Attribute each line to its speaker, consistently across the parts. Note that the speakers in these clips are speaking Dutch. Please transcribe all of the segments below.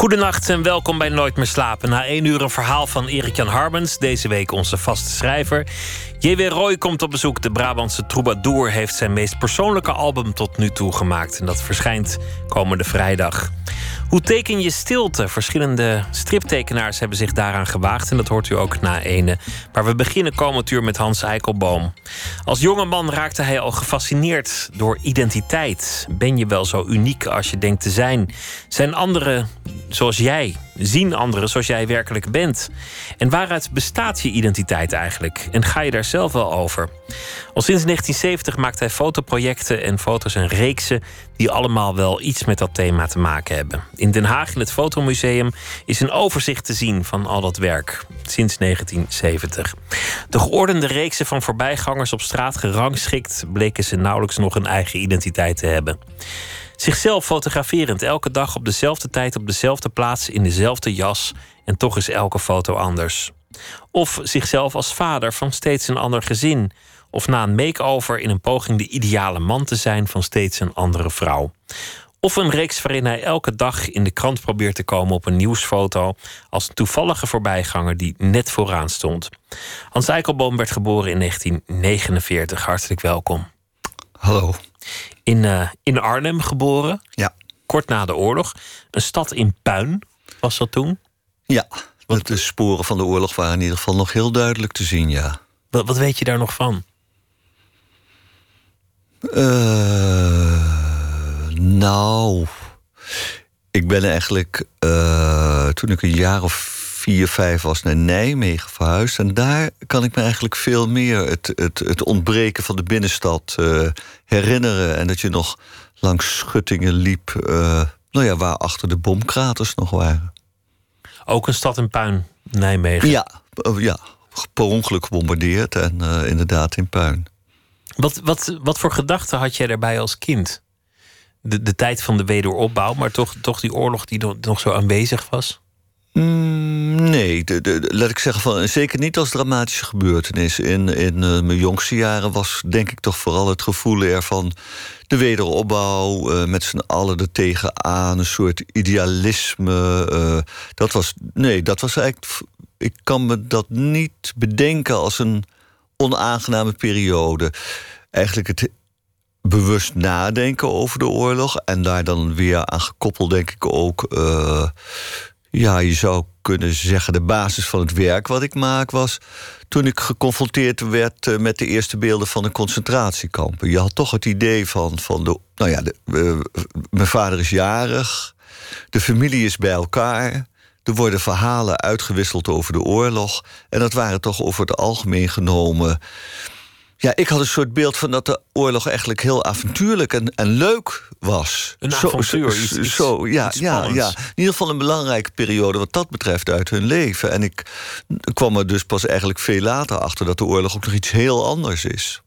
Speaker 1: Goedenacht en welkom bij Nooit meer slapen. Na één uur een verhaal van Erik-Jan Harbens, deze week onze vaste schrijver. J.W. Roy komt op bezoek. De Brabantse troubadour heeft zijn meest persoonlijke album tot nu toe gemaakt. En dat verschijnt komende vrijdag. Hoe teken je stilte? Verschillende striptekenaars hebben zich daaraan gewaagd. En dat hoort u ook na ene. Maar we beginnen komend uur met Hans Eikelboom. Als jonge man raakte hij al gefascineerd door identiteit. Ben je wel zo uniek als je denkt te zijn? Zijn anderen zoals jij? Zien anderen zoals jij werkelijk bent? En waaruit bestaat je identiteit eigenlijk? En ga je daar zelf wel over? Al sinds 1970 maakt hij fotoprojecten en foto's en reeksen die allemaal wel iets met dat thema te maken hebben. In Den Haag in het Fotomuseum is een overzicht te zien van al dat werk sinds 1970. De geordende reeksen van voorbijgangers op straat gerangschikt bleken ze nauwelijks nog een eigen identiteit te hebben. Zichzelf fotograferend elke dag op dezelfde tijd op dezelfde plaats in dezelfde jas en toch is elke foto anders. Of zichzelf als vader van steeds een ander gezin. Of na een make-over in een poging de ideale man te zijn van steeds een andere vrouw. Of een reeks waarin hij elke dag in de krant probeert te komen op een nieuwsfoto als een toevallige voorbijganger die net vooraan stond. Hans Eikelboom werd geboren in 1949. Hartelijk welkom.
Speaker 2: Hallo.
Speaker 1: In, uh, in Arnhem geboren.
Speaker 2: Ja.
Speaker 1: Kort na de oorlog. Een stad in puin was dat toen?
Speaker 2: Ja, want de sporen van de oorlog waren in ieder geval nog heel duidelijk te zien, ja.
Speaker 1: Wat, wat weet je daar nog van?
Speaker 2: Uh, nou, ik ben eigenlijk uh, toen ik een jaar of vier, vijf was naar Nijmegen verhuisd. En daar kan ik me eigenlijk veel meer het, het, het ontbreken van de binnenstad uh, herinneren. En dat je nog langs schuttingen liep, nou ja, waar achter de bomkraters nog waren.
Speaker 1: Ook een stad in puin, Nijmegen?
Speaker 2: Ja, ja per ongeluk gebombardeerd en inderdaad in puin.
Speaker 1: Wat, wat, wat voor gedachten had jij daarbij als kind? De, de tijd van de wederopbouw, maar toch, toch die oorlog die nog, nog zo aanwezig was?
Speaker 2: Mm, nee, laat ik zeggen, van, zeker niet als dramatische gebeurtenis. In, in uh, mijn jongste jaren was denk ik toch vooral het gevoel ervan... de wederopbouw, uh, met z'n allen er tegenaan, een soort idealisme. Uh, dat was, nee, dat was eigenlijk... Ik kan me dat niet bedenken als een onaangename periode. Eigenlijk het bewust nadenken over de oorlog... en daar dan weer aan gekoppeld, denk ik ook ja, je zou kunnen zeggen, de basis van het werk wat ik maak was. toen ik geconfronteerd werd uh, met de eerste beelden van de concentratiekampen. Je had toch het idee van. van de, nou ja, de, mijn vader is jarig, de familie is bij elkaar. Er worden verhalen uitgewisseld over de oorlog. En dat waren toch over het algemeen genomen ja, ik had een soort beeld van dat de oorlog eigenlijk heel avontuurlijk en, en leuk was.
Speaker 1: Een avontuur, zo, iets,
Speaker 2: zo, ja, ja, ja. In ieder geval een belangrijke periode wat dat betreft uit hun leven. En ik kwam er dus pas eigenlijk veel later achter dat de oorlog ook nog iets heel anders is.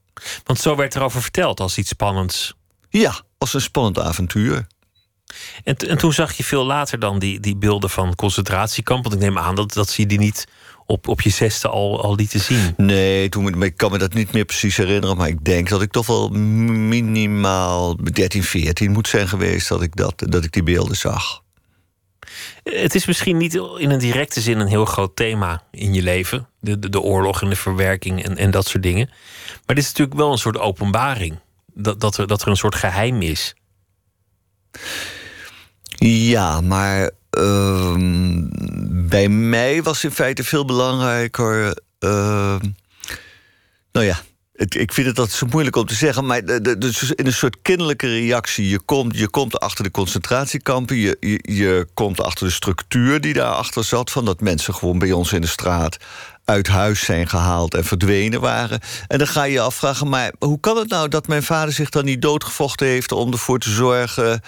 Speaker 1: Want zo werd erover verteld als iets spannends.
Speaker 2: Ja, als een spannend avontuur.
Speaker 1: En, en toen zag je veel later dan die, die beelden van concentratiekampen. Want ik neem aan dat, dat zie je die niet op, op je zesde al, al lieten zien?
Speaker 2: Nee, toen, ik kan me dat niet meer precies herinneren. Maar ik denk dat ik toch wel minimaal 13, 14 moet zijn geweest dat ik, dat, dat ik die beelden zag.
Speaker 1: Het is misschien niet in een directe zin een heel groot thema in je leven. De, de, de oorlog en de verwerking en, en dat soort dingen. Maar dit is natuurlijk wel een soort openbaring. Dat, dat, er, dat er een soort geheim is.
Speaker 2: Ja, maar uh, bij mij was in feite veel belangrijker. Uh, nou ja, ik vind het altijd zo moeilijk om te zeggen, maar de, de, dus in een soort kinderlijke reactie. Je komt, je komt achter de concentratiekampen, je, je, je komt achter de structuur die daarachter zat. Van dat mensen gewoon bij ons in de straat uit huis zijn gehaald en verdwenen waren. En dan ga je je afvragen, maar hoe kan het nou dat mijn vader zich dan niet doodgevochten heeft om ervoor te zorgen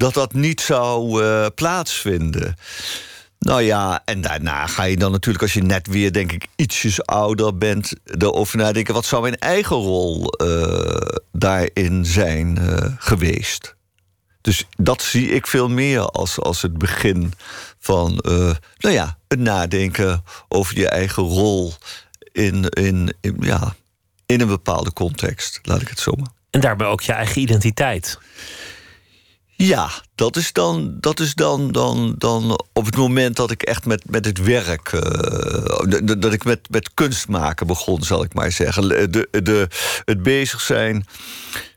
Speaker 2: dat dat niet zou uh, plaatsvinden? Nou ja, en daarna ga je dan natuurlijk, als je net weer, denk ik, ietsjes ouder bent, erover nadenken: wat zou mijn eigen rol uh, daarin zijn uh, geweest? Dus dat zie ik veel meer als, als het begin van nou ja, het nadenken over je eigen rol in, in, in, ja, in een bepaalde context, laat ik het zo maar.
Speaker 1: En daarbij ook je eigen identiteit.
Speaker 2: Ja, dat is dan, dat is dan, dan, dan op het moment dat ik echt met, met het werk. Uh, dat ik met, met kunst maken begon, zal ik maar zeggen. De, de, het bezig zijn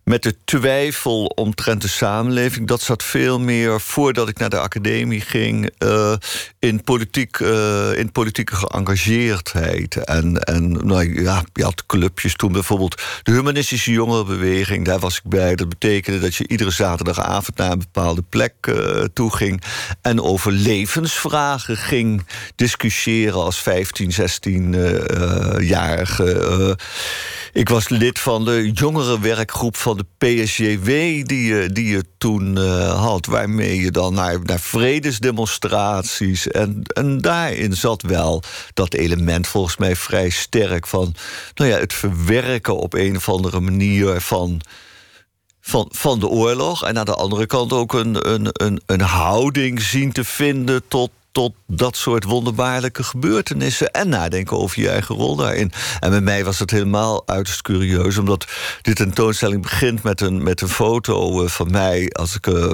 Speaker 2: met de twijfel omtrent de samenleving. Dat zat veel meer voordat ik naar de academie ging. Uh, in, politiek, uh, in politieke geëngageerdheid. En, en nou, ja, je had clubjes toen bijvoorbeeld. De Humanistische Jongerenbeweging, daar was ik bij. Dat betekende dat je iedere zaterdagavond naar een bepaalde plek uh, toe ging. En over levensvragen ging discussiëren als 15, 16-jarige. Ik was lid van de jongerenwerkgroep van de PSJW... die je, die je toen uh, had, waarmee je dan naar, naar vredesdemonstraties... En, en daarin zat wel dat element volgens mij vrij sterk... van nou ja, het verwerken op een of andere manier van van, van de oorlog. En aan de andere kant ook een, een, een, een houding zien te vinden tot, tot dat soort wonderbaarlijke gebeurtenissen. En nadenken over je eigen rol daarin. En bij mij was het helemaal uiterst curieus, omdat dit tentoonstelling begint met een, met een foto eh, van mij als ik. Uh,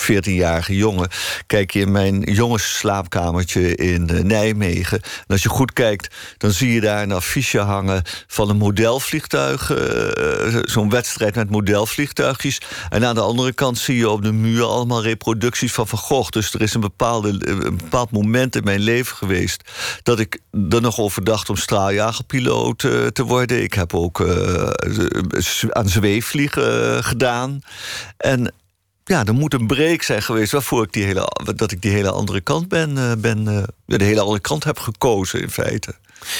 Speaker 2: 14-jarige jongen. Kijk je in mijn jongensslaapkamertje in uh, Nijmegen. En als je goed kijkt, dan zie je daar een affiche hangen van een modelvliegtuig. Uh, Zo'n wedstrijd met modelvliegtuigjes. En aan de andere kant zie je op de muur allemaal reproducties van Van Gogh. Dus er is een, bepaalde, een bepaald moment in mijn leven geweest dat ik er nog over dacht om straaljagerpiloot te worden. Ik heb ook aan zweefvliegen gedaan. En ja, er moet een break zijn geweest waarvoor ik die hele, dat ik die hele andere kant ben, uh, ben uh, de hele andere kant heb gekozen in feite.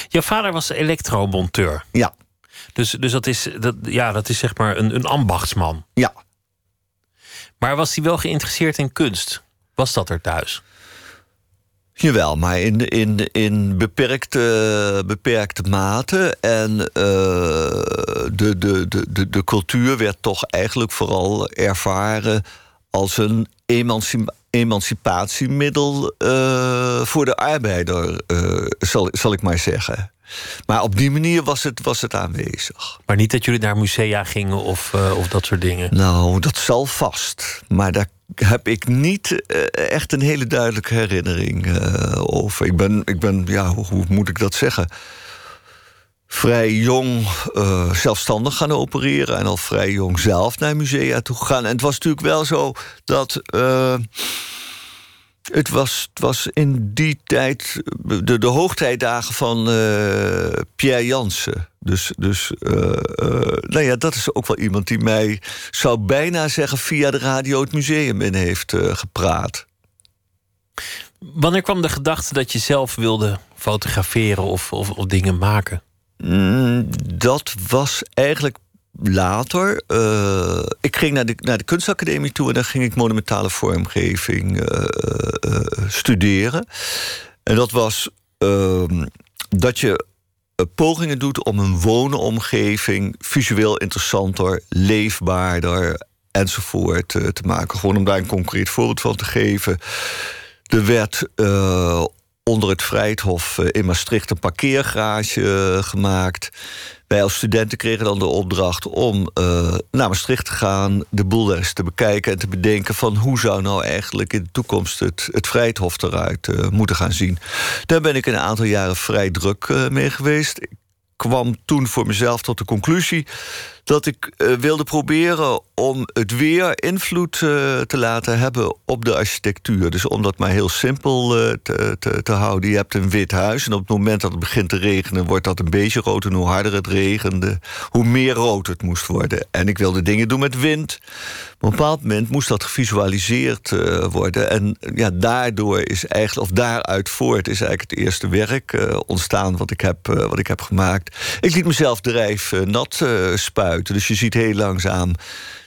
Speaker 1: Jouw vader was elektromonteur.
Speaker 2: Ja.
Speaker 1: Dus, dus dat, is, dat, ja, dat is zeg maar een, een ambachtsman.
Speaker 2: Ja.
Speaker 1: Maar was hij wel geïnteresseerd in kunst? Was dat er thuis?
Speaker 2: Jawel, maar in, in, in beperkte, beperkte mate. En uh, de, de, de, de cultuur werd toch eigenlijk vooral ervaren als een emancipatiemiddel uh, voor de arbeider, uh, zal, zal ik maar zeggen. Maar op die manier was het, was het aanwezig.
Speaker 1: Maar niet dat jullie naar musea gingen of, uh, of dat soort dingen?
Speaker 2: Nou, dat zal vast. Maar daar heb ik niet uh, echt een hele duidelijke herinnering uh, over. Ik ben, ik ben ja, hoe, moet ik dat zeggen? Vrij jong uh, zelfstandig gaan opereren en al vrij jong zelf naar musea toe gaan. En het was natuurlijk wel zo dat het was, het was in die tijd de, de hoogtijdagen van uh, Pierre Jansen. Dus, dus uh, uh, nou ja, dat is ook wel iemand die mij, zou bijna zeggen, via de radio het museum in heeft gepraat.
Speaker 1: Wanneer kwam de gedachte dat je zelf wilde fotograferen of, of, of dingen maken?
Speaker 2: Mm, dat was eigenlijk later. Uh, ik ging naar de, naar de kunstacademie toe en dan ging ik monumentale vormgeving uh, uh, studeren. En dat was ehm, dat je pogingen doet om een woonomgeving visueel interessanter, leefbaarder enzovoort te maken. Gewoon om daar een concreet voorbeeld van te geven. Er werd onder het Vrijthof in Maastricht een parkeergarage gemaakt. Wij als studenten kregen dan de opdracht om uh, naar Maastricht te gaan, de boel eens te bekijken en te bedenken van hoe zou nou eigenlijk in de toekomst het, het Vrijthof eruit uh, moeten gaan zien. Daar ben ik een aantal jaren vrij druk uh, mee geweest. Ik kwam toen voor mezelf tot de conclusie dat ik uh, wilde proberen om het weer invloed uh, te laten hebben op de architectuur. Dus om dat maar heel simpel uh, te, te, te, houden. Je hebt een wit huis en op het moment dat het begint te regenen... wordt dat een beetje rood en hoe harder het regende... hoe meer rood het moest worden. En ik wilde dingen doen met wind. Op een bepaald moment moest dat gevisualiseerd worden. En ja, daardoor is eigenlijk, of daaruit voort... is eigenlijk het eerste werk ontstaan wat ik, heb, wat ik heb gemaakt. Ik liet mezelf drijf nat spuiten. Dus je ziet heel langzaam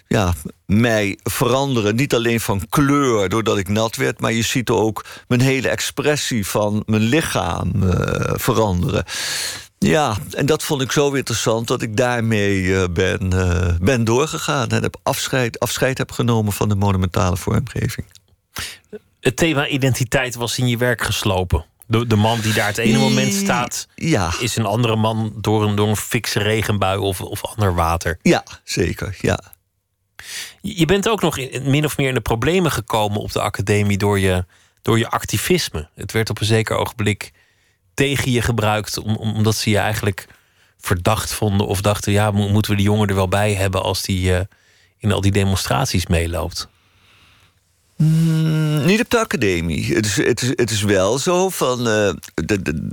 Speaker 2: ja, mij veranderen. Niet alleen van kleur doordat ik nat werd, maar je ziet ook mijn hele expressie van mijn lichaam uh, veranderen. Ja, en dat vond ik zo interessant dat ik daarmee uh, ben, uh, ben doorgegaan en heb afscheid, afscheid heb genomen van de monumentale vormgeving.
Speaker 1: Het thema identiteit was in je werk geslopen. De, de man die daar het ene moment staat,
Speaker 2: ja.
Speaker 1: is een andere man door een, door een fikse regenbui of, of ander water.
Speaker 2: Ja, zeker. Ja.
Speaker 1: Je bent ook nog in, min of meer in de problemen gekomen op de academie door je, door je activisme. Het werd op een zeker ogenblik tegen je gebruikt, om, omdat ze je eigenlijk verdacht vonden of dachten: ja, moeten we die jongen er wel bij hebben als die uh, in al die demonstraties meeloopt?
Speaker 2: Mm, niet op de academie. Het is, het is, het is wel zo van. Uh,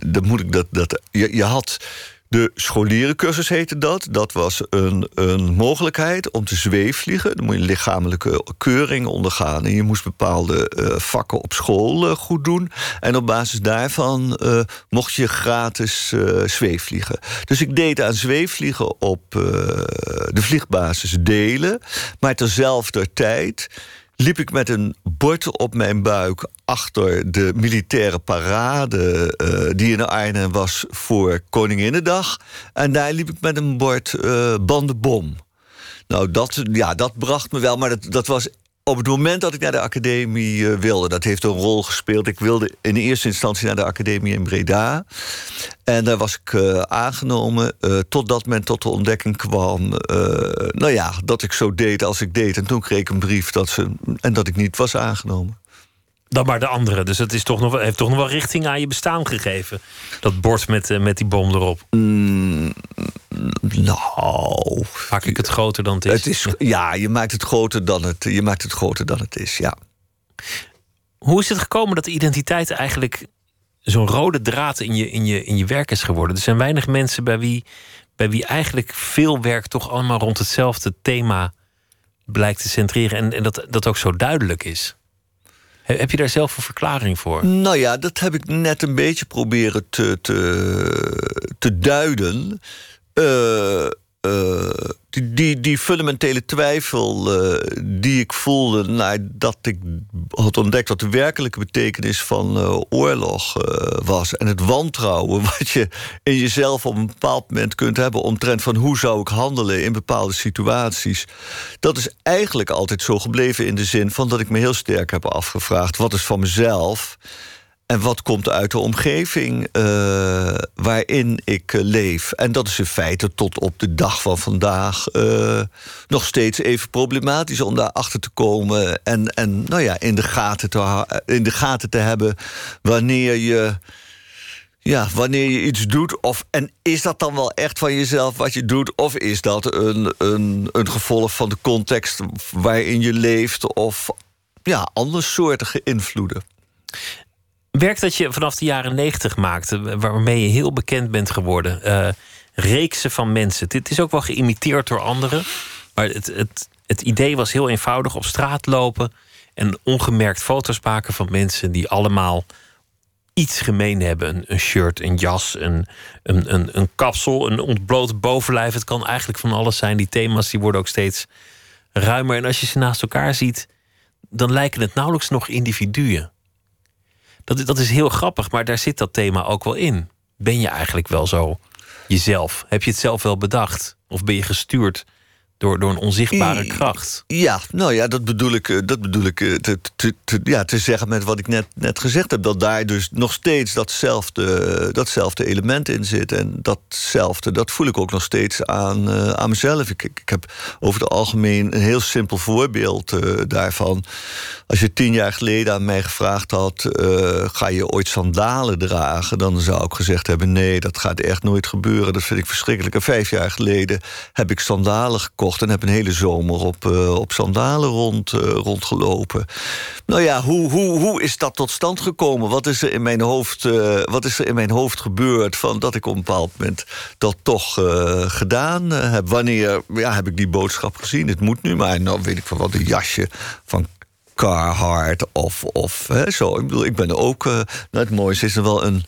Speaker 2: dat moet ik dat. dat je, had de scholierencursus heette dat. Dat was een, een mogelijkheid om te zweefvliegen. Dan moet je lichamelijke keuring ondergaan. En je moest bepaalde uh, vakken op school uh, goed doen. En op basis daarvan mocht je gratis zweefvliegen. Dus ik deed aan zweefvliegen op de vliegbasis delen. Maar terzelfde tijd liep ik met een bord op mijn buik achter de militaire parade uh, die in Arnhem was voor Koninginnedag. En daar liep ik met een bord uh, bandenbom. Nou, dat, ja, dat bracht me wel, maar dat, dat was op het moment dat ik naar de academie uh, wilde, dat heeft een rol gespeeld. Ik wilde in eerste instantie naar de academie in Breda. En daar was ik uh, aangenomen uh, totdat men tot de ontdekking kwam... nou ja, dat ik zo deed als ik deed. En toen kreeg ik een brief dat ze, en dat ik niet was aangenomen.
Speaker 1: Dan maar de andere. Dus het is toch nog, heeft toch nog wel richting aan je bestaan gegeven. Dat bord met, met die bom erop.
Speaker 2: Mm, nou.
Speaker 1: Maak ik het groter dan het is?
Speaker 2: Het is ja, je maakt het groter dan het, je maakt het groter dan het is, ja.
Speaker 1: Hoe is het gekomen dat de identiteit eigenlijk zo'n rode draad in je, in, je, in je werk is geworden? Er zijn weinig mensen bij wie, bij wie eigenlijk veel werk toch allemaal rond hetzelfde thema blijkt te centreren en, en dat, dat ook zo duidelijk is. Heb je daar zelf een verklaring voor?
Speaker 2: Nou ja, dat heb ik net een beetje proberen te, te, te duiden. Uh, uh, die, die, fundamentele twijfel uh, die ik voelde nadat ik had ontdekt wat de werkelijke betekenis van oorlog was. En het wantrouwen wat je in jezelf op een bepaald moment kunt hebben omtrent van hoe zou ik handelen in bepaalde situaties. Dat is eigenlijk altijd zo gebleven in de zin van dat ik me heel sterk heb afgevraagd: wat is van mezelf? En wat komt uit de omgeving uh, waarin ik uh, leef? En dat is in feite tot op de dag van vandaag uh, nog steeds even problematisch om daarachter te komen. En, en nou ja, in de, gaten te, in de gaten te hebben wanneer je. Ja, wanneer je iets doet. Of, en is dat dan wel echt van jezelf wat je doet? Of is dat een, een, een gevolg van de context waarin je leeft? Of ja, andersoortige invloeden?
Speaker 1: Werk dat je vanaf de jaren negentig maakte, waarmee je heel bekend bent geworden. Uh, reeksen van mensen. Dit is ook wel geïmiteerd door anderen. Maar het, het, het idee was heel eenvoudig: op straat lopen en ongemerkt foto's maken van mensen die allemaal iets gemeen hebben. Een, een shirt, een jas, een, een, een, een kapsel, een ontbloot bovenlijf. Het kan eigenlijk van alles zijn. Die thema's die worden ook steeds ruimer. En als je ze naast elkaar ziet, dan lijken het nauwelijks nog individuen. Dat, dat is heel grappig, maar daar zit dat thema ook wel in. Ben je eigenlijk wel zo jezelf? Heb je het zelf wel bedacht? Of ben je gestuurd door, door een onzichtbare kracht.
Speaker 2: Ja, nou ja, dat bedoel ik, eh, dat bedoel ik eh, te, te, te, ja, te zeggen met wat ik net, net gezegd heb. Dat daar dus nog steeds datzelfde, datzelfde element in zit. En datzelfde, dat voel ik ook nog steeds aan, uh, aan mezelf. Ik, ik, ik, heb over het algemeen een heel simpel voorbeeld uh, daarvan. Als je tien jaar geleden aan mij gevraagd had: uh, ga je ooit sandalen dragen? Dan zou ik gezegd hebben: nee, dat gaat echt nooit gebeuren. Dat vind ik verschrikkelijk. En vijf jaar geleden heb ik sandalen gekocht en heb een hele zomer op, uh, op sandalen rond, uh, rondgelopen. Nou ja, hoe, hoe, hoe is dat tot stand gekomen? Wat is er in mijn hoofd, uh, wat is er in mijn hoofd gebeurd van dat ik op een bepaald moment dat toch gedaan heb? Wanneer ja, heb ik die boodschap gezien? Het moet nu, maar nou weet ik van wat een jasje van Carhartt of, of hè, zo. Ik bedoel, ik ben ook. Nou, het mooiste is er wel een,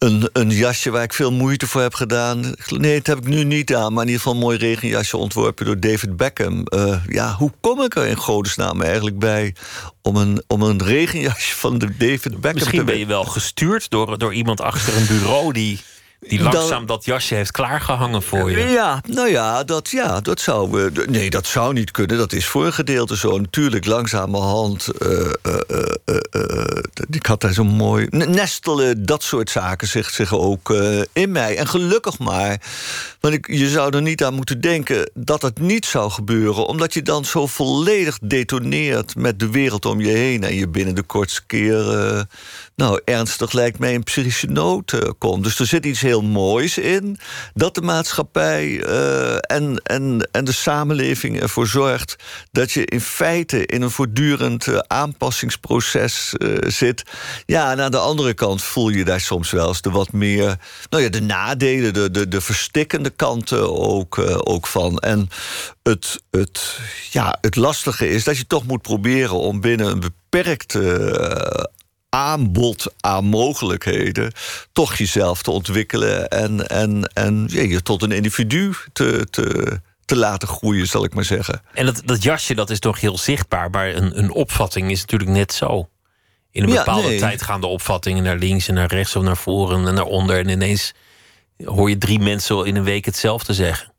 Speaker 2: een, een jasje waar ik veel moeite voor heb gedaan. Nee, dat heb ik nu niet aan, maar in ieder geval een mooi regenjasje ontworpen door David Beckham. Uh, ja, hoe kom ik er in godesnaam eigenlijk bij om een, om een regenjasje van de David Beckham
Speaker 1: Misschien ben je wel gestuurd door, door iemand achter een bureau die die langzaam dat jasje heeft klaargehangen voor je.
Speaker 2: Ja, nou ja, dat, ja, dat zou. Nee, dat zou niet kunnen. Dat is voor een gedeelte zo. Natuurlijk, langzamerhand. Uh, ik had daar zo mooi. Nestelen, dat soort zaken zegt zich ook in mij. En gelukkig maar. Want ik, je zou er niet aan moeten denken dat het niet zou gebeuren. Omdat je dan zo volledig detoneert met de wereld om je heen. En je binnen de kortste keer nou, ernstig lijkt mij een psychische nood uh, komt. Dus er zit iets heel moois in dat de maatschappij uh, en, en, en de samenleving ervoor zorgt dat je in feite in een voortdurend uh, aanpassingsproces zit. Ja, en aan de andere kant voel je daar soms wel eens de wat meer, nou ja, de nadelen, de, de, de verstikkende kanten ook, ook van. En het, het, ja, het lastige is dat je toch moet proberen om binnen een beperkte aanbod aan mogelijkheden toch jezelf te ontwikkelen en, en, en ja, je tot een individu te, te, te laten groeien, zal ik maar zeggen.
Speaker 1: En dat, dat jasje dat is toch heel zichtbaar, maar een, een opvatting is natuurlijk net zo. In een bepaalde tijd gaan de opvattingen naar links en naar rechts of naar voren en naar onder. En ineens hoor je drie mensen in een week hetzelfde zeggen.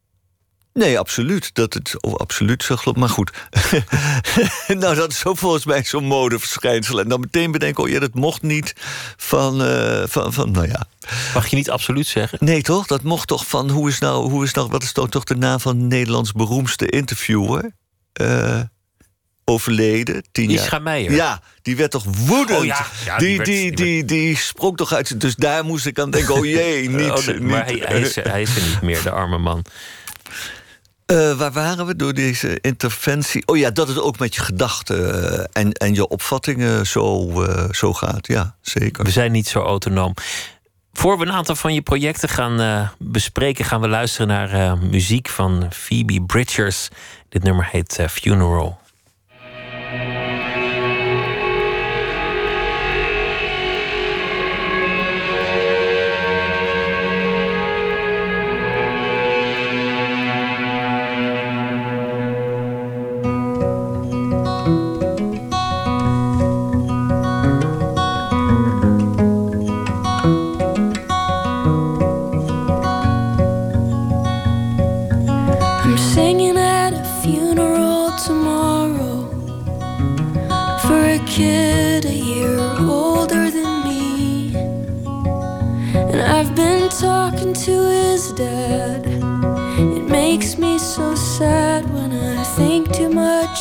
Speaker 2: Nee, absoluut. Dat het oh, absoluut zo klopt. Maar goed. nou, dat is zo volgens mij zo'n modeverschijnsel. En dan meteen bedenken, oh ja, dat mocht niet van, uh, van, van, nou ja.
Speaker 1: Mag je niet absoluut zeggen?
Speaker 2: Nee, toch? Dat mocht toch van, hoe is nou, hoe is nou, wat is toch de naam van Nederlands beroemdste interviewer? Uh, overleden, tien
Speaker 1: Ischa
Speaker 2: jaar.
Speaker 1: Meijer.
Speaker 2: Ja, die werd toch woedend. Oh, ja. Ja, die, die, die, die, die, sprong toch uit. Dus daar moest ik aan denken, oh jee, niet. oh,
Speaker 1: maar
Speaker 2: niet.
Speaker 1: Hij, hij, is, hij is er niet meer, de arme man.
Speaker 2: Uh, waar waren we door deze interventie? Oh ja, dat het ook met je gedachten uh, en, en je opvattingen zo, uh, zo gaat. Ja, zeker.
Speaker 1: We zijn niet zo autonoom. Voor we een aantal van je projecten gaan bespreken, gaan we luisteren naar muziek van Phoebe Bridgers. Dit nummer heet Funeral.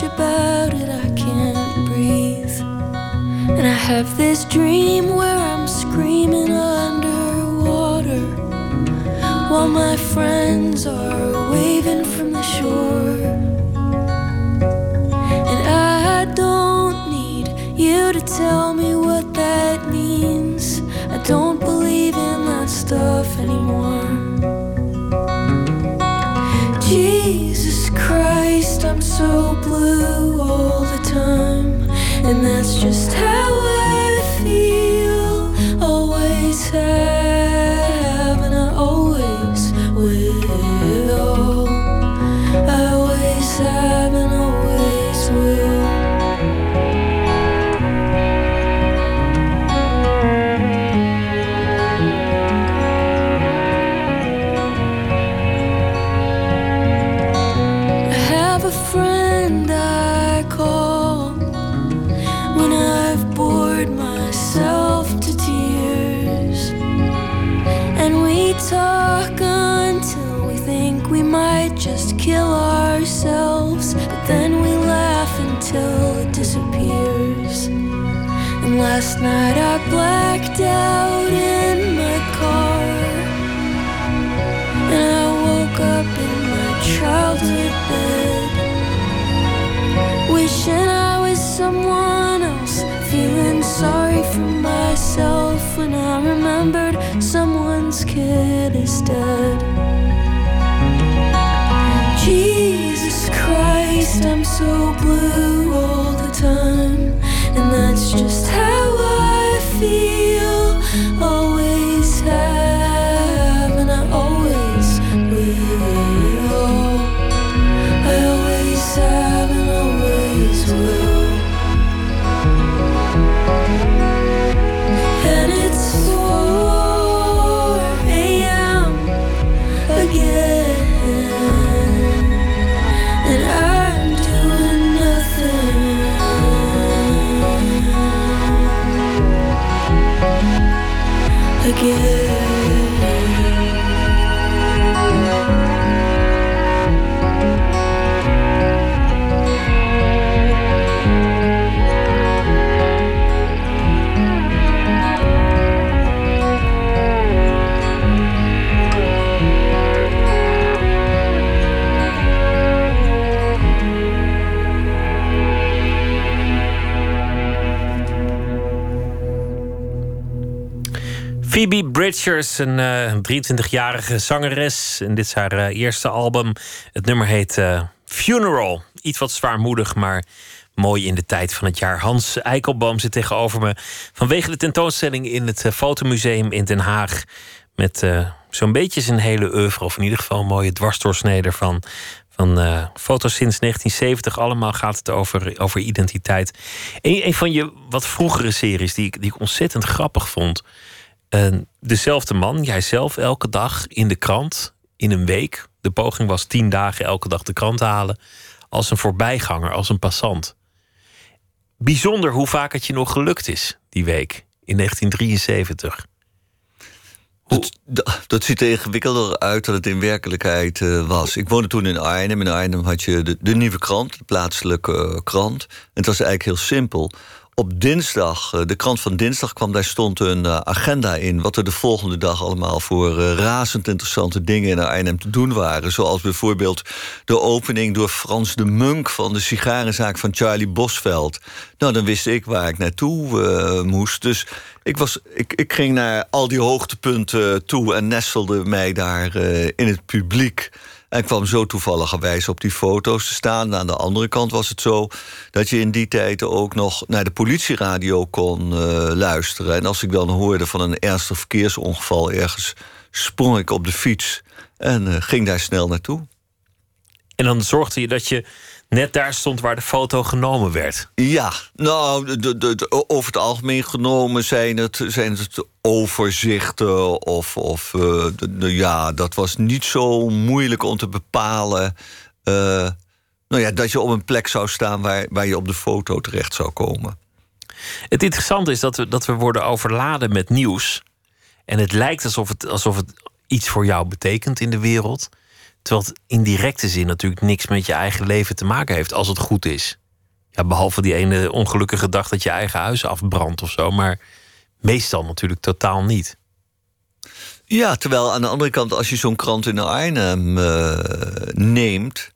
Speaker 3: About it, I can't breathe. And I have this dream where I'm screaming underwater while my friends are waving from the shore. And I don't need you to tell me what that means. I don't believe in that stuff anymore. Jesus Christ, I'm so blue all the time, and that's just how I feel. Always have, and I always will.
Speaker 1: Bridgers, een uh, 23-jarige zangeres. En dit is haar uh, eerste album. Het nummer heet uh, Funeral. Iets wat zwaarmoedig, maar mooi in de tijd van het jaar. Hans Eikelboom zit tegenover me. Vanwege de tentoonstelling in het Fotomuseum in Den Haag. Met zo'n beetje zijn hele oeuvre. Of in ieder geval een mooie dwarsdoorsnede van, van foto's sinds 1970. Allemaal gaat het over, over identiteit. Een, een van je wat vroegere series die ik, die ik ontzettend grappig vond dezelfde man, jijzelf, elke dag in de krant, in een week. De poging was tien dagen elke dag de krant halen. Als een voorbijganger, als een passant. Bijzonder hoe vaak het je nog gelukt is, die week, in 1973.
Speaker 2: Dat, dat, ziet er ingewikkelder uit dan het in werkelijkheid uh, was. Ik woonde toen in Arnhem. In Arnhem had je de, nieuwe krant, de plaatselijke uh, krant. En het was eigenlijk heel simpel op dinsdag, eh, de krant van dinsdag kwam, daar stond een eh, agenda in. Wat er de volgende dag allemaal voor eh, razend interessante dingen in Arnhem te doen waren. Zoals bijvoorbeeld de opening door Frans de Munk van de sigarenzaak van Charlie Bosveld. Nou, dan wist ik waar ik naartoe moest. Dus ik, was, ik, ik ging naar al die hoogtepunten toe en nestelde mij daar in het publiek. En kwam zo toevalligerwijs op die foto's te staan. Aan de andere kant was het zo dat je in die tijd ook nog naar de politieradio kon uh, luisteren. En als ik dan hoorde van een ernstig verkeersongeval ergens, sprong ik op de fiets en uh, ging daar snel naartoe.
Speaker 1: En dan zorgde je dat je net daar stond waar de foto genomen werd.
Speaker 2: Ja, nou, de, de, over het algemeen genomen zijn het, zijn het overzichten. Of, of uh, ja, dat was niet zo moeilijk om te bepalen. Uh, nou ja, dat je op een plek zou staan waar, waar je op de foto terecht zou komen.
Speaker 1: Het interessante is dat we, dat we worden overladen met nieuws. En het lijkt alsof het, alsof het iets voor jou betekent in de wereld. Terwijl het in directe zin natuurlijk niks met je eigen leven te maken heeft als het goed is. Ja, behalve die ene ongelukkige dag dat je eigen huis afbrandt of zo. Maar meestal natuurlijk totaal niet.
Speaker 2: Ja, terwijl aan de andere kant, als je zo'n krant in Arnhem uh, neemt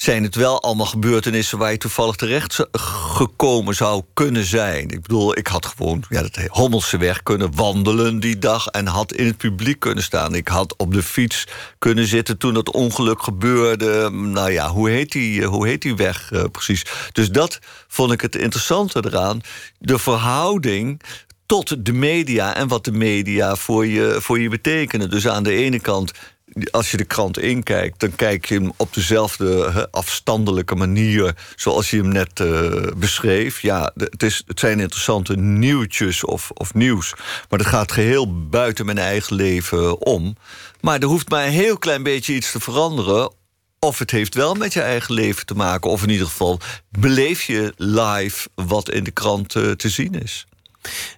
Speaker 2: zijn het wel allemaal gebeurtenissen waar je toevallig terecht gekomen zou kunnen zijn. Ik bedoel, ik had gewoon ja, dat Hommelse weg kunnen wandelen die dag en had in het publiek kunnen staan. Ik had op de fiets kunnen zitten toen dat ongeluk gebeurde. Nou ja, hoe heet die, hoe heet die weg uh, precies? Dus dat vond ik het interessante eraan. De verhouding tot de media en wat de media voor je, voor je betekenen. Dus aan de ene kant als je de krant inkijkt, dan kijk je hem op dezelfde afstandelijke manier zoals je hem net uh, beschreef. Ja, het, is, het zijn interessante nieuwtjes of, of nieuws, maar dat gaat geheel buiten mijn eigen leven om. Maar er hoeft maar een heel klein beetje iets te veranderen. Of het heeft wel met je eigen leven te maken, of in ieder geval beleef je live wat in de krant uh, te zien is.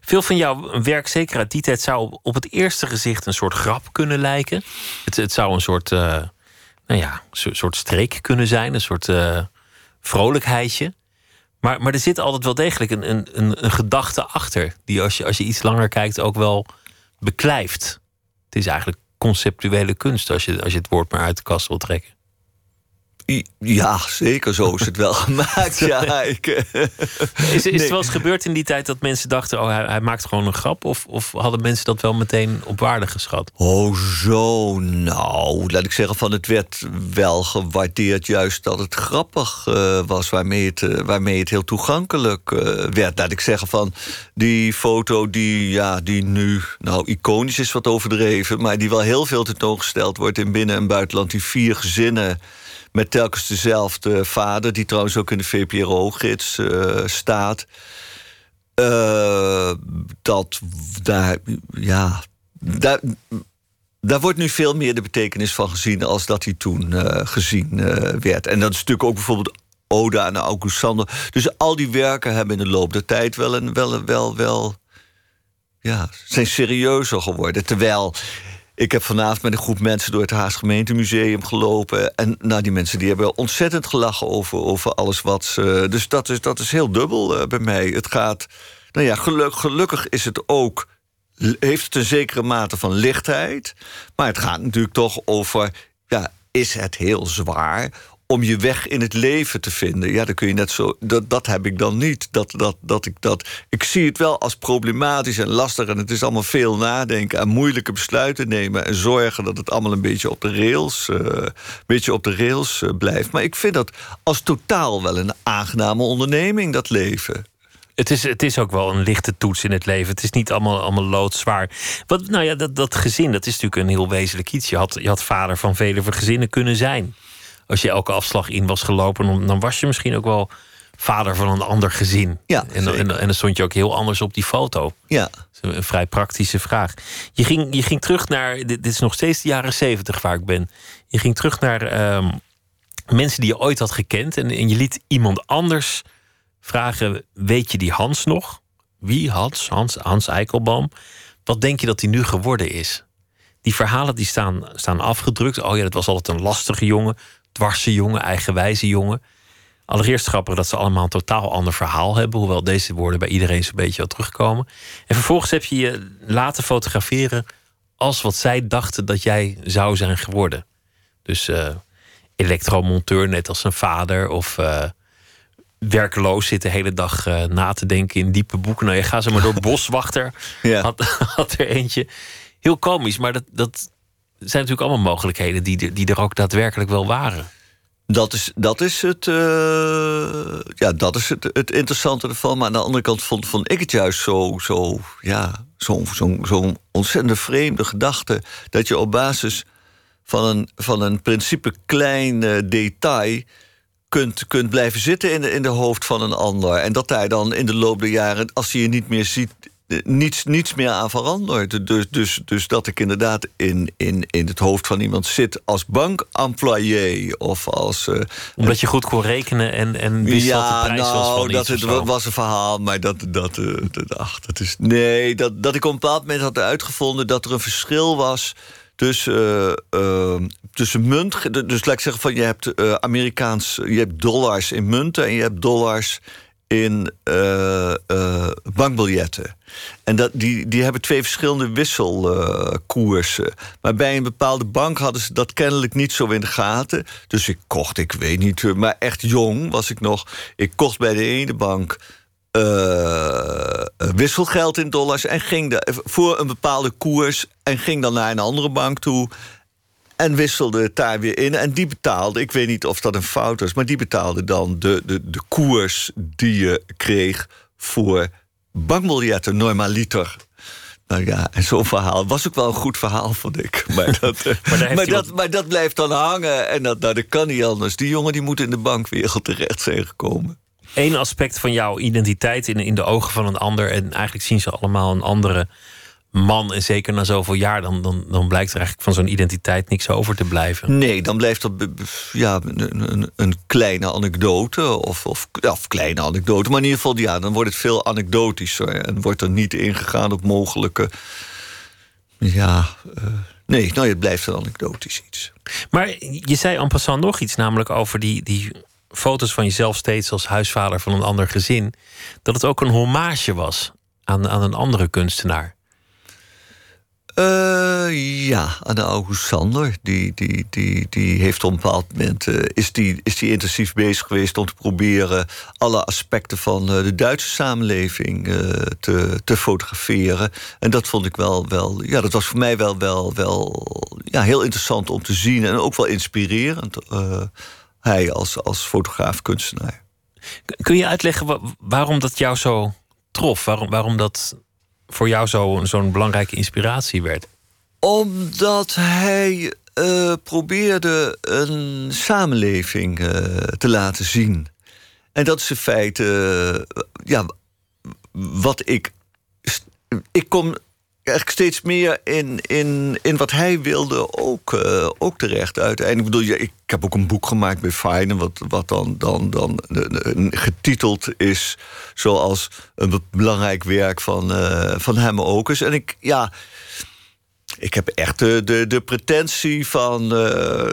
Speaker 1: Veel van jouw werk, zeker uit die tijd, zou op het eerste gezicht een soort grap kunnen lijken. Het, het zou een soort, uh, nou ja, soort streek kunnen zijn, een soort uh, vrolijkheidje. Maar, maar er zit altijd wel degelijk een, een, een, een gedachte achter, die als je, als je iets langer kijkt ook wel beklijft. Het is eigenlijk conceptuele kunst als je, als je het woord maar uit de kast wil trekken.
Speaker 2: Ja, zeker. Zo is het wel gemaakt. Ja, ik,
Speaker 1: eh, is, is het wel eens gebeurd in die tijd dat mensen dachten: oh, hij, hij, maakt gewoon een grap? Of, of hadden mensen dat wel meteen op waarde geschat?
Speaker 2: Oh, zo. Nou, laat ik zeggen, van het werd wel gewaardeerd, juist dat het grappig uh, was, waarmee het, uh, waarmee het heel toegankelijk werd. Laat ik zeggen, van die foto die, ja, die nu, nou, iconisch is wat overdreven, maar die wel heel veel tentoongesteld wordt in binnen- en buitenland. Die vier gezinnen met telkens dezelfde vader, die trouwens ook in de VPRO-gids uh, staat. Uh, dat daar, ja, daar, daar wordt nu veel meer de betekenis van gezien als dat hij toen uh, gezien werd. En dat is natuurlijk ook bijvoorbeeld Oda en August. Dus al die werken hebben in de loop der tijd wel, een, wel, wel, wel ja, zijn serieuzer geworden. Terwijl ik heb vanavond met een groep mensen door het Haas Gemeentemuseum gelopen. En nou, die mensen die hebben ontzettend gelachen over, over alles wat ze. Dus dat is, dat is heel dubbel eh, bij mij. Het gaat. Nou ja, geluk, gelukkig is het ook. Heeft het een zekere mate van lichtheid. Maar het gaat natuurlijk toch over. Ja, is het heel zwaar? Om je weg in het leven te vinden. Ja, dan kun je net zo. Dat, dat heb ik dan niet. Dat, dat, dat ik, dat, ik zie het wel als problematisch en lastig. En het is allemaal veel nadenken en moeilijke besluiten nemen. En zorgen dat het allemaal een beetje op de rails, een beetje op de rails uh, blijft. Maar ik vind dat als totaal wel een aangename onderneming, dat leven.
Speaker 1: Het is, het is ook wel een lichte toets in het leven. Het is niet allemaal, allemaal loodzwaar. Wat, nou ja, dat, dat gezin, dat is natuurlijk een heel wezenlijk iets. Je had, je had vader van vele gezinnen kunnen zijn als je elke afslag in was gelopen, dan was je misschien ook wel vader van een ander gezin.
Speaker 2: Ja,
Speaker 1: en, en, en, dan stond je ook heel anders op die foto.
Speaker 2: Ja.
Speaker 1: Dat is een vrij praktische vraag. Je ging, je ging terug naar. Dit, dit is nog steeds de jaren zeventig waar ik ben. Je ging terug naar ehm, mensen die je ooit had gekend. En, en je liet iemand anders vragen: Weet je die Hans nog? Wie Hans? Hans, Hans Eikelboom. Wat denk je dat hij nu geworden is? Die verhalen die staan, staan afgedrukt. Oh ja, dat was altijd een lastige jongen dwarse jongen, eigenwijze jongen. Allereerst grappig dat ze allemaal een totaal ander verhaal hebben, hoewel deze woorden bij iedereen zo'n beetje al terugkomen. En vervolgens heb je je laten fotograferen als wat zij dachten dat jij zou zijn geworden. Dus uh, elektromonteur, net als zijn vader, of uh, werkeloos zit de hele dag uh, na te denken in diepe boeken. Nou, je gaat ze maar door boswachter.
Speaker 2: ja.
Speaker 1: had, had er eentje. Heel komisch, maar dat, dat, zijn natuurlijk allemaal mogelijkheden die, die er ook daadwerkelijk wel waren.
Speaker 2: Dat is, dat is, het, uh, ja, dat is het, het interessante ervan. Maar aan de andere kant vond, vond ik het juist zo, zo, ja, zo'n zo, zo ontzettend vreemde gedachte. Dat je op basis van een, van een principe klein uh, detail kunt, kunt blijven zitten in de, in de hoofd van een ander. En dat daar dan in de loop der jaren, als hij je niet meer ziet, niets, niets meer aan veranderd. Dus, dus, dus dat ik inderdaad in, in, in het hoofd van iemand zit als bankemployé of als. Uh,
Speaker 1: Omdat je goed kon rekenen en, en wist
Speaker 2: ja,
Speaker 1: de prijs
Speaker 2: nou,
Speaker 1: was van
Speaker 2: dat het was een verhaal, maar dat, dat, uh, dat, ach, dat is. Nee, dat, dat ik op een bepaald moment had uitgevonden dat er een verschil was tussen, uh, tussen munt. Dus laat ik zeggen van je hebt Amerikaans, je hebt dollars in munten en je hebt dollars in uh, uh, bankbiljetten. En dat, die, die hebben twee verschillende wisselkoersen. maar bij een bepaalde bank hadden ze dat kennelijk niet zo in de gaten. Dus ik kocht, ik weet niet, maar echt jong was ik nog. Ik kocht bij de ene bank uh, wisselgeld in dollars en ging de, voor een bepaalde koers en ging dan naar een andere bank toe. En wisselde het daar weer in. En die betaalde, ik weet niet of dat een fout was... maar die betaalde dan de, de, de koers die je kreeg... voor bankbiljetten normaliter. Nou ja, en zo'n verhaal was ook wel een goed verhaal, vond ik. Maar dat, maar, maar, dat, maar dat blijft dan hangen. En dat, nou, dat kan niet anders. Die jongen die moet in de bankwereld terecht zijn gekomen.
Speaker 1: Eén aspect van jouw identiteit in, in de ogen van een ander... en eigenlijk zien ze allemaal een andere man, en zeker na zoveel jaar, dan, dan, dan blijkt er eigenlijk van zo'n identiteit niks over te blijven.
Speaker 2: Nee, dan blijft er ja, een, een, kleine anekdote, of, of, of, kleine anekdote, maar in ieder geval, ja, dan wordt het veel anekdotischer en wordt er niet ingegaan op mogelijke. Ja, uh, nee, nou, het blijft een anekdotisch iets.
Speaker 1: Maar je zei en passant nog iets, namelijk over die, die foto's van jezelf steeds als huisvader van een ander gezin, dat het ook een hommage was aan, aan een andere kunstenaar.
Speaker 2: Uh, ja, August Sander. Die, die, die, die heeft op een bepaald moment uh, is die, is die intensief bezig geweest om te proberen alle aspecten van uh, de Duitse samenleving te, te fotograferen. En dat vond ik wel, wel ja, dat was voor mij wel, wel, wel ja, heel interessant om te zien en ook wel inspirerend. hij als, als fotograaf-kunstenaar.
Speaker 1: Kun je uitleggen waarom dat jou zo trof? Waarom, waarom dat voor jou zo'n zo belangrijke inspiratie werd?
Speaker 2: Omdat hij uh, probeerde een samenleving uh, te laten zien. En dat is in feite uh, ja, wat ik. Ik kom eigenlijk steeds meer in, in, in wat hij wilde ook, uh, ook terecht. Uiteindelijk ik bedoel, ja, ik heb ook een boek gemaakt bij Fine... wat, wat dan, dan, dan getiteld is zoals een belangrijk werk van, van hem ook is. En ik, ja... Ik heb echt de, de, de pretentie van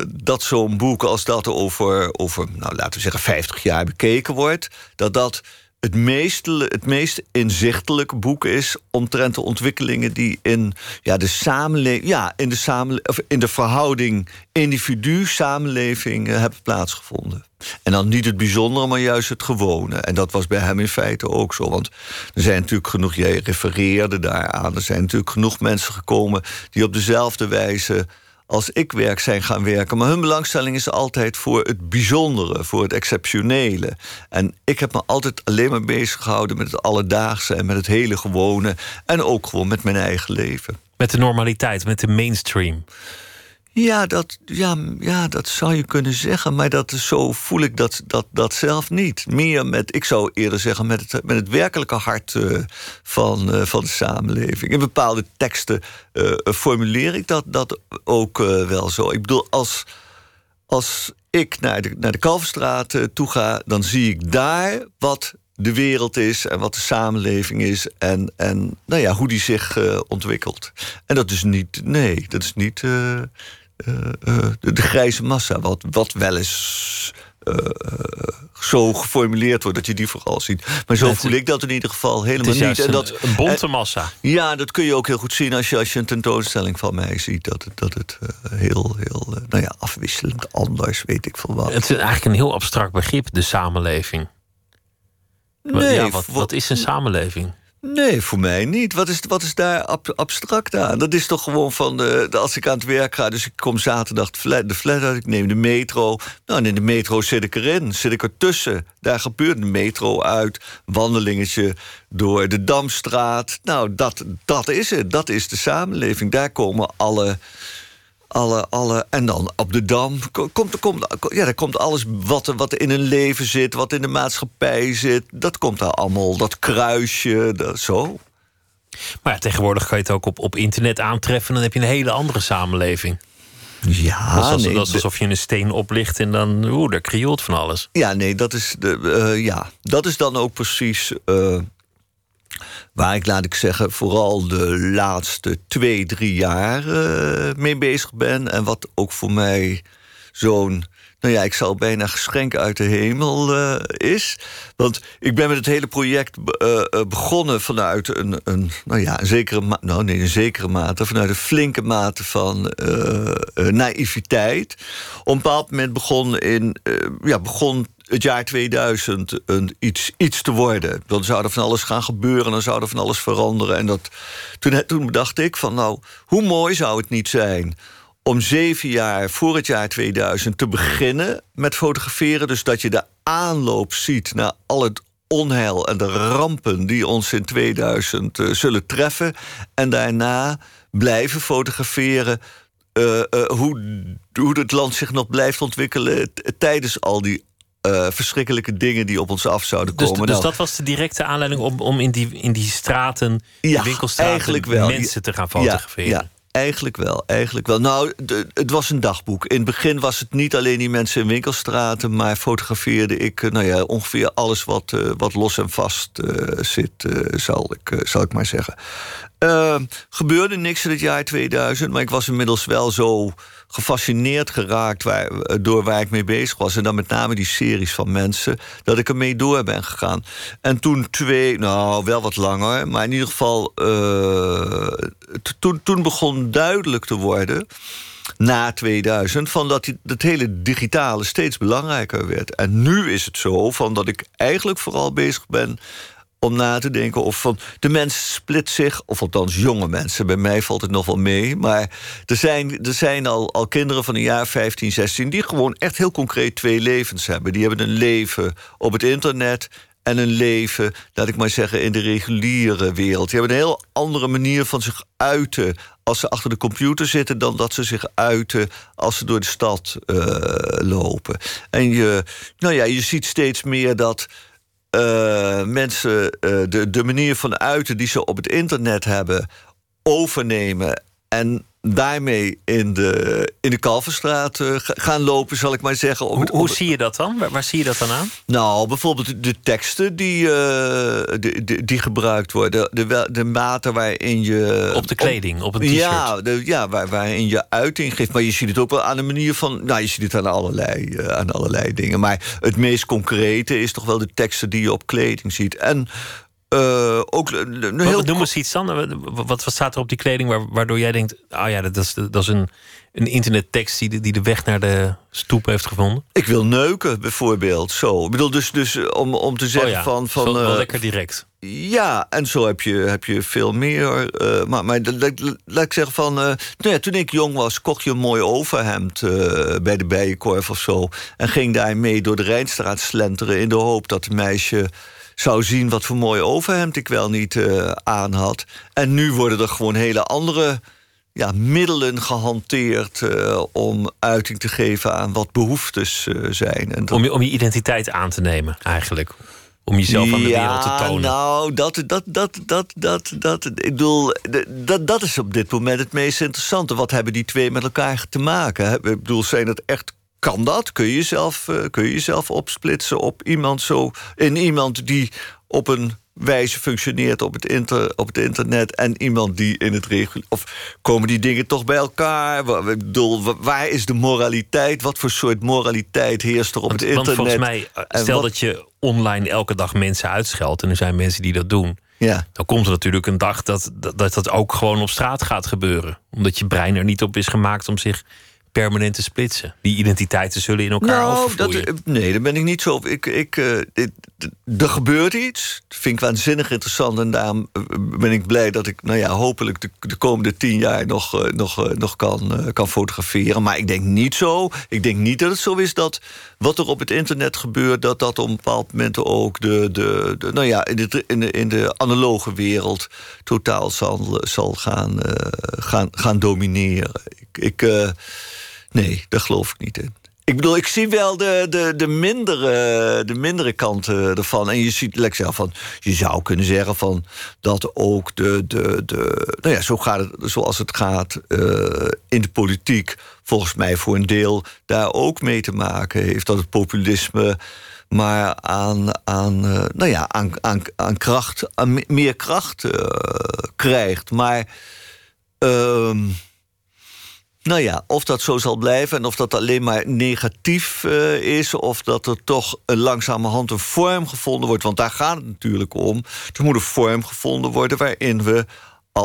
Speaker 2: dat zo'n boek als dat over, over, nou laten we zeggen, 50 jaar bekeken wordt, dat dat het meest, het meest inzichtelijke boek is omtrent de ontwikkelingen die in ja, de samenleving, ja, in de, of in de verhouding individu-samenleving uh, hebben plaatsgevonden. En dan niet het bijzondere, maar juist het gewone. En dat was bij hem in feite ook zo. Want er zijn natuurlijk genoeg, jij refereerde daaraan, er zijn natuurlijk genoeg mensen gekomen die op dezelfde wijze als ik werk zijn gaan werken. Maar hun belangstelling is altijd voor het bijzondere, voor het exceptionele. En ik heb me altijd alleen maar bezig gehouden met het alledaagse en met het hele gewone. En ook gewoon met mijn eigen leven.
Speaker 1: Met de normaliteit, met de mainstream.
Speaker 2: Ja, dat, ja, ja, dat zou je kunnen zeggen. Maar dat, zo voel ik dat, dat, dat zelf niet. Meer met, ik zou eerder zeggen, met het, met het werkelijke hart uh, van, uh, van de samenleving. In bepaalde teksten uh, formuleer ik dat, dat ook wel zo. Ik bedoel, als, als ik naar de, naar de Kalverstraat toe ga, dan zie ik daar wat de wereld is en wat de samenleving is en, en nou ja, hoe die zich ontwikkelt. En dat is niet, nee, dat is niet de, de, grijze massa, wat, wat wel eens uh, zo geformuleerd wordt dat je die vooral ziet. Maar zo voel ik dat in ieder geval helemaal niet.
Speaker 1: En dat, een bonte massa.
Speaker 2: ja, dat kun je ook heel goed zien als je, als je een tentoonstelling van mij ziet. Dat het, dat het heel, heel nou ja, afwisselend anders, weet ik veel wat.
Speaker 1: Het is eigenlijk een heel abstract begrip, de samenleving. Nee, ja, wat, wat is een samenleving?
Speaker 2: Nee, voor mij niet. Wat is, wat is daar abstract aan? Dat is toch gewoon van de, de, als ik aan het werk ga, dus ik kom zaterdag de flat uit, ik neem de metro. Nou, en in de metro zit ik erin, zit ik ertussen. Daar gebeurt de metro uit, wandelingetje door de Damstraat. Nou, dat, dat is het. Dat is de samenleving. Daar komen alle alle, alle, en dan op de Dam komt, komt, ja, daar komt alles wat, wat in een leven zit, wat in de maatschappij zit. Dat komt daar allemaal, dat kruisje, dat, zo.
Speaker 1: Maar ja, tegenwoordig kan je het ook op, op internet aantreffen... en dan heb je een hele andere samenleving.
Speaker 2: Ja,
Speaker 1: dat is, nee, dat is alsof je een steen oplicht en dan... oeh, daar krioelt van alles.
Speaker 2: Ja, nee, dat is, de, uh, ja, dat is dan ook precies... Uh, Waar ik, laat ik zeggen, vooral de laatste twee, drie jaar uh, mee bezig ben. En wat ook voor mij zo'n nou ja, ik zal bijna geschenk uit de hemel uh, is. Want ik ben met het hele project uh, begonnen vanuit een, een, nou ja, een zekere, nou nee, een zekere mate, vanuit een flinke mate van naïviteit. Op een bepaald moment begon, in, ja, begon het jaar 2000 een, iets, iets te worden. Dan zou er van alles gaan gebeuren, dan zou er van alles veranderen. En dat, toen, toen bedacht ik van nou, hoe mooi zou het niet zijn om zeven jaar voor het jaar 2000 te beginnen met fotograferen. Dus dat je de aanloop ziet naar al het onheil en de rampen die ons in 2000 uh, eh, zullen treffen. En daarna blijven fotograferen. Uh, uh, hoe, hoe het land zich nog blijft ontwikkelen tijdens al die uh, verschrikkelijke dingen die op ons af zouden
Speaker 1: dus,
Speaker 2: komen.
Speaker 1: Dus nou, dat was de directe aanleiding om, om in, die, in die straten, ja, winkelstraten, eigenlijk wel. mensen te gaan fotograferen.
Speaker 2: Ja, ja. Eigenlijk wel, eigenlijk wel. Nou, het was een dagboek. In het begin was het niet alleen die mensen in winkelstraten... maar fotografeerde ik eh, nou ja, ongeveer alles wat, uh, wat los en vast uh, zit, zal, ik, zal ik maar zeggen. gebeurde niks in het jaar 2000, maar ik was inmiddels wel zo gefascineerd geraakt waar, door waar ik mee bezig was. En dan met name die series van mensen, dat ik ermee door ben gegaan. En toen twee, nou wel wat langer, maar in ieder geval, uh, toen, toen begon duidelijk te worden na 2000 van dat het hele digitale steeds belangrijker werd. En nu is het zo van dat ik eigenlijk vooral bezig ben om na te denken of van de mens split zich, of althans jonge mensen, bij mij valt het nog wel mee, maar er zijn, er zijn al, al kinderen van een jaar 15, 16 die gewoon echt heel concreet twee levens hebben. Die hebben een leven op het internet en een leven, laat ik maar zeggen, in de reguliere wereld. Die hebben een heel andere manier van zich uiten als ze achter de computer zitten dan dat ze zich uiten als ze door de stad uh, lopen. En je, nou ja, je ziet steeds meer dat uh, mensen uh, de, de manier van uiten die ze op het internet hebben overnemen en daarmee in de, in de Kalverstraat uh, gaan lopen, zal ik maar zeggen.
Speaker 1: hoe, hoe zie je dat dan? Waar, zie je dat dan aan?
Speaker 2: Nou, bijvoorbeeld de teksten die, uh, die, die, gebruikt worden. De, de mate waarin je...
Speaker 1: Op de kleding, op, een t-shirt.
Speaker 2: Ja, de, ja waar, waarin je uiting geeft. Maar je ziet het ook wel aan de manier van... Nou, je ziet het aan allerlei, uh, aan allerlei dingen. Maar het meest concrete is toch wel de teksten die je op kleding ziet. En uh, ook
Speaker 1: een heel... Noem eens iets dan. Wat, wat staat er op die kleding waardoor jij denkt... ah ja, dat is, dat is een, een internettekst die de, die de weg naar de stoep heeft gevonden?
Speaker 2: Ik wil neuken, bijvoorbeeld. Zo. Ik bedoel, dus, dus om, om te zeggen
Speaker 1: oh ja,
Speaker 2: van... van
Speaker 1: wel uh, lekker direct.
Speaker 2: Ja, en zo heb je, heb je veel meer. Uh, maar maar laat ik zeggen van... nou ja, toen ik jong was, kocht je een mooi overhemd... bij de Bijenkorf of zo. En ging daar mee door de Rijnstraat slenteren... in de hoop dat het meisje zou zien wat voor mooi overhemd ik wel niet uh, aan had. En nu worden er gewoon hele andere ja, middelen gehanteerd uh, om uiting te geven aan wat behoeftes uh, zijn.
Speaker 1: En om, je, om je identiteit aan te nemen, eigenlijk. Om jezelf aan de wereld te tonen.
Speaker 2: Nou, dat, dat, dat, dat, dat, dat, ik bedoel, dat, dat is op dit moment het meest interessante. Wat hebben die twee met elkaar te maken? Ik bedoel, zijn het echt kan dat? Kun je jezelf, uh, kun je jezelf opsplitsen op iemand zo, in iemand die op een wijze functioneert op het, inter, op het internet en iemand die in het regulier. Of komen die dingen toch bij elkaar? Ik bedoel, waar is de moraliteit? Wat voor soort moraliteit heerst er op het internet?
Speaker 1: Want volgens mij, eh, stel dat je online elke dag mensen uitscheldt en er zijn mensen die dat doen.
Speaker 2: Ja.
Speaker 1: Dan komt er natuurlijk een dag dat, dat dat ook gewoon op straat gaat gebeuren. Omdat je brein er niet op is gemaakt om zich permanent te splitsen. Die identiteiten zullen in elkaar nou,
Speaker 2: dat, eh, Nee, daar ben ik niet zo Ik, ik, uh, er gebeurt iets. Dat vind ik waanzinnig interessant. En daarom eh, ben ik blij dat ik nou ja, hopelijk de, de komende tien jaar nog, nog, nog kan, kan fotograferen. Maar ik denk niet zo. Ik denk niet dat het zo is dat wat er op het internet gebeurt... dat dat op een bepaald moment ook de, de, de nou ja, in, de, in, de, in de analoge wereld... totaal zal, zal gaan, gaan, gaan domineren. Ik... ik Nee, daar geloof ik niet in. Ik bedoel, ik zie wel de, de, de, mindere, de mindere kanten ervan. En je ziet, zelf van, je zou kunnen zeggen van dat ook de, de, de nou ja, zo gaat het, zoals het gaat uh, in de politiek, volgens mij voor een deel daar ook mee te maken heeft. Dat het populisme maar aan, aan, uh, nou ja, aan, aan, aan kracht, meer kracht krijgt. Maar. Uh, nou ja, of dat zo zal blijven en of dat alleen maar negatief uh, is, of dat er toch een langzamerhand een vorm gevonden wordt. Want daar gaat het natuurlijk om. Er moet een vorm gevonden worden waarin we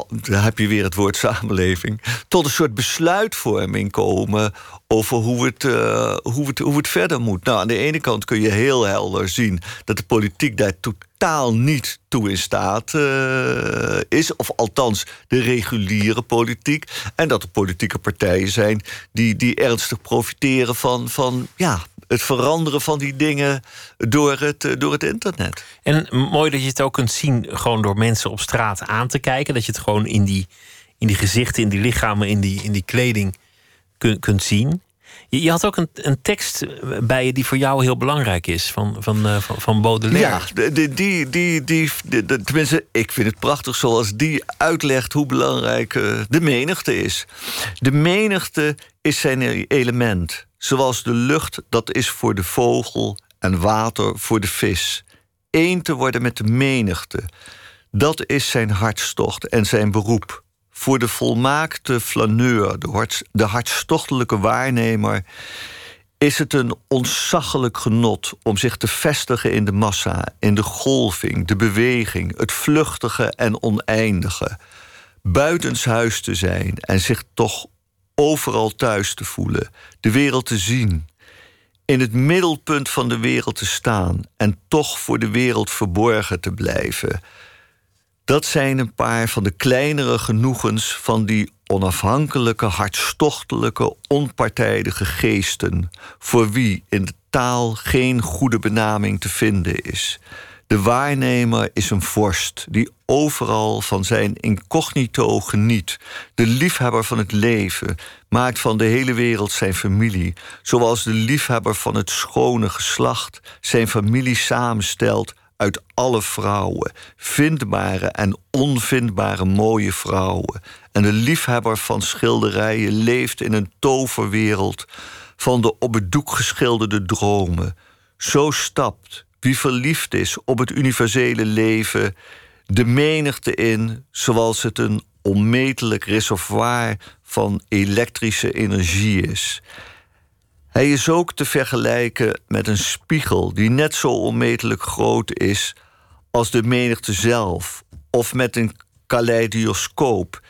Speaker 2: daar heb je weer het woord samenleving, tot een soort besluitvorming komen over hoe het, uh, hoe, het, hoe het verder moet. Nou, aan de ene kant kun je heel helder zien dat de politiek daar totaal niet toe in staat uh, is, of althans de reguliere politiek, en dat er politieke partijen zijn die, die ernstig profiteren van, van ja, het veranderen van die dingen door het, eh, door het internet.
Speaker 1: En mooi dat je het ook kunt zien, gewoon door mensen op straat aan te kijken. Dat je het gewoon in die, in die gezichten, in die lichamen, in die, in die kleding kunt, kunt zien. Je, had ook een, een tekst bij je die voor jou heel belangrijk is, van, van, uh, van, van Baudelaire.
Speaker 2: Ja, die, die, die, die, tenminste, ik vind het prachtig zoals die uitlegt hoe belangrijk de menigte is. De menigte is zijn element. Zoals de lucht dat is voor de vogel en water voor de vis. Eén te worden met de menigte. Dat is zijn hartstocht en zijn beroep. Voor de volmaakte flaneur, de, hartstochtelijke waarnemer, is het een ontzaglijk genot om zich te vestigen in de massa, in de golving, de beweging, het vluchtige en oneindige. Buitenshuis te zijn en zich toch overal thuis te voelen, de wereld te zien, in het middelpunt van de wereld te staan en toch voor de wereld verborgen te blijven. Dat zijn een paar van de kleinere genoegens van die onafhankelijke, hartstochtelijke, onpartijdige geesten, voor wie in de taal geen goede benaming te vinden is. De waarnemer is een vorst die overal van zijn incognito geniet. De liefhebber van het leven maakt van de hele wereld zijn familie, zoals de liefhebber van het schone geslacht zijn familie samenstelt uit alle vrouwen, vindbare en onvindbare mooie vrouwen. En de liefhebber van schilderijen leeft in een toverwereld van de op het doek geschilderde dromen. Zo stapt wie verliefd is op het universele leven de menigte in, zoals het een onmetelijk reservoir van elektrische energie is. Hij is ook te vergelijken met een spiegel die net zo onmetelijk groot is als de menigte zelf, of met een kaleidoscoop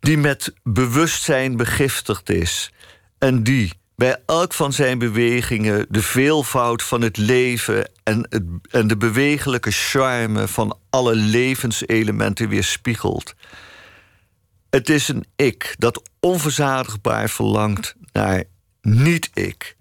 Speaker 2: die met bewustzijn begiftigd is en die bij elk van zijn bewegingen de veelvoud van het leven en, het, en de bewegelijke charme van alle levenselementen weerspiegelt. Het is een ik dat onverzadigbaar verlangt naar niet-ik,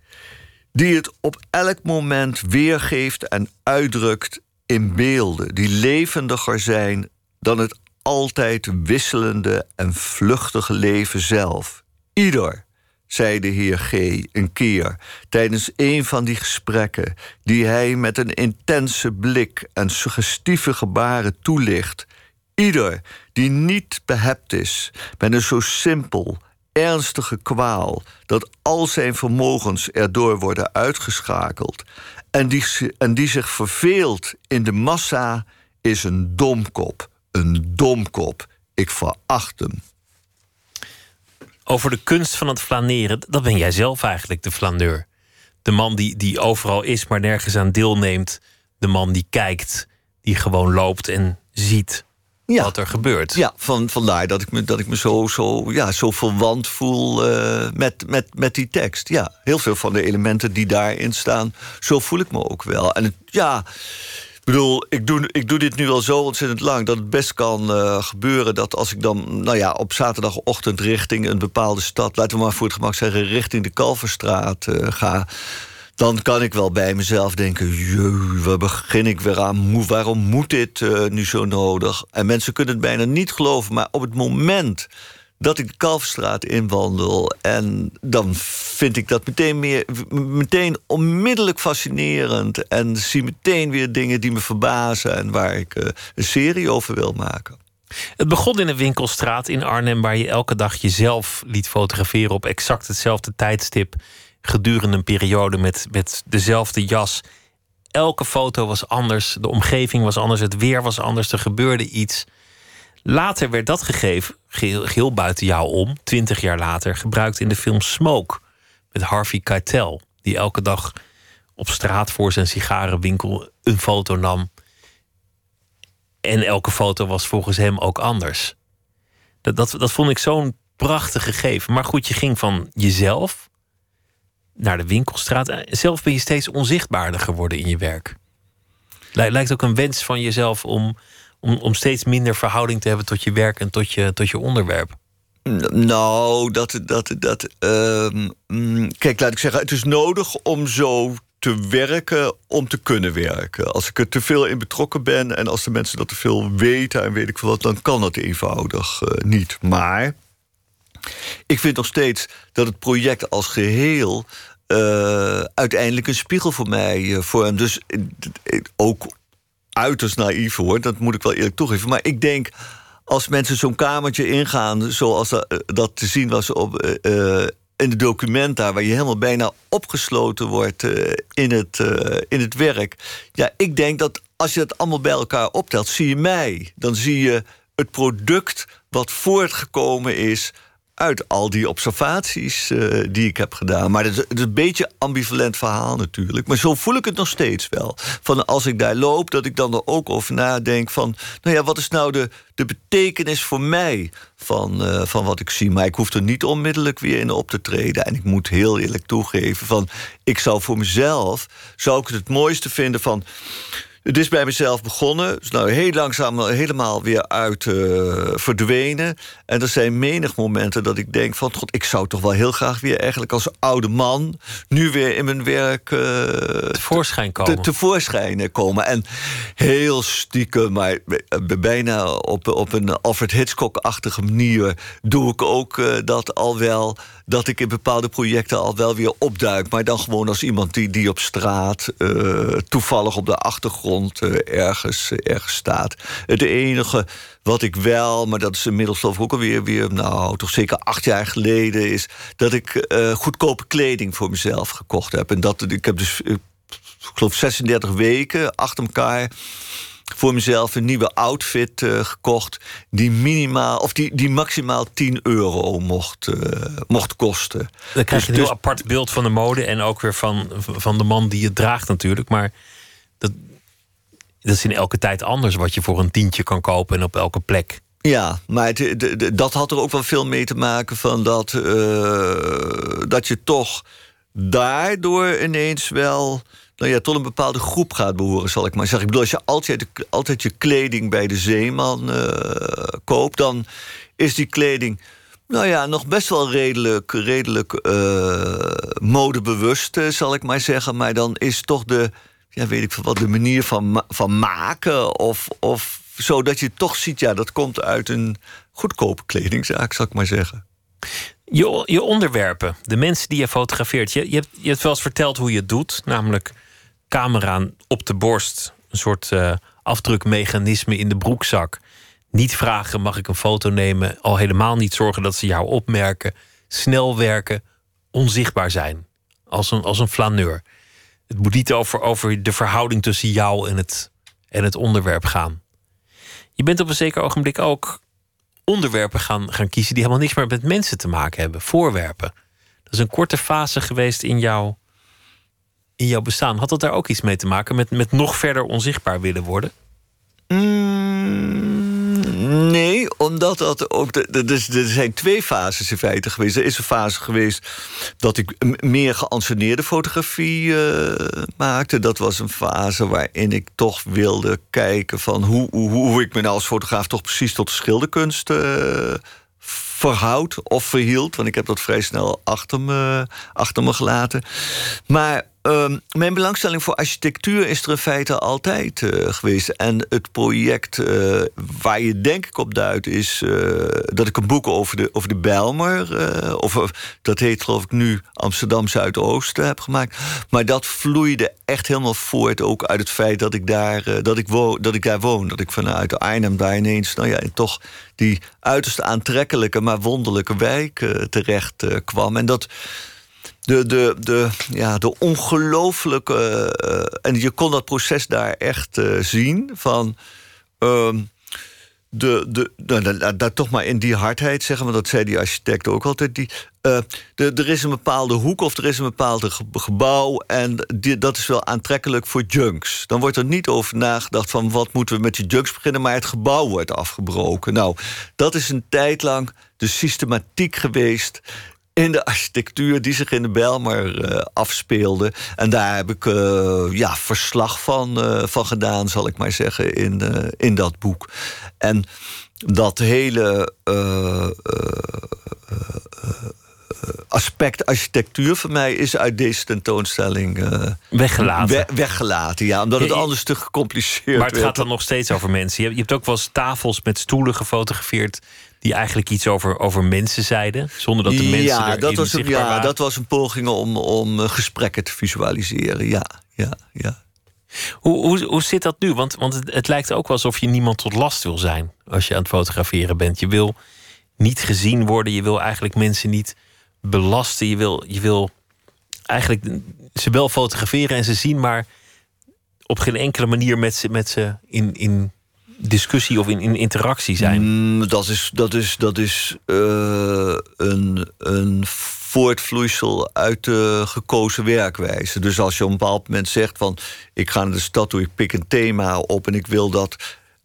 Speaker 2: die het op elk moment weergeeft en uitdrukt in beelden die levendiger zijn dan het altijd wisselende en vluchtige leven zelf. Ieder zei de heer G. een keer tijdens een van die gesprekken, die hij met een intense blik en suggestieve gebaren toelicht. Ieder die niet behept is met een zo simpel, ernstige kwaal dat al zijn vermogens erdoor worden uitgeschakeld en die, en die zich verveelt in de massa, is een domkop. Een domkop. Ik veracht hem
Speaker 1: over de kunst van het flaneren. Dat ben jij zelf eigenlijk, de flaneur. De man die, die overal is, maar nergens aan deelneemt. De man die kijkt, die gewoon loopt en ziet wat er gebeurt.
Speaker 2: Ja, van, vandaar dat ik me, dat ik me zo, zo, ja, zo verwant voel uh, met, met, met die tekst. Ja, heel veel van de elementen die daarin staan, zo voel ik me ook wel. En het, ja, bedoel, ik doe, ik doe dit nu al zo ontzettend lang... dat het best kan uh, gebeuren dat als ik dan nou ja, op zaterdagochtend... richting een bepaalde stad, laten we maar voor het gemak zeggen... richting de Kalverstraat uh, ga... dan kan ik wel bij mezelf denken... jee, waar begin ik weer aan? Waarom moet dit uh, nu zo nodig? En mensen kunnen het bijna niet geloven, maar op het moment dat ik de Kalfstraat inwandel. En dan vind ik dat meteen, meer, meteen onmiddellijk fascinerend. En zie meteen weer dingen die me verbazen en waar ik uh, een serie over wil maken.
Speaker 1: Het begon in een winkelstraat in Arnhem, waar je elke dag jezelf liet fotograferen op exact hetzelfde tijdstip. Gedurende een periode met, met dezelfde jas. Elke foto was anders, de omgeving was anders, het weer was anders, er gebeurde iets. Later werd dat gegeven, geheel, buiten jou om, twintig jaar later, gebruikt in de film Smoke. Met Harvey Keitel, die elke dag op straat voor zijn sigarenwinkel een foto nam. En elke foto was volgens hem ook anders. Dat, dat, dat vond ik zo'n prachtig gegeven. Maar goed, je ging van jezelf naar de winkelstraat. Zelf ben je steeds onzichtbaarder geworden in je werk. Lijkt ook een wens van jezelf om om, om steeds minder verhouding te hebben tot je werk en tot je, tot je onderwerp?
Speaker 2: Nou, dat. dat, dat uh, kijk, laat ik zeggen, het is nodig om zo te werken om te kunnen werken. Als ik er te veel in betrokken ben en als de mensen dat te veel weten en weet ik veel wat, dan kan dat eenvoudig uh, niet. Maar ik vind nog steeds dat het project als geheel uh, uiteindelijk een spiegel voor mij uh, vormt. Dus ook uiterst naïef hoor, dat moet ik wel eerlijk toegeven. Maar ik denk, als mensen zo'n kamertje ingaan, zoals dat, eh, te zien was op, uh, in de documenta, waar je helemaal bijna opgesloten wordt in, het, in het werk. Ja, ik denk dat als je dat allemaal bij elkaar optelt, zie je mij. Dan zie je het product wat voortgekomen is uit al die observaties uh, die ik heb gedaan. Maar het is, een beetje ambivalent verhaal natuurlijk. Maar zo voel ik het nog steeds wel. Van als ik daar loop, dat ik dan er ook over nadenk van... nou ja, wat is nou de, de betekenis voor mij van, uh, van wat ik zie? Maar ik hoef er niet onmiddellijk weer in op te treden. En ik moet heel eerlijk toegeven van... ik zou voor mezelf, zou ik het mooiste vinden van... Het is bij mezelf begonnen. is nou heel langzaam helemaal weer uit uh, verdwenen. En er zijn menig momenten dat ik denk van... God, ik zou toch wel heel graag weer eigenlijk als oude man... nu weer in mijn werk... Uh,
Speaker 1: tevoorschijn komen.
Speaker 2: Te, tevoorschijn komen. En heel stiekem, maar bijna op, op een Alfred Hitchcock-achtige manier... doe ik ook uh, dat al wel dat ik in bepaalde projecten al wel weer opduik. Maar dan gewoon als iemand die, die op straat uh, toevallig op de achtergrond grond eh, ergens, eh, ergens staat. Het enige wat ik wel, maar dat is inmiddels ook alweer weer, nou, toch zeker acht jaar geleden, is dat ik eh, goedkope kleding voor mezelf gekocht heb. En dat ik heb dus, ik geloof, 36 weken achter elkaar voor mezelf een nieuwe outfit uh, gekocht. die minimaal, of die, die maximaal 10 euro mocht, uh, mocht kosten.
Speaker 1: Dan krijg je
Speaker 2: Dus-
Speaker 1: een heel
Speaker 2: dus-
Speaker 1: apart beeld van de mode en ook weer van, van de man die het draagt, natuurlijk. Maar dat, dat is in elke tijd anders wat je voor een tientje kan kopen en op elke plek.
Speaker 2: Ja, maar het, dat had er ook wel veel mee te maken van dat, eh, dat je toch daardoor ineens wel. Nou ja, tot een bepaalde groep gaat behoren, zal ik maar zeggen. Ik bedoel, als je altijd, altijd je kleding bij de zeeman eh, koopt, dan is die kleding. Nou ja, nog best wel redelijk, redelijk eh, modebewust, eh, zal ik maar zeggen. Maar dan is toch de, ja, weet ik wat, de manier van, van maken of, of zo dat je toch ziet, ja, dat komt uit een goedkope kledingzaak, zal ik maar zeggen.
Speaker 1: Je, je onderwerpen, de mensen die je fotografeert. Je, je, hebt, je hebt wel eens verteld hoe je het doet. Namelijk camera op de borst. Een soort eh, afdrukmechanisme in de broekzak. Niet vragen, mag ik een foto nemen? Al helemaal niet zorgen dat ze jou opmerken. Snel werken, onzichtbaar zijn. Als een, als een flaneur. Het moet niet over, over de verhouding tussen jou en het, en het onderwerp gaan. Je bent op een zeker ogenblik ook onderwerpen gaan, gaan kiezen die helemaal niks meer met mensen te maken hebben. Voorwerpen. Dat is een korte fase geweest in jouw, in jouw bestaan. Had dat daar ook iets mee te maken met, met nog verder onzichtbaar willen worden?
Speaker 2: Mm, nee, omdat dat ook. dus er zijn twee fases in feite geweest. Er is een fase geweest dat ik meer geanceneerde fotografie eh, maakte. Dat was een fase waarin ik toch wilde kijken van hoe, hoe, hoe ik me nou als fotograaf toch precies tot de schilderkunst eh, verhoud of verhield. Want ik heb dat vrij snel achter me, achter me gelaten. Maar ehm, mijn belangstelling voor architectuur is er in feite altijd eh, geweest. En het project eh, waar je denk ik op duidt is eh, dat ik een boek over de, over de Bijlmer, over, dat heet geloof ik nu Amsterdam Zuidoosten, heb gemaakt. Maar dat vloeide echt helemaal voort ook uit het feit dat ik daar, dat ik wo dat ik daar woon. Dat ik vanuit Arnhem daar ineens, nou ja, in toch die uiterst aantrekkelijke, maar wonderlijke wijk terecht kwam. En dat de, de, de, ja, de ongelooflijke. eh, en je kon dat proces daar echt eh, zien. Van. ehm, de, de, nou, dat toch maar in die hardheid zeggen, want dat zei die architect ook altijd. Die, eh, de, er is een bepaalde hoek of er is een bepaald ge- gebouw. En die, dat is wel aantrekkelijk voor junks. Dan wordt er niet over nagedacht van wat moeten we met die junks beginnen, maar het gebouw wordt afgebroken. Nou, dat is een tijd lang de systematiek geweest in de architectuur die zich in de Bijlmer eh, afspeelde. En daar heb ik eh, ja, verslag van, eh, van gedaan, zal ik maar zeggen, in, in dat boek. En dat hele aspect architectuur voor mij is uit deze tentoonstelling eh,
Speaker 1: Weggelaten.
Speaker 2: we- weggelaten. Ja, omdat het anders te gecompliceerd
Speaker 1: maar het
Speaker 2: werd.
Speaker 1: gaat dan nog steeds over mensen. Je hebt, je hebt ook wel eens tafels met stoelen gefotografeerd. die eigenlijk iets over, over mensen zeiden. zonder dat de mensen.
Speaker 2: ja, dat was, een, ja
Speaker 1: waren.
Speaker 2: dat was een poging om, om eh, gesprekken te visualiseren. Ja, ja, ja.
Speaker 1: Hoe, hoe, hoe zit dat nu? Want, want het, het lijkt ook wel alsof je niemand tot last wil zijn als je aan het fotograferen bent. Je wil niet gezien worden, je wil eigenlijk mensen niet belasten. Je wil, je wil eigenlijk ze wel fotograferen en ze zien, maar op geen enkele manier met ze, met ze in, in discussie of in, in interactie zijn.
Speaker 2: Mm, dat is, dat is, dat is eh, een, een voortvloeisel uit de gekozen werkwijze. Dus als je op een bepaald moment zegt van... ik ga naar de stad toe, ik pik een thema op... en ik wil dat,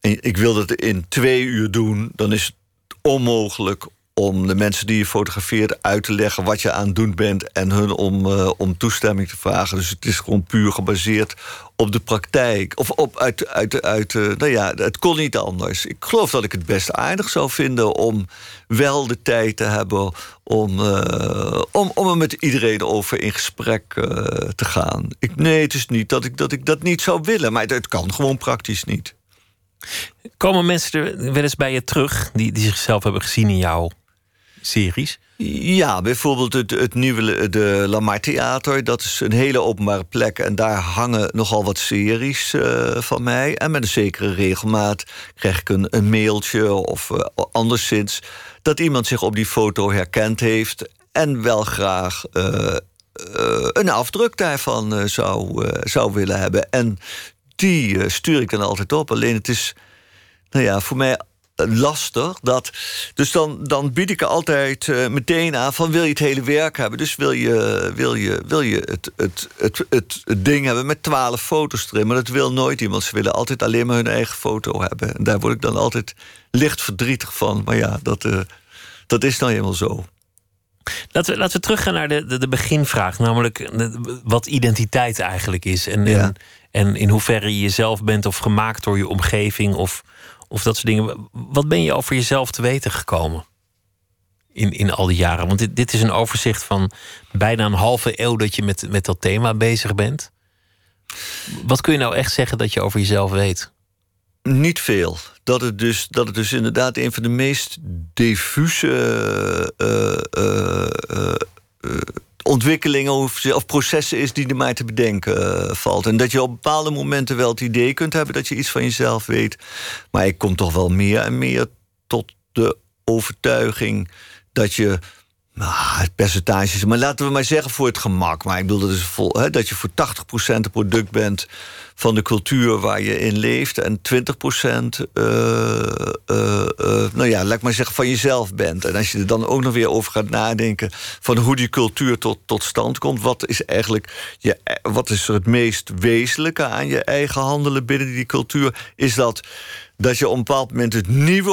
Speaker 2: ik wil dat in twee uur doen... dan is het onmogelijk om de mensen die je fotografeert uit te leggen wat je aan het doen bent en hun om, eh, om toestemming te vragen. Dus het is gewoon puur gebaseerd op de praktijk. Of op uit, uit, uit eh, nou ja, het kon niet anders. Ik geloof dat ik het best aardig zou vinden om wel de tijd te hebben om, eh, om, om er met iedereen over in gesprek te gaan. Ik, nee, het is niet dat ik, dat ik dat niet zou willen, maar het, het kan gewoon praktisch niet.
Speaker 1: Komen mensen er wel eens bij je terug die, die zichzelf hebben gezien in jouw series?
Speaker 2: Ja, bijvoorbeeld het, het nieuwe de Lamar Theater. Dat is een hele openbare plek. En daar hangen nogal wat series uh, van mij. En met een zekere regelmaat krijg ik een, een mailtje of uh, anderszins... dat iemand zich op die foto herkend heeft... en wel graag uh, een afdruk daarvan zou, zou willen hebben. En die stuur ik dan altijd op. Alleen het is nou ja, voor mij lastig. Dat, dus dan, dan bied ik er altijd uh, meteen aan van wil je het hele werk hebben. Dus wil je, wil je, wil je het, het, het, het, het ding hebben met twaalf foto's erin. Maar dat wil nooit iemand. Ze willen altijd alleen maar hun eigen foto hebben. En daar word ik dan altijd licht verdrietig van. Maar ja, dat, uh, dat is nou helemaal zo.
Speaker 1: Laten we, laten we teruggaan naar de, de, de beginvraag. Namelijk wat identiteit eigenlijk is. En, ja. en, en in hoeverre je jezelf bent of gemaakt door je omgeving... of of dat soort dingen. Wat ben je over jezelf te weten gekomen? In, in al die jaren. Want dit, dit is een overzicht van bijna een halve eeuw dat je met, met dat thema bezig bent. Wat kun je nou echt zeggen dat je over jezelf weet?
Speaker 2: Niet veel. Dat het dus, dat het dus inderdaad een van de meest diffuse uh, uh, uh, ontwikkelingen of, processen is die er maar te bedenken uh, valt. En dat je op bepaalde momenten wel het idee kunt hebben dat je iets van jezelf weet. Maar ik kom toch wel meer en meer tot de overtuiging dat je. Nou, het percentage is. Maar laten we maar zeggen voor het gemak. Maar ik bedoel, dat, is vol, hè, dat je voor 80% een product bent van de cultuur waar je in leeft. En 20 procent, uh, uh, nou ja, laat maar zeggen, van jezelf bent. En als je er dan ook nog weer over gaat nadenken van hoe die cultuur tot, tot stand komt. Wat is eigenlijk je, wat is er het meest wezenlijke aan je eigen handelen binnen die cultuur? Is dat dat je op een bepaald moment het nieuwe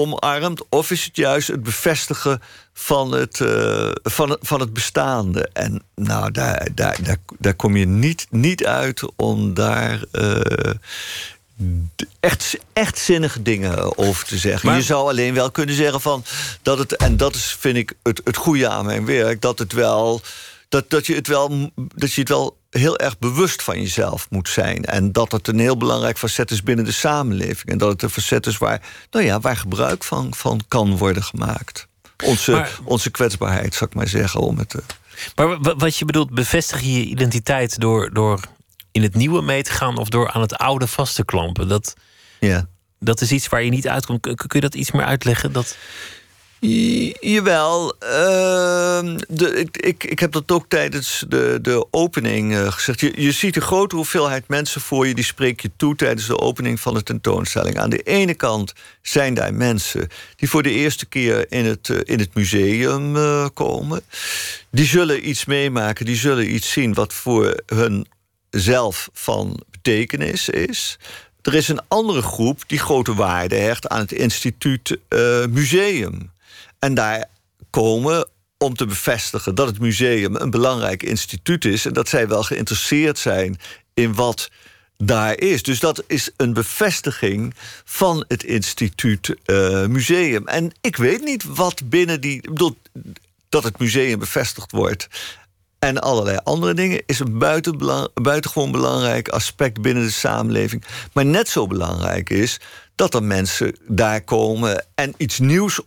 Speaker 2: omarmt? Of is het juist het bevestigen van het, uh, van, van het bestaande? En nou, daar, daar, daar, daar kom je niet, niet uit om daar. Uh, echt, echt zinnige dingen over te zeggen. Maar... Je zou alleen wel kunnen zeggen van dat het, en dat is, vind ik, het, het goede aan mijn werk, dat het wel. Dat, dat, je het wel, dat je het wel heel erg bewust van jezelf moet zijn. En dat het een heel belangrijk facet is binnen de samenleving. En dat het een facet is waar, nou ja, waar gebruik van, van kan worden gemaakt. Onze, maar, onze kwetsbaarheid, zou ik maar zeggen. Om het te...
Speaker 1: Maar wat je bedoelt, bevestig je je identiteit door, door in het nieuwe mee te gaan of door aan het oude vast te klampen? Dat,
Speaker 2: ja.
Speaker 1: dat is iets waar je niet uitkomt. Kun je dat iets meer uitleggen? Dat...
Speaker 2: Jawel, uh, de, ik, ik, ik heb dat ook tijdens de, de opening uh, gezegd. Je, ziet een grote hoeveelheid mensen voor je, die spreek je toe tijdens de opening van de tentoonstelling. Aan de ene kant zijn daar mensen die voor de eerste keer in het, uh, in het museum uh, komen. Die zullen iets meemaken, die zullen iets zien wat voor hun zelf van betekenis is. Er is een andere groep die grote waarde hecht aan het instituut Museum. En daar komen om te bevestigen dat het museum een belangrijk instituut is en dat zij wel geïnteresseerd zijn in wat daar is. Dus dat is een bevestiging van het instituut uh, museum. En ik weet niet wat binnen die. Bedoel, dat het museum bevestigd wordt. En allerlei andere dingen is een buitengewoon belangrijk aspect binnen de samenleving. Maar net zo belangrijk is dat er mensen daar komen en iets nieuws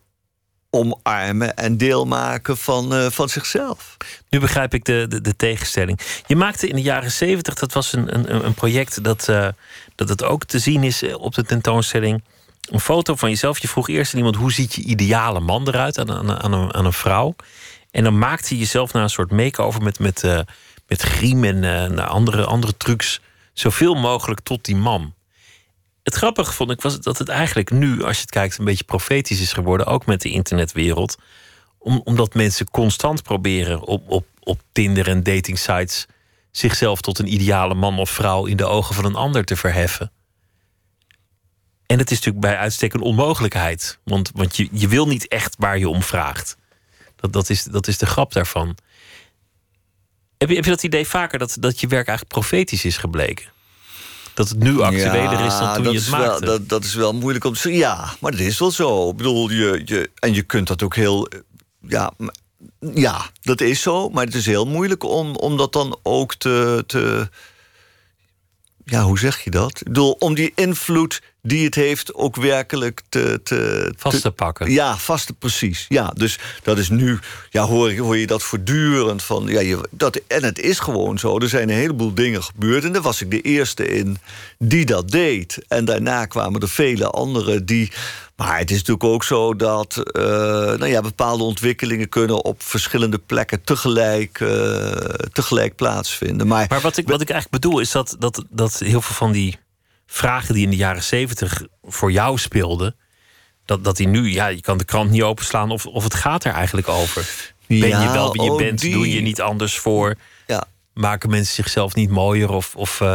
Speaker 2: omarmen en deel maken van, uh, van zichzelf.
Speaker 1: Nu begrijp ik de, de, de, tegenstelling. Je maakte in de jaren zeventig, dat was een, een, een project dat, uh, dat het ook te zien is eh, op de tentoonstelling. Een foto van jezelf. Je vroeg eerst aan iemand hoe ziet je ideale man eruit aan, aan, aan, een, aan een vrouw. En dan maakte je jezelf naar een soort make-over met, met, met griem en andere, andere trucs. Zoveel mogelijk tot die man het grappige vond ik was dat het eigenlijk nu, als je het kijkt, een beetje profetisch is geworden, ook met de internetwereld. Om, omdat mensen constant proberen op, op, op Tinder en datingsites zichzelf tot een ideale man of vrouw in de ogen van een ander te verheffen. En het is natuurlijk bij uitstek een onmogelijkheid. Want, want je, je wil niet echt waar je om vraagt. Dat, dat, is, dat is de grap daarvan. Heb je, heb je dat idee vaker dat, dat je werk eigenlijk profetisch is gebleken? Dat het nu actueler is dan toen je het maakte.
Speaker 2: Wel, dat, dat is wel moeilijk om te zeggen. Ja, maar dat is wel zo. Ik bedoel, je, je, en je kunt dat ook heel... Ja, ja, dat is zo. Maar het is heel moeilijk om, om dat dan ook te, te... Ja, hoe zeg je dat? Ik bedoel, om die invloed die het heeft ook werkelijk te... te
Speaker 1: Vast te pakken.
Speaker 2: Ja, vast precies. Ja, dus dat is nu, ja, hoor, je- hoor je dat voortdurend van. Ja, je, dat, en het is gewoon zo. Er zijn een heleboel dingen gebeurd. En daar was ik de eerste in die dat deed. En daarna kwamen er vele anderen die. Maar het is natuurlijk ook zo dat eh, nou ja, bepaalde ontwikkelingen kunnen op verschillende plekken tegelijk, eh, tegelijk plaatsvinden. Maar,
Speaker 1: Maar wat ik, wat ik eigenlijk bedoel is dat, dat, dat heel veel van die vragen die in de jaren zeventig voor jou speelden, dat, dat die nu, ja, je kan de krant niet openslaan of, of het gaat er eigenlijk over. Ben je wel wie je
Speaker 2: oh,
Speaker 1: bent?
Speaker 2: die-
Speaker 1: Doe je niet anders voor?
Speaker 2: ja,
Speaker 1: Maken mensen zichzelf niet mooier? Of, of eh,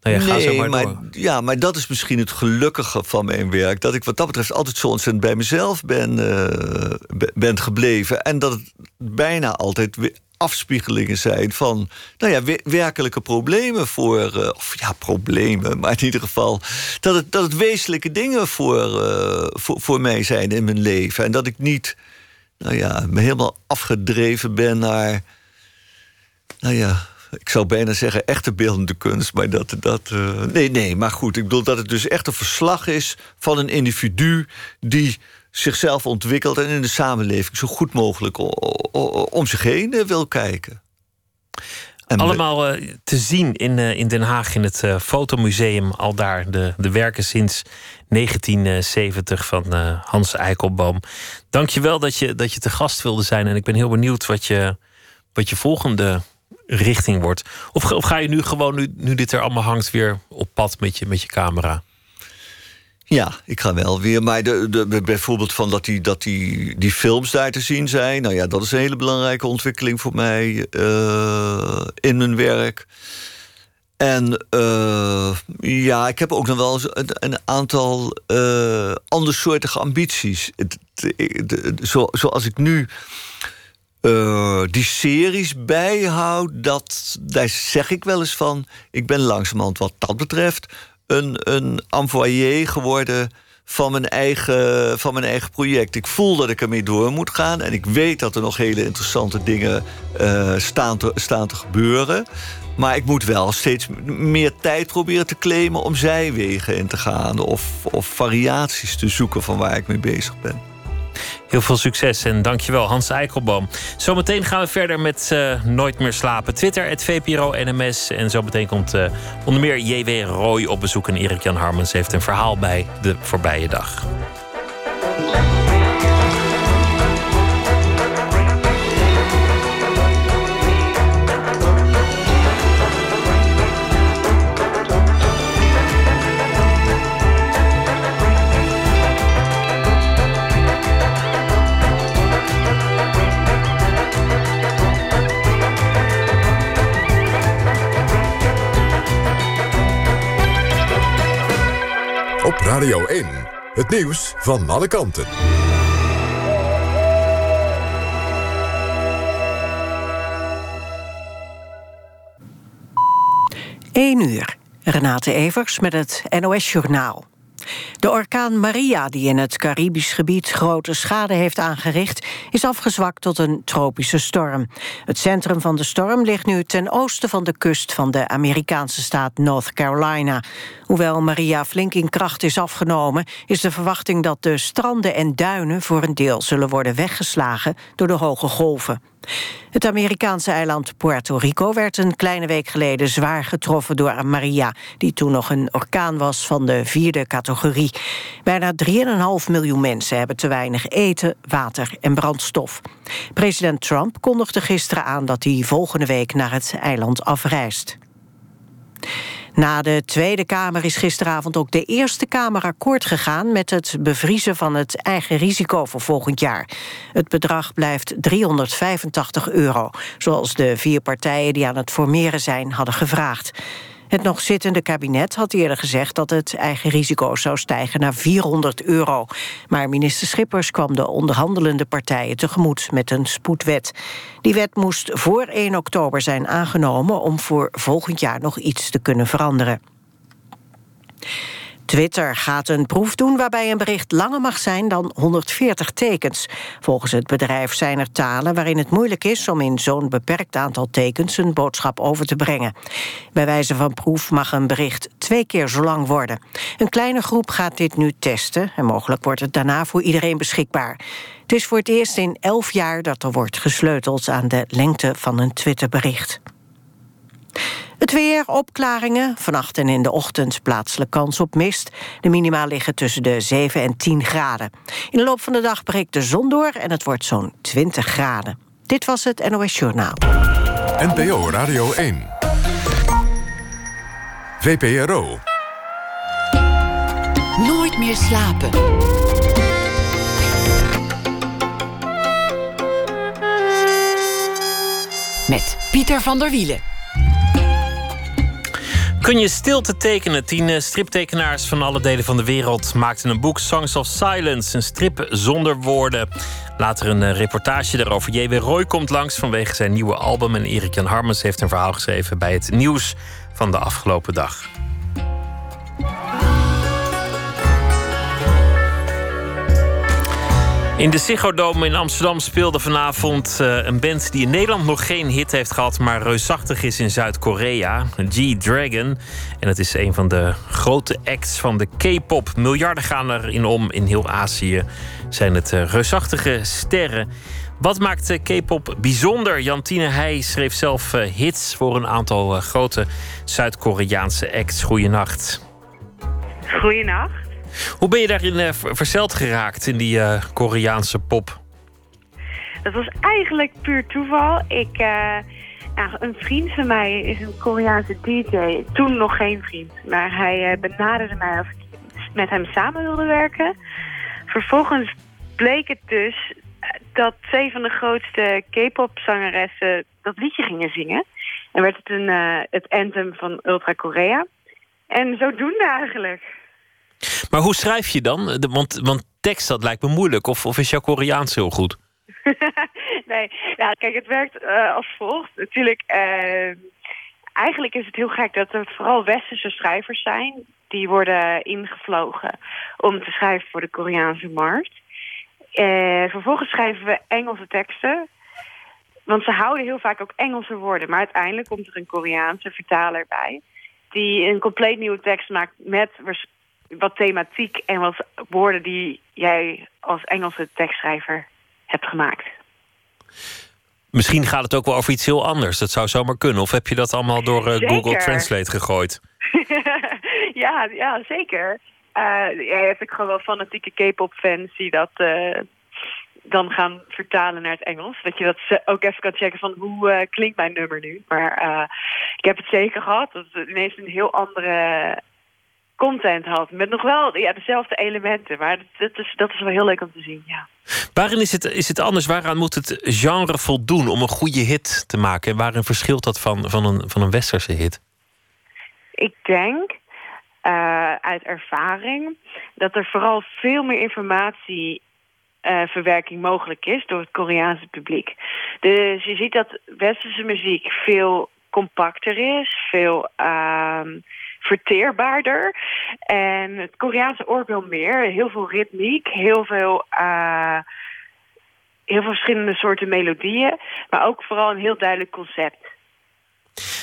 Speaker 1: nou ja, ga zo maar,
Speaker 2: maar,
Speaker 1: door.
Speaker 2: ja, maar dat is misschien het gelukkige van mijn werk. Dat ik wat dat betreft altijd zo ontzettend bij mezelf ben, be- ben gebleven. En dat het bijna altijd afspiegelingen zijn van nou ja, we- werkelijke problemen voor. eh, of ja, problemen, maar in ieder geval. Dat het, dat het wezenlijke dingen voor, eh, voor, voor mij zijn in mijn leven. En dat ik niet nou ja, me helemaal afgedreven ben naar nou ja, ik zou bijna zeggen echte beeldende kunst, maar dat. dat eh, nee, nee, maar goed. Ik bedoel dat het dus echt een verslag is van een individu die zichzelf ontwikkelt en in de samenleving zo goed mogelijk om zich heen eh, wil kijken. En
Speaker 1: Allemaal eh, te zien in, eh, in Den Haag in het eh, Fotomuseum. Al daar de, de werken sinds 1970 van Hans Eikelboom. Dank je wel dat je, dat je te gast wilde zijn. En ik ben heel benieuwd wat je, wat je volgende richting wordt. Of, of ga je nu gewoon, nu, nu dit er allemaal hangt, weer op pad met je, met je camera?
Speaker 2: Ja, ik ga wel weer. Maar de, de, bijvoorbeeld van dat, die, dat die, die films daar te zien zijn. Nou ja, dat is een hele belangrijke ontwikkeling voor mij eh, in mijn werk. En eh, ja, ik heb ook nog wel een, een aantal eh andersoortige ambities. Zo, zoals ik nu die series bijhoud, dat, daar zeg ik wel eens van... ik ben langzamerhand wat dat betreft een, een geworden van mijn, eigen, van mijn eigen project. Ik voel dat ik ermee door moet gaan... en ik weet dat er nog hele interessante dingen eh, staan, te, staan te gebeuren... Maar ik moet wel steeds meer tijd proberen te claimen om zijwegen in te gaan. Of, of variaties te zoeken van waar ik mee bezig ben.
Speaker 1: Heel veel succes en dankjewel Hans Eikelboom. Zometeen gaan we verder met eh, Nooit meer slapen. Twitter, het VPRO NMS. En zometeen komt eh, onder meer J.W. Roy op bezoek. En Erik-Jan Harmens heeft een verhaal bij de voorbije dag.
Speaker 4: Radio 1. Het nieuws van alle kanten.
Speaker 5: 1 uur. Renate Evers met het NOS Journaal. De orkaan Maria, die in het Caribisch gebied grote schade heeft aangericht, is afgezwakt tot een tropische storm. Het centrum van de storm ligt nu ten oosten van de kust van de Amerikaanse staat North Carolina. Hoewel Maria flink in kracht is afgenomen, is de verwachting dat de stranden en duinen voor een deel zullen worden weggeslagen door de hoge golven. Het Amerikaanse eiland Puerto Rico werd een kleine week geleden zwaar getroffen door Maria, die toen nog een orkaan was van de vierde categorie. Bijna 3,5 miljoen mensen hebben te weinig eten, water en brandstof. President Trump kondigde gisteren aan dat hij volgende week naar het eiland afreist. Na de Tweede Kamer is gisteravond ook de Eerste Kamer akkoord gegaan met het bevriezen van het eigen risico voor volgend jaar. Het bedrag blijft 385 euro, zoals de vier partijen die aan het formeren zijn hadden gevraagd. Het nog zittende kabinet had eerder gezegd dat het eigen risico zou stijgen naar 400 euro. Maar minister Schippers kwam de onderhandelende partijen tegemoet met een spoedwet. Die wet moest voor 1 oktober zijn aangenomen om voor volgend jaar nog iets te kunnen veranderen. Twitter gaat een proef doen waarbij een bericht langer mag zijn dan 140 tekens. Volgens het bedrijf zijn er talen waarin het moeilijk is om in zo'n beperkt aantal tekens een boodschap over te brengen. Bij wijze van proef mag een bericht twee keer zo lang worden. Een kleine groep gaat dit nu testen en mogelijk wordt het daarna voor iedereen beschikbaar. Het is voor het eerst in elf jaar dat er wordt gesleuteld aan de lengte van een Twitterbericht. Het weer, opklaringen. Vannacht en in de ochtend plaatselijk kans op mist. De minima liggen tussen de 7 en 10 graden. In de loop van de dag breekt de zon door en het wordt zo'n 20 graden. Dit was het NOS Journaal.
Speaker 4: NPO Radio 1. VPRO.
Speaker 6: Nooit meer slapen. Met Pieter van der Wielen.
Speaker 1: Kun je stilte tekenen? Tien eh, striptekenaars van alle delen van de wereld maakten een boek Songs of Silence, een strip zonder woorden. Later een eh, reportage daarover. J.W. Roy komt langs vanwege zijn nieuwe album en Erik Jan Harmens heeft een verhaal geschreven bij het nieuws van de afgelopen dag. In de Ziggo in Amsterdam speelde vanavond uh, een band die in Nederland nog geen hit heeft gehad, maar reusachtig is in Zuid-Korea, G-Dragon. En het is een van de grote acts van de K-pop. Miljarden gaan erin om. In heel Azië zijn het uh, reusachtige sterren. Wat maakt K-pop bijzonder? Jantine Heij schreef zelf hits voor een aantal grote Zuid-Koreaanse acts. Goeienacht.
Speaker 7: Goeienacht.
Speaker 1: Hoe ben je daarin uh, verzeld geraakt in die uh, Koreaanse pop?
Speaker 7: Dat was eigenlijk puur toeval. Ik, uh, ja, een vriend van mij is een Koreaanse DJ. Toen nog geen vriend. Maar hij benaderde mij of ik met hem samen wilde werken. Vervolgens bleek het dus dat twee van de grootste K-pop zangeressen dat liedje gingen zingen. En werd het een, het anthem van Ultra Korea. En zodoende eigenlijk.
Speaker 1: Maar hoe schrijf je dan? Want, want tekst, dat lijkt me moeilijk. Of, of is jouw Koreaans heel goed?
Speaker 7: nee, ja, kijk, het werkt uh, als volgt. Natuurlijk, uh, eigenlijk is het heel gek dat het vooral westerse schrijvers zijn... die worden ingevlogen om te schrijven voor de Koreaanse markt. Uh, vervolgens schrijven we Engelse teksten... Want ze houden heel vaak ook Engelse woorden. Maar uiteindelijk komt er een Koreaanse vertaler bij... die een compleet nieuwe tekst maakt met wat thematiek en wat woorden die jij als Engelse tekstschrijver hebt gemaakt.
Speaker 1: Misschien gaat het ook wel over iets heel anders. Dat zou zomaar kunnen. Of heb je dat allemaal door uh, Google Translate gegooid?
Speaker 7: ja, ja, zeker. Uh, ja, heb ik gewoon wel fanatieke K-pop fans die dat uh, dan gaan vertalen naar het Engels. Dat je dat ook even kan checken van hoe klinkt mijn nummer nu. Maar ik heb het zeker gehad. Dat het ineens een heel andere content had. Met nog wel ja, dezelfde elementen. Maar dat is, dat is wel heel leuk om te zien, ja.
Speaker 1: Waarin is het, is het anders? Waaraan moet het genre voldoen om een goede hit te maken? En waarin verschilt dat van, van, een, van een westerse hit?
Speaker 7: Ik denk uh, uit ervaring dat er vooral veel meer informatie uh, verwerking mogelijk is door het Koreaanse publiek. Dus je ziet dat westerse muziek veel compacter is, veel uh, verteerbaarder. En het Koreaanse oor wil meer. Heel veel ritmiek, heel veel, uh, heel veel verschillende soorten melodieën. Maar ook vooral een heel duidelijk concept.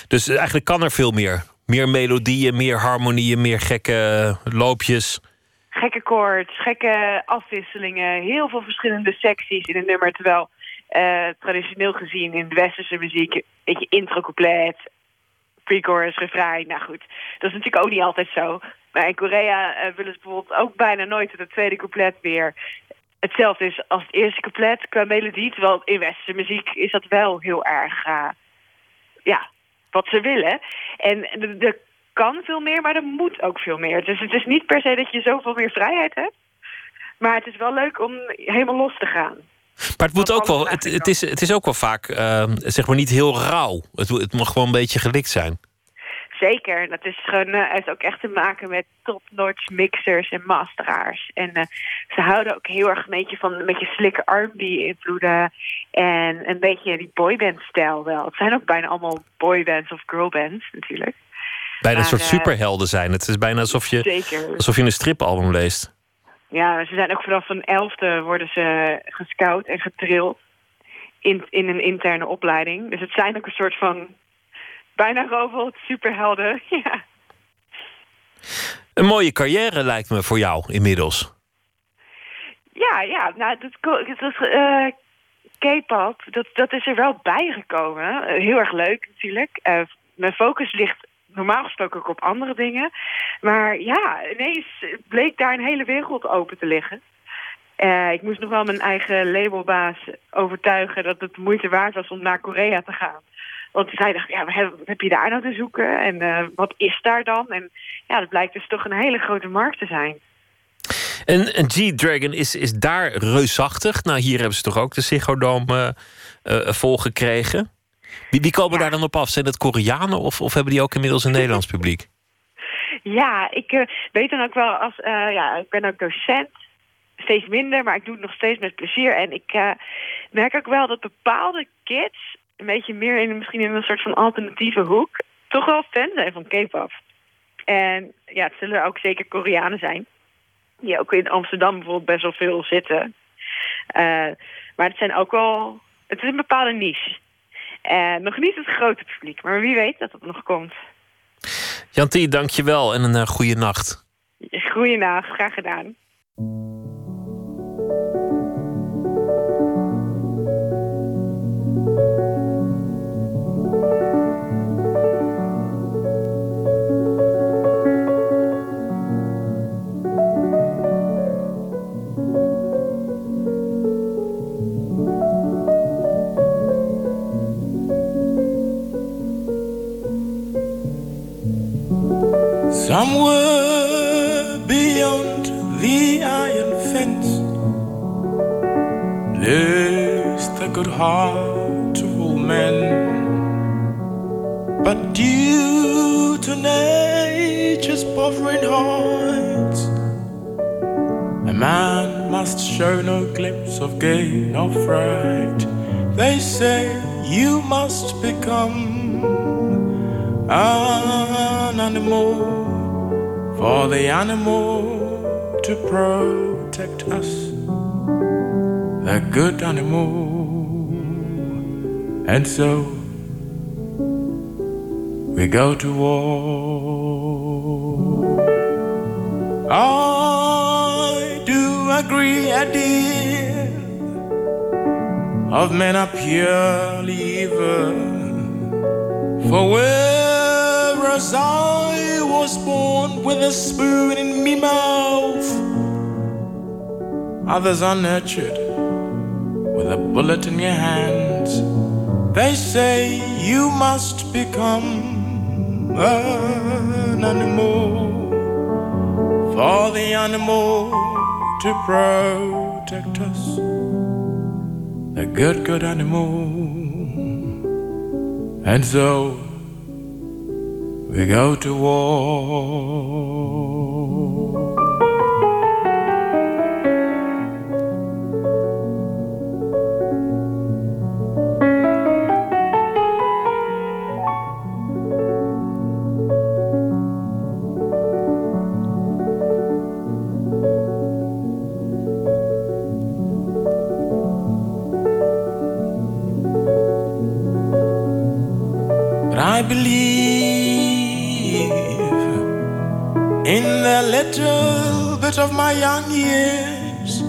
Speaker 1: Dus eigenlijk kan er veel meer. Meer melodieën, meer harmonieën, meer gekke loopjes.
Speaker 7: Gekke koorts, gekke afwisselingen. Heel veel verschillende secties in een nummer. Terwijl uh, traditioneel gezien in de westerse muziek... weet je, intro, couplet, pre-chorus, refrein. Nou goed, dat is natuurlijk ook niet altijd zo. Maar in Korea uh, willen ze bijvoorbeeld ook bijna nooit dat het tweede couplet weer hetzelfde is als het eerste couplet qua melodie. Terwijl in westerse muziek is dat wel heel erg, uh, ja, wat ze willen. En er kan veel meer, maar er moet ook veel meer. Dus het is niet per se dat je zoveel meer vrijheid hebt. Maar het is wel leuk om helemaal los te gaan.
Speaker 1: Maar het, moet ook wel, het, het, is, het is ook wel vaak uh, zeg maar niet heel rauw. Het, het mag gewoon een beetje gelikt zijn.
Speaker 7: Zeker. Dat is gewoon, uh, heeft ook echt te maken met top-notch mixers en masteraars. En uh, ze houden ook heel erg een beetje van een beetje slikke R&B-invloeden. En een beetje die boyband-stijl wel. Het zijn ook bijna allemaal boybands of girlbands natuurlijk.
Speaker 1: Bijna een
Speaker 7: Maar,
Speaker 1: soort
Speaker 7: eh,
Speaker 1: superhelden zijn. Het is bijna alsof je,
Speaker 7: Zeker.
Speaker 1: alsof je een stripalbum leest.
Speaker 7: Ja, ze zijn ook vanaf een elfde worden ze gescout en getrild in, in een interne opleiding. Dus het zijn ook een soort van bijna robot superhelden. Ja,
Speaker 1: Een mooie carrière lijkt me voor jou inmiddels.
Speaker 7: ja, ja nou, dat, dat eh, K-pop, dat, dat is er wel bijgekomen. Eh, heel erg leuk natuurlijk. Eh, mijn focus ligt normaal gesproken ook op andere dingen. Maar ja, ineens bleek daar een hele wereld open te liggen. Eh, ik moest nog wel mijn eigen labelbaas overtuigen dat het moeite waard was om naar Korea te gaan. Want zij dacht, ja, wat heb, je daar nou te zoeken? En eh, wat is daar dan? En ja, dat blijkt dus toch een hele grote markt te zijn.
Speaker 1: En, G-Dragon is, is daar reusachtig. Nou, hier hebben ze toch ook de Ziggo Dome eh, volgekregen. Wie, wie komen daar dan op af? Zijn dat Koreanen of, of hebben die ook inmiddels een Nederlands publiek?
Speaker 7: Ja, ik eh, weet dan ook wel als, eh, ja, ik ben ook docent. Steeds minder, maar ik doe het nog steeds met plezier. En ik eh, merk ook wel dat bepaalde kids, een beetje meer in misschien in een soort van alternatieve hoek, toch wel fan zijn van K-pop. En ja, het zullen ook zeker Koreanen zijn. Die ook in Amsterdam bijvoorbeeld best wel veel zitten. Maar het zijn ook wel. Het is een bepaalde niche. En nog niet het grote publiek, maar wie weet dat het nog komt.
Speaker 1: Jantie, dank je wel en een uh, goede nacht.
Speaker 7: Goeienacht, graag gedaan.
Speaker 8: Somewhere beyond the iron fence lives the good heart of all men. But due to nature's bothering hearts, a man must show no glimpse of gain or fright. They say you must become an animal for the animal to protect us, the good animal. And so we go to war. I do agree, a dear, of men are purely evil. For whereas I was born with a spoon in me mouth, others are nurtured with a bullet in your hands. They say you must become an animal for the animal to protect us, the good, good animal. And so we go to war. But I believe in the little bit of my young years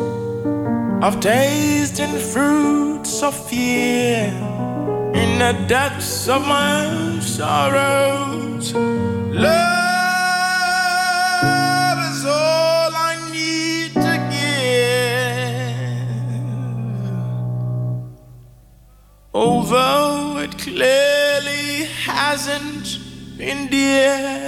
Speaker 8: of tasting fruits of fear in the depths of my sorrows. Love is all I need to give. Although it clearly hasn't been dear.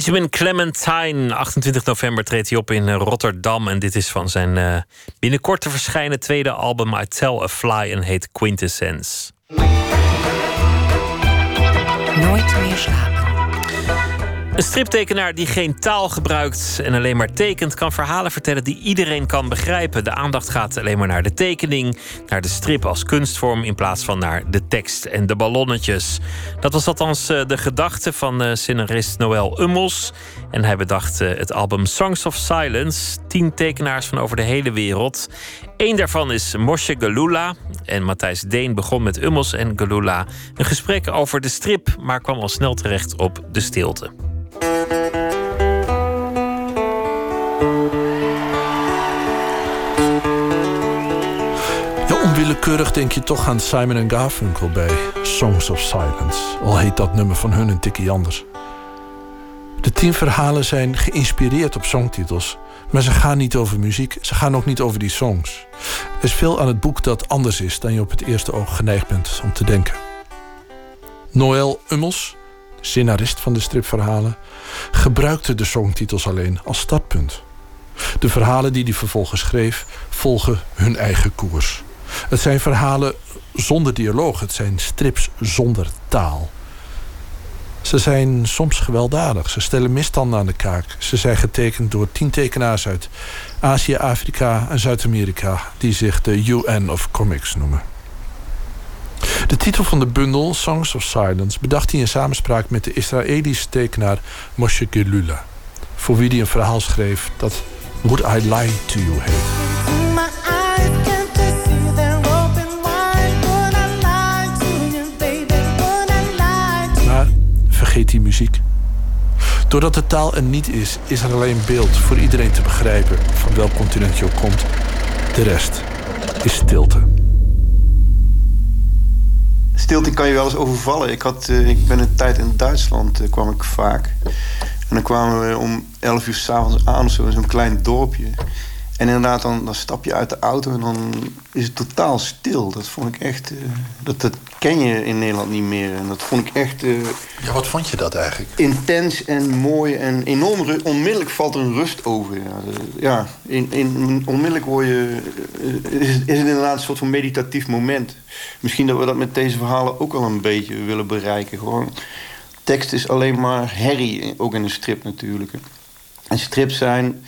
Speaker 1: Benjamin Clementine, 28 november treedt hij op in eh, Rotterdam. En dit is van zijn uh, binnenkort te verschijnen tweede album I Tell a Fly en heet Quintessence.
Speaker 6: Nooit meer slapen.
Speaker 1: Een striptekenaar die geen taal gebruikt en alleen maar tekent, kan verhalen vertellen die iedereen kan begrijpen. De aandacht gaat alleen maar naar de tekening, naar de strip als kunstvorm, in plaats van naar de tekst en de ballonnetjes. Dat was althans eh, de gedachte van uh, scenarist Noël Ummels. En hij bedacht uh, het album Songs of Silence. Tien tekenaars van over de hele wereld. Eén daarvan is Moshe Galula. En Matthijs Deen begon met Ummels en Galula een gesprek over de strip, maar kwam al snel terecht op de stilte.
Speaker 9: Onwillekeurig denk je toch aan Simon Garfunkel bij Songs of Silence. Al heet dat nummer van hun een tikkie anders. De tien verhalen zijn geïnspireerd op songtitels. Maar ze gaan niet over muziek, ze gaan ook niet over die songs. Er is veel aan het boek dat anders is dan je op het eerste oog geneigd bent om te denken. Noël Ummels, scenarist van de stripverhalen, gebruikte de songtitels alleen als startpunt. De verhalen die hij vervolgens schreef, volgen hun eigen koers. Het zijn verhalen zonder dialoog, het zijn strips zonder taal. Ze zijn soms gewelddadig. Ze stellen misstanden aan de kaak. Ze zijn getekend door tien tekenaars uit Azië, Afrika en Zuid-Amerika... die zich de UN of Comics noemen. De titel van de bundel, Songs of Silence... bedacht hij in samenspraak met de Israëlische tekenaar Moshe Gelula... voor wie hij een verhaal schreef dat Would I Lie To You heet. Maar vergeet die muziek. Doordat de taal er niet is, is er alleen beeld voor iedereen te begrijpen van welk continent je ook komt. De rest is stilte.
Speaker 10: Stilte kan je wel eens overvallen. Ik, had, uh, ik ben een tijd in Duitsland, uh, kwam ik vaak. En dan kwamen we om 11 uur s'avonds aan of zo in zo'n klein dorpje. En inderdaad, dan, stap je uit de auto en dan is het totaal stil. Dat vond ik echt. Uh, dat, dat ken je in Nederland niet meer. En dat vond ik echt. Uh,
Speaker 9: ja, wat vond je dat eigenlijk?
Speaker 10: Intens en mooi en enorm. Onmiddellijk valt er een rust over. Ja, in, in, onmiddellijk word je. Uh, is, is het inderdaad een soort van meditatief moment. Misschien dat we dat met deze verhalen ook al een beetje willen bereiken. Gewoon. Tekst is alleen maar herrie, ook in een strip natuurlijk. En strips zijn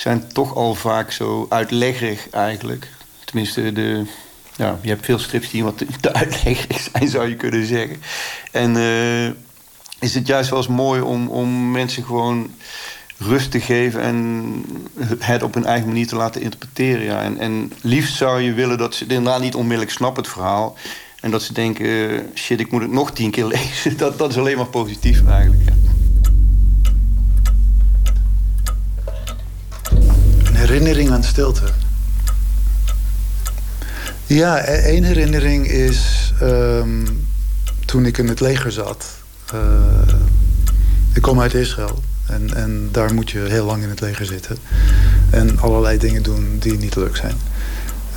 Speaker 10: zijn toch al vaak zo uitleggerig eigenlijk. Tenminste, de, ja, je hebt veel strips die wat te uitleggerig zijn, zou je kunnen zeggen. En uh, is het juist wel eens mooi om, om mensen gewoon rust te geven en het op hun eigen manier te laten interpreteren. Ja. En, en liefst zou je willen dat ze inderdaad niet onmiddellijk snappen het verhaal. En dat ze denken, shit, ik moet het nog tien keer lezen. Dat, dat is alleen maar positief eigenlijk. Ja.
Speaker 11: herinnering aan stilte. Ja, één herinnering is um, toen ik in het leger zat. Uh, ik kom uit Israël. En, en daar moet je heel lang in het leger zitten. En allerlei dingen doen die niet leuk zijn.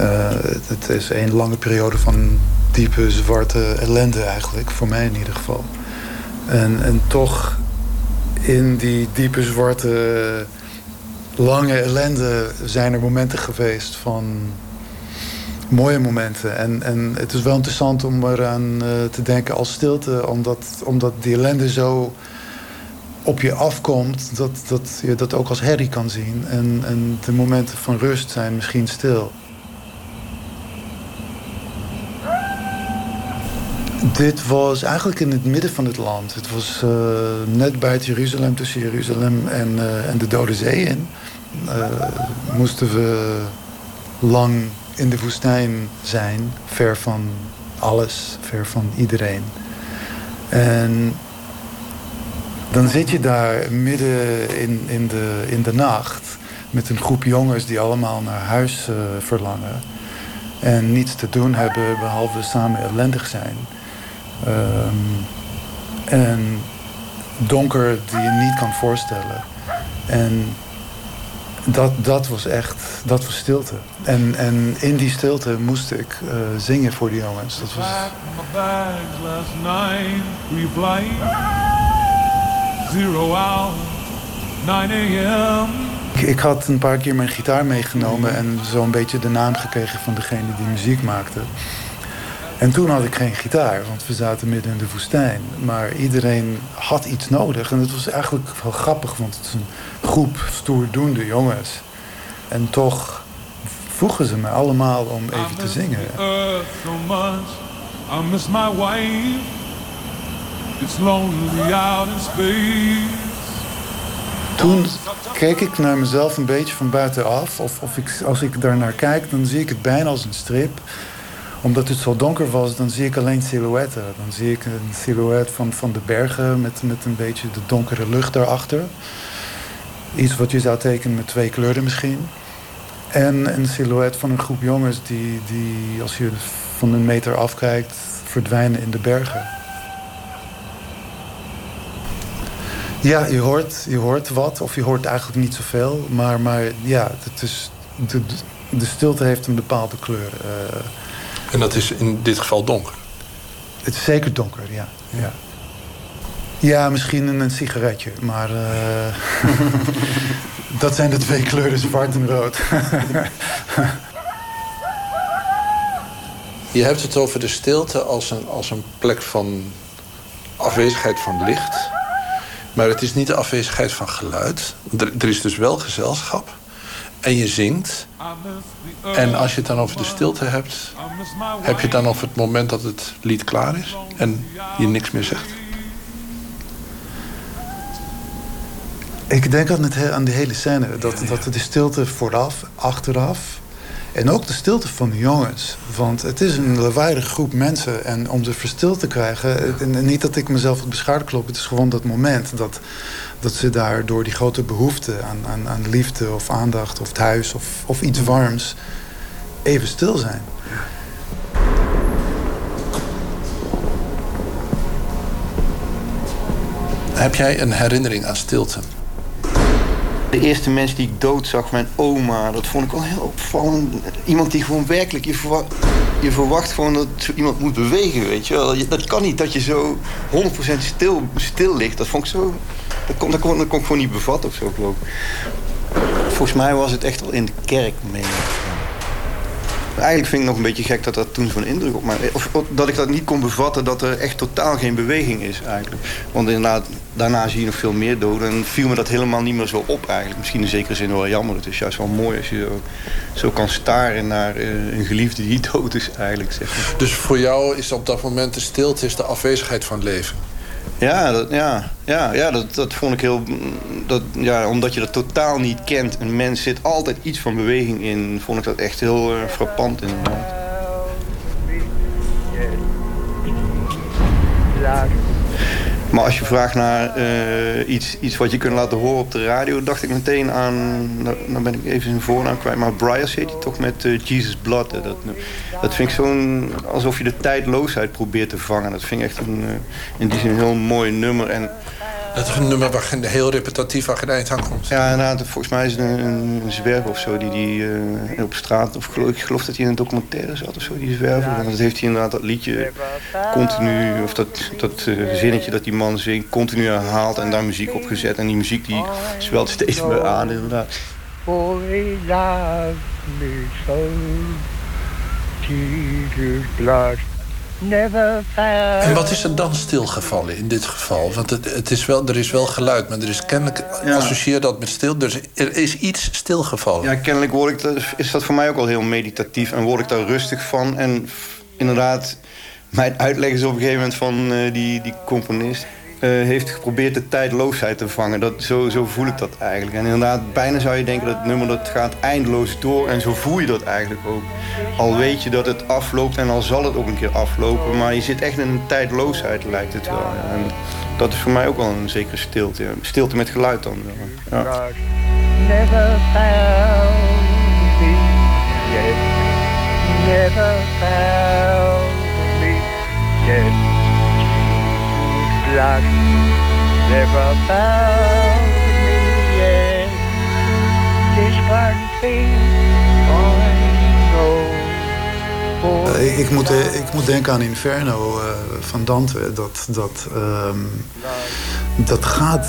Speaker 11: Uh, het is een lange periode van diepe zwarte ellende eigenlijk. Voor mij in ieder geval. En, en toch in die diepe zwarte lange ellende zijn er momenten geweest van mooie momenten. En, en het is wel interessant om eraan uh, te denken als stilte, omdat, omdat die ellende zo op je afkomt, dat, dat je dat ook als herrie kan zien. En, en de momenten van rust zijn misschien stil. Dit was eigenlijk in het midden van het land. Het was uh, net buiten Jeruzalem, tussen Jeruzalem en, uh, en de Dode Zee in. Moesten we lang in de woestijn zijn, ver van alles, ver van iedereen. En dan zit je daar midden in, in, de, in de nacht met een groep jongens die allemaal naar huis uh, verlangen en niets te doen hebben behalve samen ellendig zijn. Um, en donker die je niet kan voorstellen. En dat, dat was echt, dat was stilte. En, en in die stilte moest ik uh, zingen voor die jongens. Dat was...
Speaker 8: Zero hour, 9 a.m.
Speaker 11: Ik, ik had een paar keer mijn gitaar meegenomen en zo'n beetje de naam gekregen van degene die muziek maakte. En toen had ik geen gitaar, want we zaten midden in de woestijn. Maar iedereen had iets nodig. En het was eigenlijk wel grappig, want het is een groep stoerdoende jongens. En toch vroegen ze me allemaal om even te zingen.
Speaker 8: Earth so much, I miss my wife. It's lonely out in space.
Speaker 11: Toen keek ik naar mezelf een beetje van buitenaf. Of, of ik, als ik daar naar kijk, dan zie ik het bijna als een strip. Omdat het zo donker was, dan zie ik alleen silhouetten. Dan zie ik een silhouet van, van de bergen met, met een beetje de donkere lucht daarachter. Iets wat je zou tekenen met twee kleuren misschien. En een silhouet van een groep jongens die, die als je van een meter afkijkt, verdwijnen in de bergen. Ja, je hoort, je hoort wat, of je hoort eigenlijk niet zoveel. Maar, maar ja, het is, de, de stilte heeft een bepaalde kleur. eh.
Speaker 9: En dat is in dit geval donker.
Speaker 11: het is zeker donker, ja. Ja, ja misschien een, sigaretje, maar eh, dat zijn de twee kleuren zwart en rood.
Speaker 9: Je hebt het over de stilte als een, als een plek van afwezigheid van licht. Maar het is niet de afwezigheid van geluid. Er, er is dus wel gezelschap. En je zingt. En als je het dan over de stilte hebt... heb je het dan over het moment dat het lied klaar is... en je niks meer zegt.
Speaker 11: Ik denk aan, het, he- aan de hele scène. Dat, dat de stilte vooraf, achteraf. En ook de stilte van de jongens. Want het is een lawaaiige groep mensen. En om ze verstil te krijgen... En en niet dat ik mezelf op de schouder klop. Het is gewoon dat moment dat, dat ze daar door die grote behoefte... aan, aan, aan liefde of aandacht of thuis of, of iets warms... even stil zijn.
Speaker 9: Heb jij een herinnering aan stilte?
Speaker 10: De eerste mens die ik dood zag, mijn oma, dat vond ik wel heel opvallend. Iemand die gewoon werkelijk, je verwacht, je verwacht gewoon dat iemand moet bewegen, weet je wel. Dat kan niet dat je zo 100% stil, stil ligt. Dat vond ik zo, dat kon, dat, kon, dat kon ik gewoon niet bevatten of zo, geloof ik. Volgens mij was het echt wel in de kerk mee. Eigenlijk vind ik nog een beetje gek dat dat toen zo'n indruk op mij... Of, dat ik dat niet kon bevatten dat er echt totaal geen beweging is eigenlijk. Want inderdaad, daarna zie je nog veel meer doden. En viel me dat helemaal niet meer zo op eigenlijk. Misschien in zekere zin wel jammer. Het is juist wel mooi als je zo, zo kan staren naar eh, een geliefde die dood is eigenlijk. Zeg maar.
Speaker 9: Dus voor jou is op dat moment de stilte is de afwezigheid van leven.
Speaker 10: Ja, dat, ja, ja, ja dat, dat vond ik heel... Dat, ja, omdat je dat totaal niet kent. Een mens zit altijd iets van beweging in. Vond ik dat echt heel eh, frappant inderdaad. Maar als je vraagt naar eh, iets, iets wat je kunt laten horen op de radio... dacht ik meteen aan... Nou, nou ben ik even zijn voornaam kwijt. Maar Bryce heet hij toch met eh, Jesus Blood. Dat, dat vind ik zo'n... alsof je de tijdloosheid probeert te vangen. Dat vind ik echt een, eh, in die zin een heel mooi nummer. En
Speaker 9: Dat is een nummer waar geen- heel repetitief geen eind aan komt.
Speaker 10: ja, inderdaad, volgens mij is het een, een zwerver of zo die, die eh, op straat... Of geloof, ik geloof dat hij in een documentaire zat of zo, die zwerver. En dat heeft hij inderdaad dat liedje continu... Of dat, dat eh, zinnetje dat die man zingt, continu herhaald en daar muziek op gezet. En die muziek die zwelt steeds meer aan, inderdaad.
Speaker 12: For he loved me so. Never.
Speaker 9: En wat is er dan stilgevallen in dit geval? Want het, het is wel, er is wel geluid, maar er is kennelijk... associeer dat met stil. Dus er is iets stilgevallen.
Speaker 10: Ja, kennelijk word ik is dat voor mij ook al heel meditatief en word ik daar rustig van. En inderdaad, mijn uitleg is op een gegeven moment van eh, die, die componist... eh, heeft geprobeerd de tijdloosheid te vangen. Dat, zo, zo voel ik dat eigenlijk. En inderdaad, bijna zou je denken dat het nummer dat gaat eindeloos door. En zo voel je dat eigenlijk ook. Al weet je dat het afloopt en al zal het ook een keer aflopen. Maar je zit echt in een tijdloosheid, lijkt het wel. En dat is voor mij ook wel een zekere stilte. Stilte met geluid dan. Ja.
Speaker 12: never found me. Never found me. Blood never found me yet. This one thing I know. For
Speaker 11: Eh, ik, moet, eh, ik moet denken aan Inferno eh, van Dante. Dat, dat, ehm, dat gaat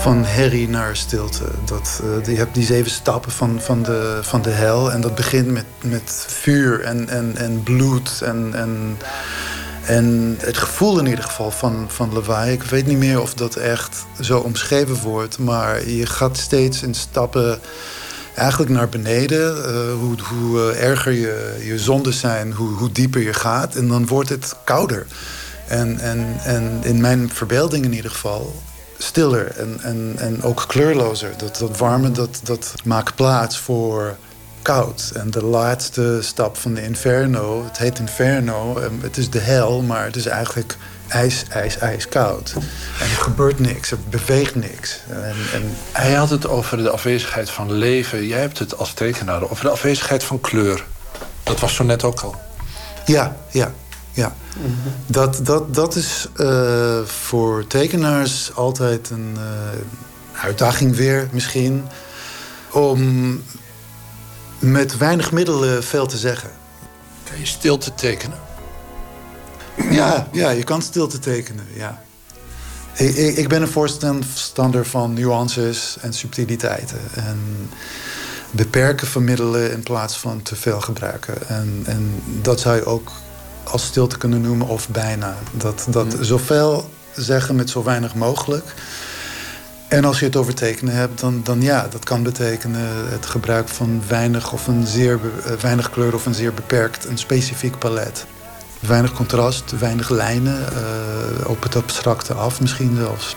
Speaker 11: van herrie naar stilte. Dat, uh, je hebt die zeven stappen van, van, de, van de hel. En dat begint met, met vuur en, en, en bloed en, en, en het gevoel in ieder geval van, van lawaai. Ik weet niet meer of dat echt zo omschreven wordt. Maar je gaat steeds in stappen eigenlijk naar beneden. Uh, hoe hoe uh, erger je, je zonden zijn, hoe, hoe dieper je gaat. En dan wordt het kouder. En, en, en in mijn verbeelding in ieder geval stiller en, en, en ook kleurlozer. Dat, dat warme dat, dat maakt plaats voor koud. En de laatste stap van de Inferno, het heet Inferno, ehm, het is de hel, maar het is eigenlijk ijs, ijs, ijskoud. En er gebeurt niks, er beweegt niks. En, en...
Speaker 9: Hij had het over de afwezigheid van leven. Jij hebt het als tekenaar over de afwezigheid van kleur. Dat was zo net ook al.
Speaker 11: Ja, ja ja. dat, dat, dat is uh, voor tekenaars altijd een uh, uitdaging weer misschien. Om met weinig middelen veel te zeggen.
Speaker 9: Kan je stil te tekenen?
Speaker 11: Ja, ja je kan stil te tekenen, ja. Ik, ik, ik ben een voorstander van nuances en subtiliteiten. En beperken van middelen in plaats van te veel gebruiken. En, en dat zou je ook als stilte kunnen noemen of bijna. Dat, dat mm. zoveel zeggen met zo weinig mogelijk. En als je het over tekenen hebt, dan, dan ja, dat kan betekenen het gebruik van weinig of een zeer eh, weinig kleur of een zeer beperkt, een specifiek palet. Weinig contrast, weinig lijnen, uh, op het abstracte af misschien zelfs.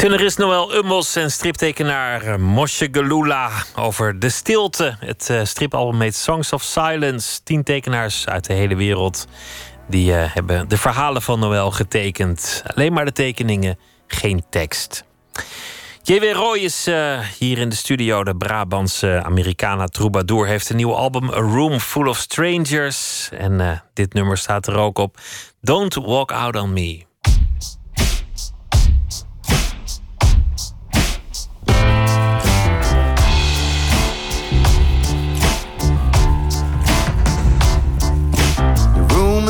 Speaker 1: Scenarist Noël Ummels en striptekenaar Moshe Galula over de stilte. Het uh, stripalbum heet Songs of Silence. Tien tekenaars uit de hele wereld die uh, hebben de verhalen van Noël getekend. Alleen maar de tekeningen, geen tekst. J.W. Roy is uh, hier in de studio. De Brabantse Americana troubadour heeft een nieuw album, A Room Full of Strangers. En dit nummer staat er ook op. Don't Walk Out on Me.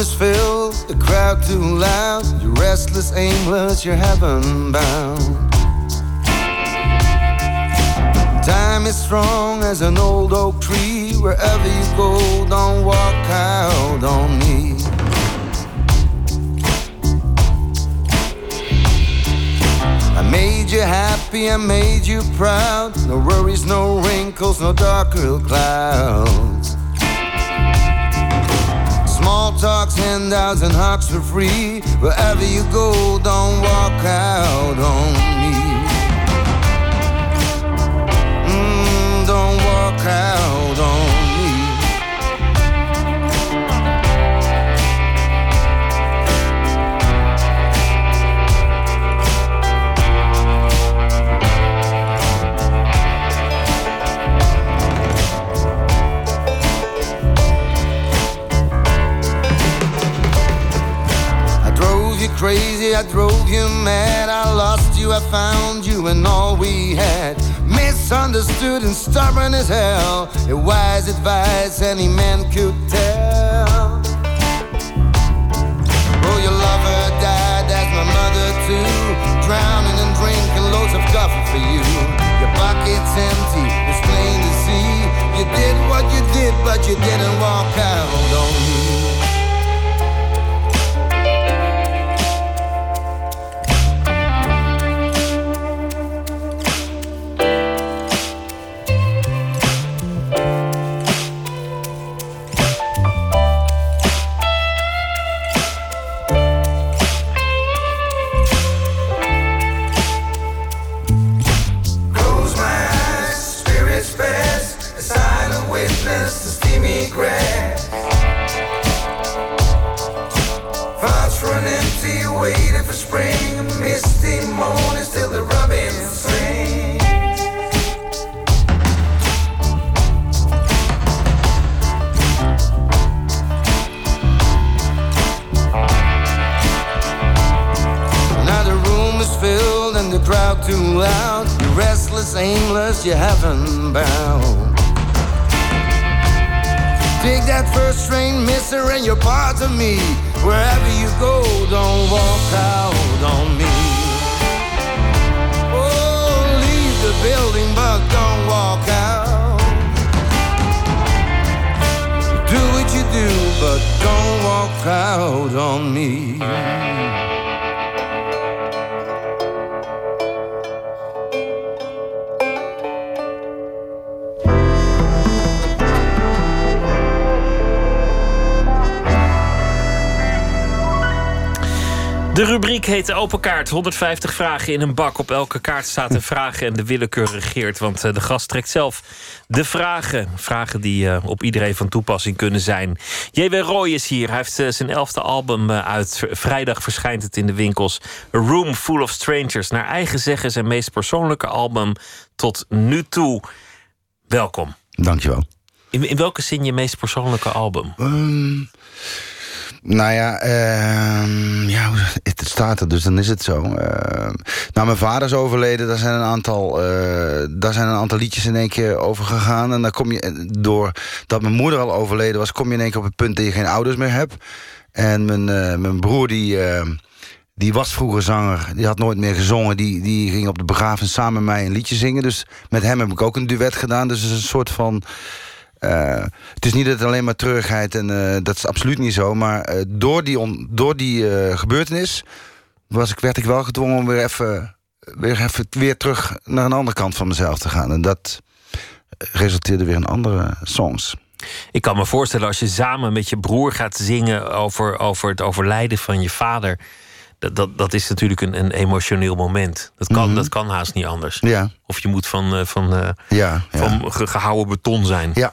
Speaker 13: Is filled, the crowd too loud. You're restless, aimless, you're heaven bound. Time is strong as an old oak tree. Wherever you go, don't walk out on me. I made you happy, I made you proud. No worries, no wrinkles, no darker clouds. Small talks, handouts, and hugs for free. Wherever you go, don't walk out on me. Mm, don't walk out crazy, I drove you mad. I lost you, I found you, and all we had. Misunderstood and stubborn as hell. A wise advice any man could tell. Oh, your lover died, that's my mother too. Drowning and drinking loads of coffee for you. Your pocket's empty, it's plain to see. You did what you did, but you didn't walk out crowd too loud. You're restless, aimless, you're heaven bound. Take that first train, mister, and you're part of me. Wherever you go, don't walk out on me. Oh, leave the building, but don't walk out. Do what you do, but don't walk out on me.
Speaker 1: De rubriek heet Open Kaart. 150 vragen in een bak. Op elke kaart staat een vraag en de willekeur regeert. Want eh, de gast trekt zelf de vragen. Vragen die eh, op iedereen van toepassing kunnen zijn. J.W. Roy is hier. Hij heeft eh, zijn elfde album uit. Vrijdag verschijnt het in de winkels. A Room Full of Strangers. Naar eigen zeggen zijn meest persoonlijke album tot nu toe. Welkom.
Speaker 14: Dankjewel.
Speaker 1: In, in welke zin je meest persoonlijke album?
Speaker 14: Um, nou ja, ehm, ja, het staat er, dus dan is het zo. Uh, nou, mijn vader is overleden, daar zijn, een aantal, uh, daar zijn een aantal liedjes in één keer over gegaan. En dan kom je, doordat mijn moeder al overleden was, kom je in één keer op het punt dat je geen ouders meer hebt. En mijn, uh, mijn broer, die, ehm, die was vroeger zanger, die had nooit meer gezongen. Die, die ging op de begrafenis samen met mij een liedje zingen. Dus met hem heb ik ook een duet gedaan. Dus het is een soort van uh, het is niet dat het alleen maar treurigheid en uh, dat is absoluut niet zo. Maar uh, door die, on, door die gebeurtenis was ik, werd ik wel gedwongen om weer even, weer even weer terug naar een andere kant van mezelf te gaan. En dat resulteerde weer in andere songs.
Speaker 1: Ik kan me voorstellen als je samen met je broer gaat zingen over, over het overlijden van je vader. Dat, dat, dat is natuurlijk een, een emotioneel moment. Dat kan, mm -hmm. dat kan haast niet anders.
Speaker 14: Ja.
Speaker 1: Of je moet van, van,
Speaker 14: ja,
Speaker 1: van gehouden beton zijn.
Speaker 14: Ja.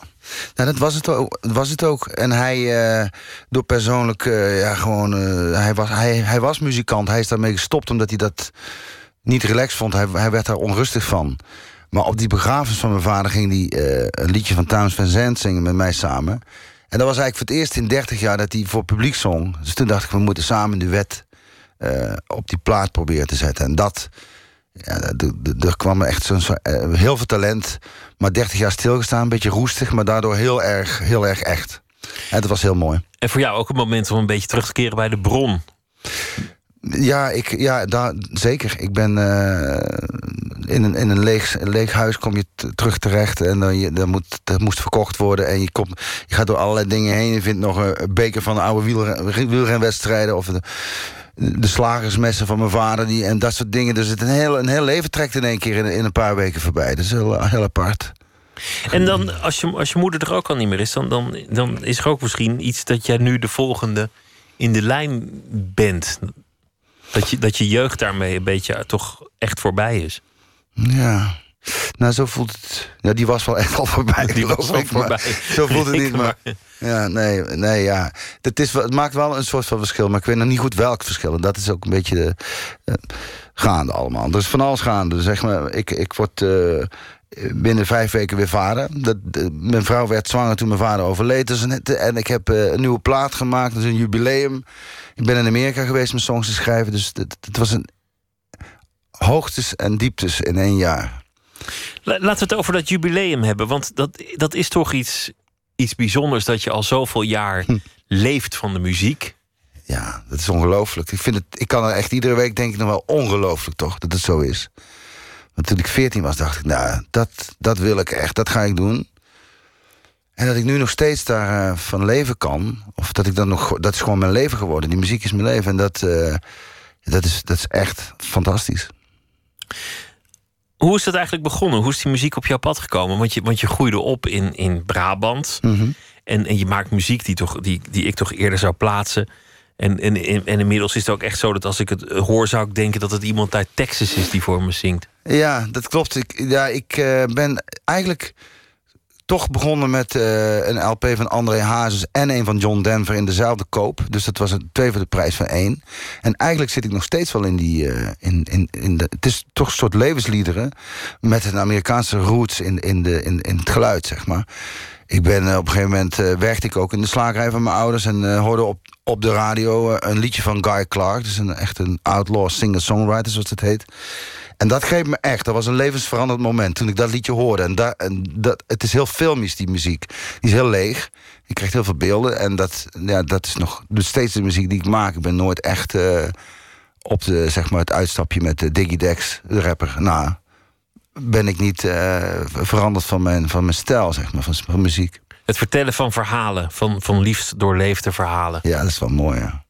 Speaker 14: Nou, dat was het ook. Was het ook. En hij, uh, door persoonlijk, uh, ja, gewoon, uh, hij, was, hij, hij was muzikant. Hij is daarmee gestopt omdat hij dat niet relaxed vond. Hij, hij werd daar onrustig van. Maar op die begrafenis van mijn vader ging hij een liedje van Towns Van Zandt zingen met mij samen. En dat was eigenlijk voor het eerst in 30 jaar dat hij voor publiek zong. Dus toen dacht ik, we moeten samen een duet op die plaat proberen te zetten. En dat, ja, er kwam echt zo'n zo, heel veel talent, maar 30 jaar stilgestaan, een beetje roestig, maar daardoor heel erg, heel erg echt. En dat was heel mooi.
Speaker 1: En voor jou ook een moment om een beetje terug te keren bij de bron.
Speaker 14: Ja, ik, ja daar, zeker. Ik ben uh, in een, in een leeg, leeg huis kom je terug terecht en dan, je, dan moet, dat moest verkocht worden. En je, komt, je gaat door allerlei dingen heen. Je vindt nog een beker van oude wielren, wielrenwedstrijden of de, de slagersmessen van mijn vader die, en dat soort dingen. Dus het een heel, een heel leven trekt in één keer in, in een paar weken voorbij. Dat is heel, heel apart.
Speaker 1: En dan, als je, als je moeder er ook al niet meer is, dan, dan, dan is er ook misschien iets dat jij nu de volgende in de lijn bent. Dat je, dat je jeugd daarmee een beetje toch echt voorbij is.
Speaker 14: Ja. Nou, zo voelt het. Ja, die was wel echt al voorbij.
Speaker 1: Die was al voorbij.
Speaker 14: Zo voelt het niet. Maar, ja, nee, nee, ja. Het, is, het maakt wel een soort van verschil, maar ik weet nog niet goed welk verschil. En dat is ook een beetje de, uh, gaande allemaal. Dus van alles gaande. Zeg maar, ik, ik word uh, binnen vijf weken weer vader. Dat, de, mijn vrouw werd zwanger toen mijn vader overleed. Dus een, en ik heb uh, een nieuwe plaat gemaakt, dus een jubileum. Ik ben in Amerika geweest om songs te schrijven. Dus het was een hoogtes en dieptes in één jaar.
Speaker 1: Laten we het over dat jubileum hebben. Want dat, dat is toch iets, iets bijzonders dat je al zoveel jaar hm. leeft van de muziek.
Speaker 14: Ja, dat is ongelooflijk. Ik, vind het, ik kan er echt iedere week denk ik nog wel ongelooflijk toch, dat het zo is. Want toen ik 14 was, dacht ik, nou, dat, dat wil ik echt, dat ga ik doen. En dat ik nu nog steeds daar uh, van leven kan. Of dat ik dan nog. Dat is gewoon mijn leven geworden. Die muziek is mijn leven. En dat, uh, dat, is, dat is echt fantastisch.
Speaker 1: Hoe is dat eigenlijk begonnen? Hoe is die muziek op jouw pad gekomen? Want je, want je groeide op in, in Brabant.
Speaker 14: Mm -hmm.
Speaker 1: en, en je maakt muziek die, toch, die, die ik toch eerder zou plaatsen. En, en, en inmiddels is het ook echt zo dat als ik het hoor, zou ik denken dat het iemand uit Texas is die voor me zingt.
Speaker 14: Ja, dat klopt. Ik, ja, ik uh, ben eigenlijk toch begonnen met uh, een LP van André Hazes en een van John Denver in dezelfde koop. Dus dat was een, twee voor de prijs van één. En eigenlijk zit ik nog steeds wel in die. Uh, in, in, in de, het is toch een soort levensliederen met een Amerikaanse roots in, in, de, in, in het geluid, zeg maar. Ik ben uh, op een gegeven moment werkte ik ook in de slagerij van mijn ouders en hoorde op, op de radio een liedje van Guy Clark. Dus een echt een outlaw singer-songwriter, zoals het heet. En dat greep me echt. Dat was een levensveranderend moment toen ik dat liedje hoorde. En, daar, en dat, het is heel filmisch, die muziek. Die is heel leeg. Je krijgt heel veel beelden. En dat, ja, dat is nog dus steeds de muziek die ik maak. Ik ben nooit echt eh, op de, zeg maar, het uitstapje met de Diggy Dex, de rapper. Nou, ben ik niet eh, veranderd van mijn, van mijn stijl, zeg maar, van, van muziek.
Speaker 1: Het vertellen van verhalen, van, van liefst doorleefde verhalen.
Speaker 14: Ja, dat is wel mooi, ja.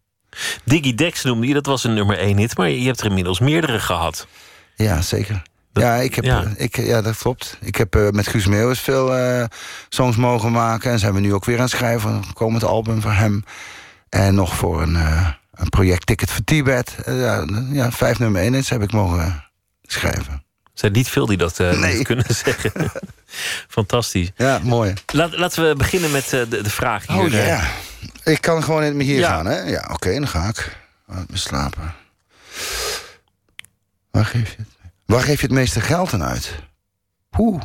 Speaker 1: Diggy Dex noemde je, dat was een nummer één hit, maar je hebt er inmiddels meerdere gehad.
Speaker 14: Ja, zeker. ja, ik heb,
Speaker 1: ja.
Speaker 14: eh, Ik, ja, dat klopt. Ik heb eh, met Guus Meeuwis veel eh, songs mogen maken. En zijn we nu ook weer aan het schrijven. Een komend album voor hem. En nog voor een, een project Ticket voor Tibet. Ja, ja, vijf nummer één hits heb ik mogen schrijven.
Speaker 1: Er zijn niet veel die dat
Speaker 14: Nee.
Speaker 1: niet kunnen zeggen. Fantastisch.
Speaker 14: Ja, mooi.
Speaker 1: Laat, laten we beginnen met de, de vraag hier.
Speaker 14: Oh ja. Ik kan gewoon in hier
Speaker 1: Ja.
Speaker 14: gaan, hè? Ja, oké, dan ga ik. Laat me slapen. Waar geef je het? Waar geef je het meeste geld aan uit? Poeh.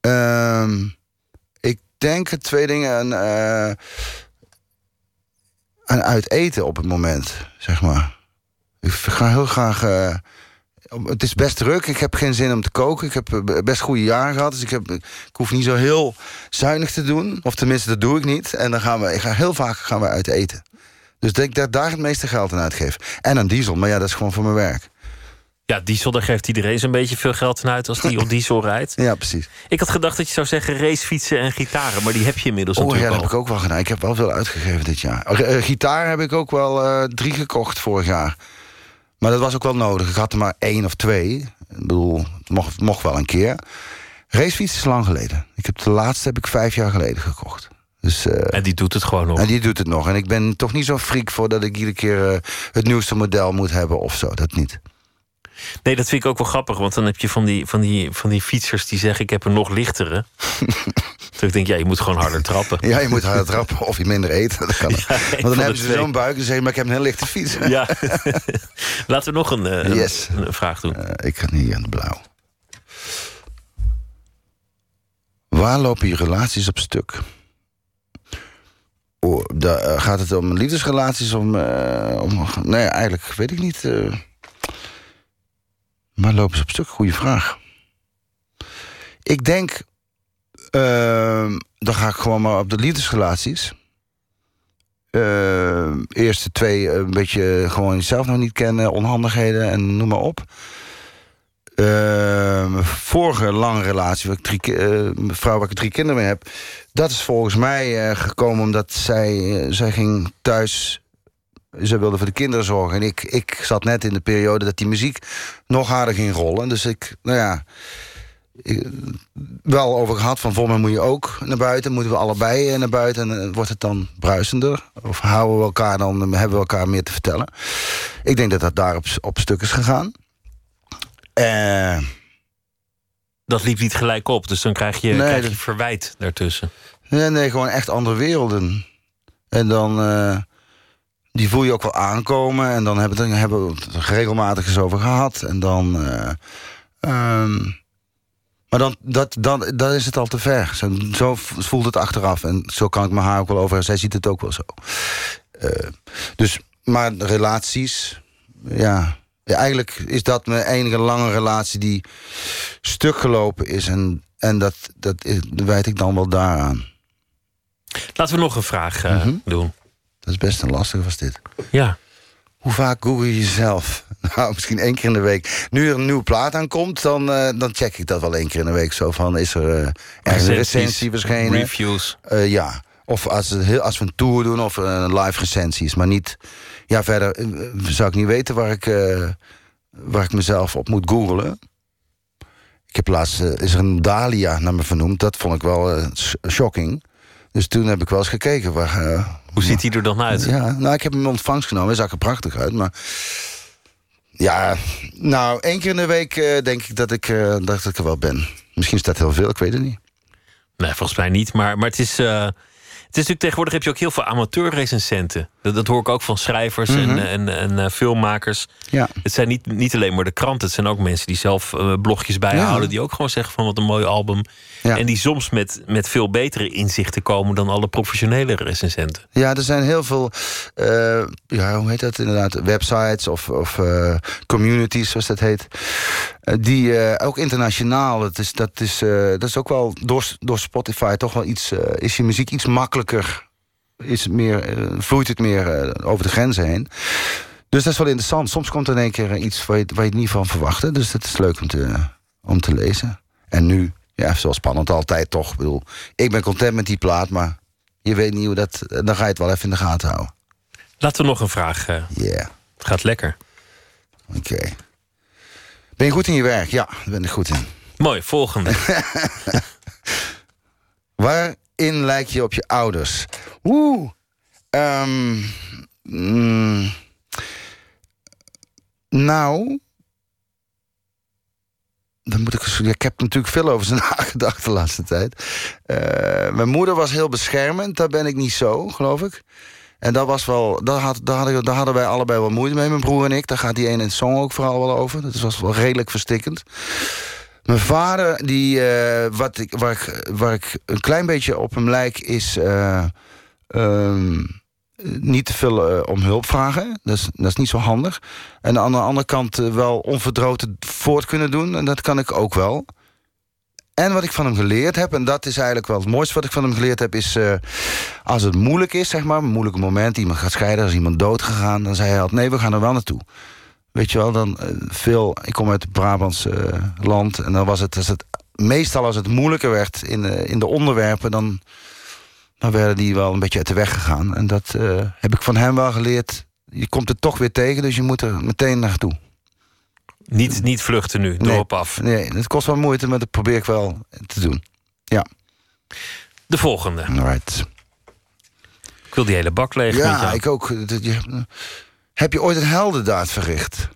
Speaker 14: Ehm, ik denk twee dingen aan, eh, aan uit eten op het moment, zeg maar. Ik ga heel graag. eh, het is best druk. Ik heb geen zin om te koken. Ik heb eh, best goede jaren gehad. Dus ik, heb, ik hoef niet zo heel zuinig te doen. Of tenminste, dat doe ik niet. En dan gaan we, ik ga heel vaak gaan we uit eten. Dus ik denk dat daar het meeste geld aan uitgeef. En aan diesel, maar ja, dat is gewoon voor mijn werk.
Speaker 1: Ja, diesel, daar geeft iedereen zo'n beetje veel geld aan uit als die op diesel rijdt.
Speaker 14: Ja, precies.
Speaker 1: Ik had gedacht dat je zou zeggen racefietsen en gitaren, maar die heb je inmiddels
Speaker 14: Oh ja, dat
Speaker 1: natuurlijk
Speaker 14: heb ik ook wel gedaan. Ik heb wel veel uitgegeven dit jaar. Eh, eh, gitaar heb ik ook wel eh, drie gekocht vorig jaar. Maar dat was ook wel nodig. Ik had er maar één of twee. Ik bedoel, het mocht, mocht wel een keer. Racefiets is lang geleden. Ik heb de laatste heb ik vijf jaar geleden gekocht. Dus,
Speaker 1: en die doet het gewoon nog.
Speaker 14: En die doet het nog. En ik ben toch niet zo'n freak voor dat ik iedere keer eh, het nieuwste model moet hebben of zo. Dat niet.
Speaker 1: Nee, dat vind ik ook wel grappig, want dan heb je van die, van die, van die fietsers die zeggen: Ik heb een nog lichtere. Toen ik denk, ja, je moet gewoon harder trappen.
Speaker 14: Ja, je moet harder trappen of je minder eet. Dat kan.
Speaker 1: Ja,
Speaker 14: Want dan hebben ze zo'n buik en zeggen maar ik heb een heel lichte fiets.
Speaker 1: Ja. Laten we nog een, eh, een-
Speaker 14: Yes.
Speaker 1: een vraag doen.
Speaker 14: Eh, ik ga niet aan de blauw. Waar lopen je relaties op stuk? Oh, daar, eh, gaat het om liefdesrelaties? Om, om, nee, eigenlijk weet ik niet. Waar lopen ze op stuk? Goeie vraag. Ik denk... ehm, dan ga ik gewoon maar op de liefdesrelaties. Eh, eerste twee een beetje gewoon jezelf nog niet kennen, onhandigheden en noem maar op. Eh, mijn vorige lange relatie, waar ik drie, eh, vrouw waar ik drie kinderen mee heb, dat is volgens mij eh, gekomen omdat zij, eh, zij ging thuis. Ze wilde voor de kinderen zorgen. En ik, ik zat net in de periode dat die muziek nog harder ging rollen. Dus ik, nou ja, ik- wel over gehad van volgens mij moet je ook naar buiten. Moeten we allebei eh, naar buiten en eh, wordt het dan bruisender? Of houden we elkaar dan, hebben we elkaar meer te vertellen? Ik denk dat dat daar op, op stuk is gegaan. Eh,
Speaker 1: Dat liep niet gelijk op, dus dan krijg je,
Speaker 14: Nee,
Speaker 1: krijg je
Speaker 14: dat-
Speaker 1: verwijt daartussen.
Speaker 14: nee, nee, gewoon echt andere werelden. En dan, eh, die voel je ook wel aankomen. En dan hebben, we- dan hebben we het er regelmatig eens over gehad. En dan, eh, ehm, maar dan, dat, dan, dan is het al te ver. Zo, zo voelt het achteraf. En zo kan ik me haar ook wel over. Zij ziet het ook wel zo. Eh, dus, maar relaties, ja. ja. Eigenlijk is dat mijn enige lange relatie die stuk gelopen is. En, en dat, dat is- wijt ik dan wel daaraan.
Speaker 1: Laten we nog een vraag eh,
Speaker 14: Mhm.
Speaker 1: doen.
Speaker 14: Dat is best een lastige was dit.
Speaker 1: Ja.
Speaker 14: Hoe vaak google je jezelf? Nou, misschien één keer in de week. Nu er een nieuwe plaat aankomt, dan, eh, dan check ik dat wel één keer in de week. Zo van, is er eh, ergens een recensie verschenen?
Speaker 1: Reviews.
Speaker 14: Eh, ja. Of als, als we een tour doen of een live recensies. Maar niet... Ja, verder zou ik niet weten waar ik, waar ik mezelf op moet googlen. Ik heb laatst... is er een Dahlia naar me vernoemd. Dat vond ik wel sh- shocking. Dus toen heb ik wel eens gekeken. Waar,
Speaker 1: Hoe ziet hij er dan uit?
Speaker 14: ja, nou, ik heb hem in ontvangst genomen. Hij zag er prachtig uit, maar... Ja, nou, één keer in de week eh, denk ik dat ik, eh, dat ik er wel ben. Misschien is dat heel veel, ik weet het niet.
Speaker 1: Nee, volgens mij niet. Maar, maar het is. eh, het is natuurlijk tegenwoordig heb je ook heel veel amateurrecensenten. Dat, dat hoor ik ook van schrijvers
Speaker 14: Mhm.
Speaker 1: en, en, en eh, filmmakers.
Speaker 14: Ja.
Speaker 1: Het zijn niet, niet alleen maar de kranten. Het zijn ook mensen die zelf eh, blogjes bijhouden.
Speaker 14: Ja.
Speaker 1: Die ook gewoon zeggen van wat een mooi album.
Speaker 14: Ja.
Speaker 1: En die soms met, met veel betere inzichten komen... dan alle professionele recensenten.
Speaker 14: Ja, er zijn heel veel, eh, ja, hoe heet dat inderdaad, websites of, of communities, zoals dat heet. die ook internationaal, dat is, dat is, dat is ook wel door, door Spotify toch wel iets, is je muziek iets makkelijker, is het meer, eh, vloeit het meer eh, over de grenzen heen. Dus dat is wel interessant. Soms komt er in één keer iets waar je, waar je het niet van verwachtte. Dus dat is leuk om te, om te lezen. En nu, ja, zo spannend altijd toch. Ik bedoel, ik ben content met die plaat, maar je weet niet hoe dat... Dan ga je het wel even in de gaten houden.
Speaker 1: Laten we nog een vraag. eh
Speaker 14: Yeah.
Speaker 1: Het gaat lekker.
Speaker 14: Oké. Ben je goed in je werk? Ja, daar ben ik goed in.
Speaker 1: Mooi, volgende.
Speaker 14: Waarin lijk je op je ouders? Oeh. Ehm, mm, nou. Dan moet ik, ik heb natuurlijk veel over ze nagedacht de laatste tijd. Eh, mijn moeder was heel beschermend, daar ben ik niet zo, geloof ik. En dat was wel, daar, had, daar hadden wij allebei wel moeite mee, mijn broer en ik. Daar gaat die ene in het song ook vooral wel over. Dat was wel redelijk verstikkend. Mijn vader, die, eh, wat ik, waar, ik, waar ik een klein beetje op hem lijk, is eh, ehm, niet te veel eh, om hulp vragen. Dat is, dat is niet zo handig. En aan de andere kant wel onverdroten voort kunnen doen. En dat kan ik ook wel. En wat ik van hem geleerd heb, en dat is eigenlijk wel het mooiste wat ik van hem geleerd heb, is als het moeilijk is, zeg maar, een moeilijke moment, iemand gaat scheiden, als iemand dood gegaan, dan zei hij altijd: nee, we gaan er wel naartoe. Weet je wel, dan eh, veel. Ik kom uit het Brabants eh, land. En dan was het, als het. Meestal als het moeilijker werd in, de- in de onderwerpen, dan, dan werden die wel een beetje uit de weg gegaan. En dat eh, heb ik van hem wel geleerd. Je komt er toch weer tegen, dus je moet er meteen naartoe.
Speaker 1: Niet, niet vluchten nu, door
Speaker 14: Nee.
Speaker 1: op af.
Speaker 14: Nee, het kost wel moeite, maar dat probeer ik wel te doen. Ja.
Speaker 1: De volgende.
Speaker 14: Alright.
Speaker 1: Ik wil die hele bak leeg
Speaker 14: Ja, ik ook. Heb je ooit een heldendaad verricht?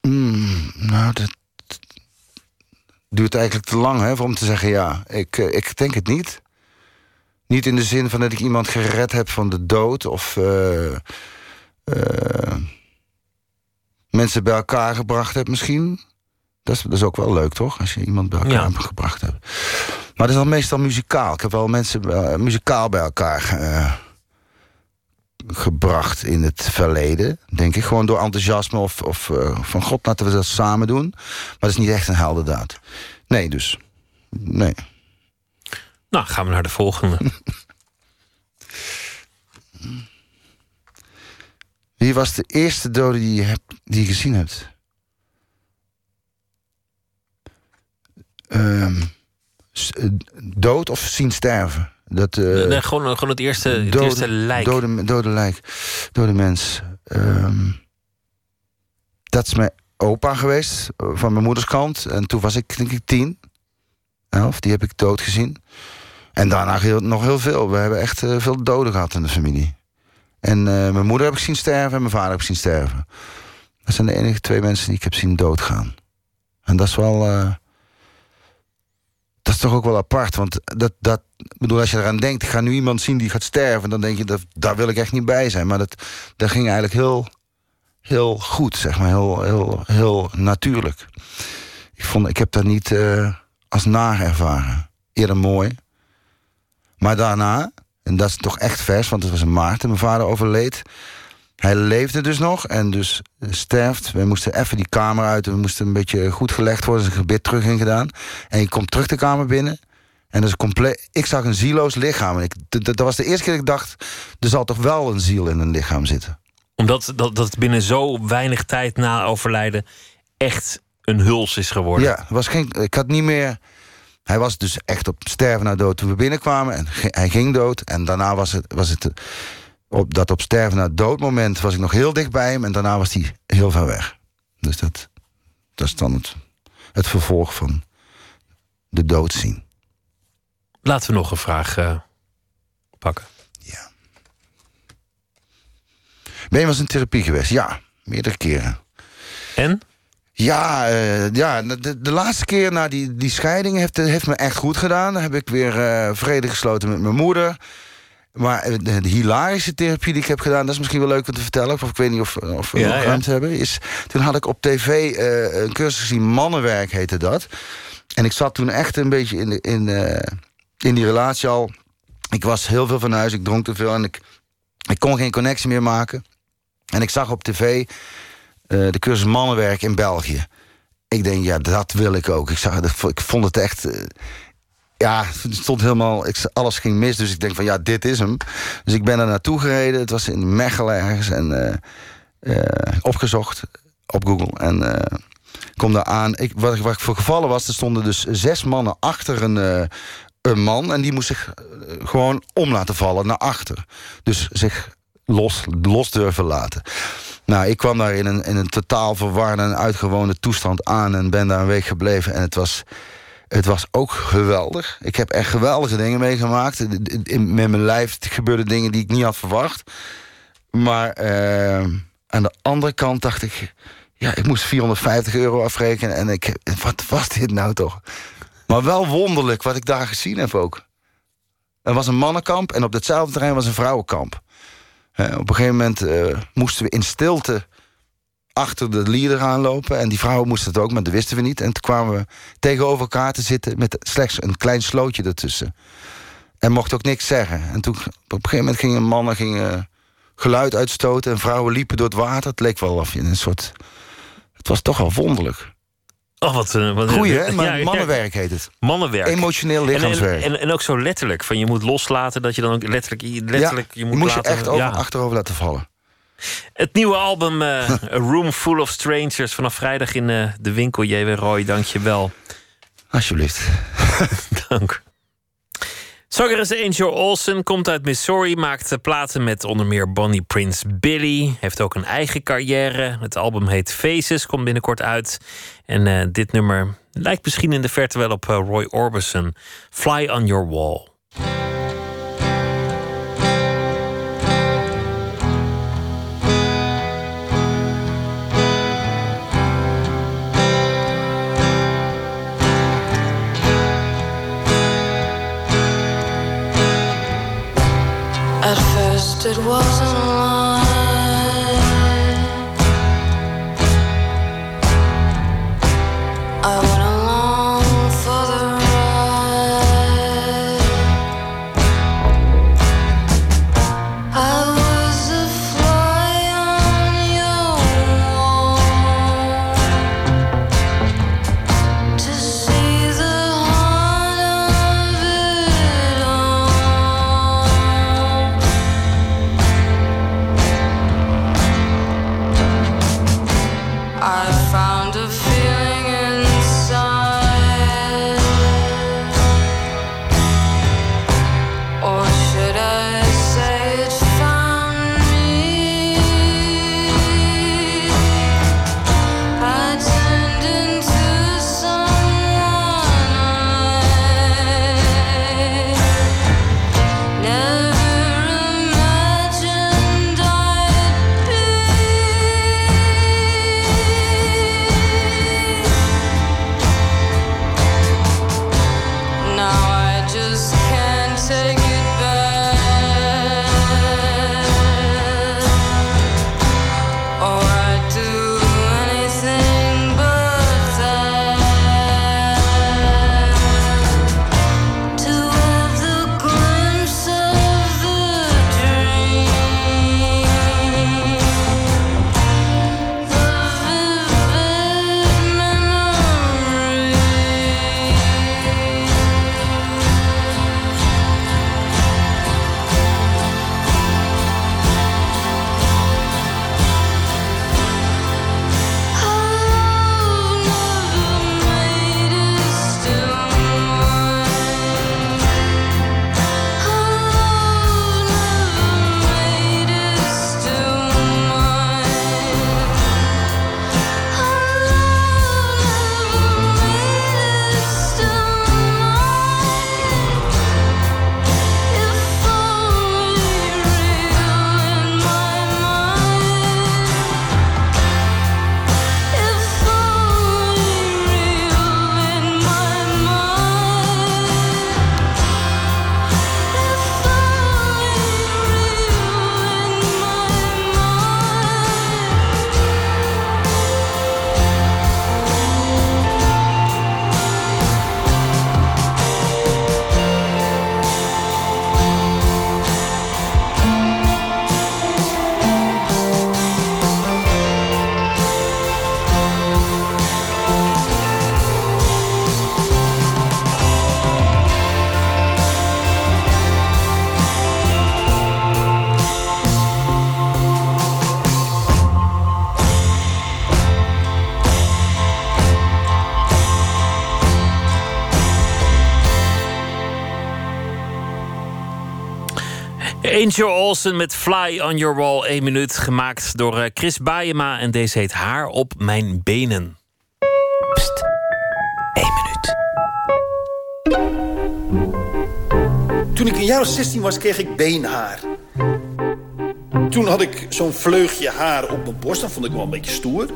Speaker 14: Mm, nou, dat duurt eigenlijk te lang hè, om te zeggen ja. Ik, eh, ik denk het niet. Niet in de zin van dat ik iemand gered heb van de dood of eh, eh, mensen bij elkaar gebracht heb misschien. Dat is, dat is ook wel leuk, toch? Als je iemand bij elkaar gebracht hebt. Maar dat is dan meestal muzikaal. Ik heb wel mensen muzikaal bij elkaar gebracht in het verleden. Denk ik. Gewoon door enthousiasme of, of eh, van god laten we dat samen doen. Maar dat is niet echt een heldendaad. Nee, dus. Nee.
Speaker 1: Nou, gaan we naar de volgende.
Speaker 14: Wie was de eerste dode die je, hebt, die je gezien hebt? Ehm, eh, dood of zien sterven? Dat, eh,
Speaker 1: nee, gewoon, gewoon het eerste, het
Speaker 14: dode,
Speaker 1: eerste lijk.
Speaker 14: Dode, dode lijk. Dode mens. Ehm, dat is mijn opa geweest, van mijn moeders kant. En toen was ik, denk ik, tien. Elf, die heb ik dood gezien. En daarna heel, nog heel veel. We hebben echt eh, veel doden gehad in de familie. En eh, mijn moeder heb ik zien sterven en mijn vader heb ik zien sterven. Dat zijn de enige twee mensen die ik heb zien doodgaan. En dat is wel... dat is toch ook wel apart. Want dat, dat, bedoel, als je eraan denkt, ga nu iemand zien die gaat sterven, dan denk je, dat, daar wil ik echt niet bij zijn. Maar dat, dat ging eigenlijk heel, heel goed, zeg maar, heel, heel, heel natuurlijk. Ik, vond, ik heb dat niet eh, als naar ervaren. Eerder mooi. Maar daarna, en dat is toch echt vers, want het was in maart en mijn vader overleed. Hij leefde dus nog en dus sterft. We moesten even die kamer uit. We moesten een beetje goed gelegd worden. Een gebit terug in gedaan. En je komt terug de kamer binnen. En dat is compleet. Ik zag een zieloos lichaam. En ik, dat, was de eerste keer dat ik dacht. Er zal toch wel een ziel in een lichaam zitten.
Speaker 1: Omdat dat, dat binnen zo weinig tijd na overlijden echt een huls is geworden.
Speaker 14: Ja, was geen, ik had niet meer. Hij was dus echt op sterven na dood toen we binnenkwamen. En hij ging dood. En daarna was het, was het op dat op sterven na dood moment was ik nog heel dicht bij hem. En daarna was hij heel ver weg. Dus dat, dat is dan het, het vervolg van de dood zien.
Speaker 1: Laten we nog een vraag eh, pakken.
Speaker 14: Ben je wel eens in therapie geweest? Ja, meerdere keren.
Speaker 1: En?
Speaker 14: Ja, eh, ja de, de laatste keer na die, die scheiding heeft, heeft me echt goed gedaan. Dan heb ik weer eh, vrede gesloten met mijn moeder. Maar eh, de, de hilarische therapie die ik heb gedaan... dat is misschien wel leuk om te vertellen. Of ik weet niet of, of we
Speaker 1: Ja,
Speaker 14: ruimte hebben. Is, toen had ik op tv eh, een cursus gezien. Mannenwerk heette dat. En ik zat toen echt een beetje in, de, in, eh, in die relatie al. Ik was heel veel van huis. Ik dronk te veel. En ik, ik kon geen connectie meer maken. En ik zag op tv de cursus Mannenwerk in België. Ik denk, ja, dat wil ik ook. Ik, zag, ik vond het echt... ja, het stond helemaal... Ik, alles ging mis, dus ik denk van, ja, dit is hem. Dus ik ben er naartoe gereden. Het was in Mechelen ergens. En eh, eh, opgezocht op Google. En ik kom daar aan. Ik, wat, wat ik voor gevallen was, er stonden dus zes mannen achter een, een man. En die moest zich gewoon om laten vallen naar achter. Dus zich los, los durven laten. Nou, ik kwam daar in een, in een totaal verwarde en uitgewoonde toestand aan... en ben daar een week gebleven. En het was, het was ook geweldig. Ik heb echt geweldige dingen meegemaakt. Met mijn lijf gebeurden dingen die ik niet had verwacht. Maar eh, aan de andere kant dacht ik... ja, ik moest 450 euro afrekenen. En ik, wat was dit nou toch? Maar wel wonderlijk wat ik daar gezien heb ook. Er was een mannenkamp en op datzelfde terrein was een vrouwenkamp. Op een gegeven moment eh, moesten we in stilte achter de leader aanlopen. En die vrouwen moesten het ook, maar dat wisten we niet. En toen kwamen we tegenover elkaar te zitten met slechts een klein slootje ertussen. En mocht ook niks zeggen. En toen op een gegeven moment gingen mannen gingen geluid uitstoten... en vrouwen liepen door het water. Het leek wel of je een soort... Het was toch wel wonderlijk.
Speaker 1: Oh, wat, eh, wat
Speaker 14: Goeie, hè? Maar
Speaker 1: Ja,
Speaker 14: mannenwerk heet het.
Speaker 1: Mannenwerk.
Speaker 14: Emotioneel lichaamswerk.
Speaker 1: En, en, en ook zo letterlijk. Van je moet loslaten dat je dan ook letterlijk, letterlijk
Speaker 14: ja,
Speaker 1: je moet
Speaker 14: moest
Speaker 1: laten,
Speaker 14: je echt over,
Speaker 1: ja.
Speaker 14: achterover laten vallen.
Speaker 1: Het nieuwe album eh, A Room Full of Strangers vanaf vrijdag in eh, de winkel. J.W. Roy, dank je wel.
Speaker 14: Alsjeblieft.
Speaker 1: Dank. Zangeres Angel Olsen komt uit Missouri, maakt eh, platen met onder meer Bonnie Prince Billy. Heeft ook een eigen carrière. Het album heet Faces, komt binnenkort uit. En dit nummer lijkt misschien in de verte wel op Roy Orbison. Fly on Your Wall.
Speaker 3: Wasn't
Speaker 1: Angel Olsen met Fly on Your Wall, 1 minuut. Gemaakt door eh, Chris Baayema en deze heet Haar op mijn benen.
Speaker 15: Pst, 1 minuut.
Speaker 10: Toen ik een jaar of 16 was, kreeg ik beenhaar. Toen had ik zo'n vleugje haar op mijn borst. Dat vond ik wel een beetje stoer.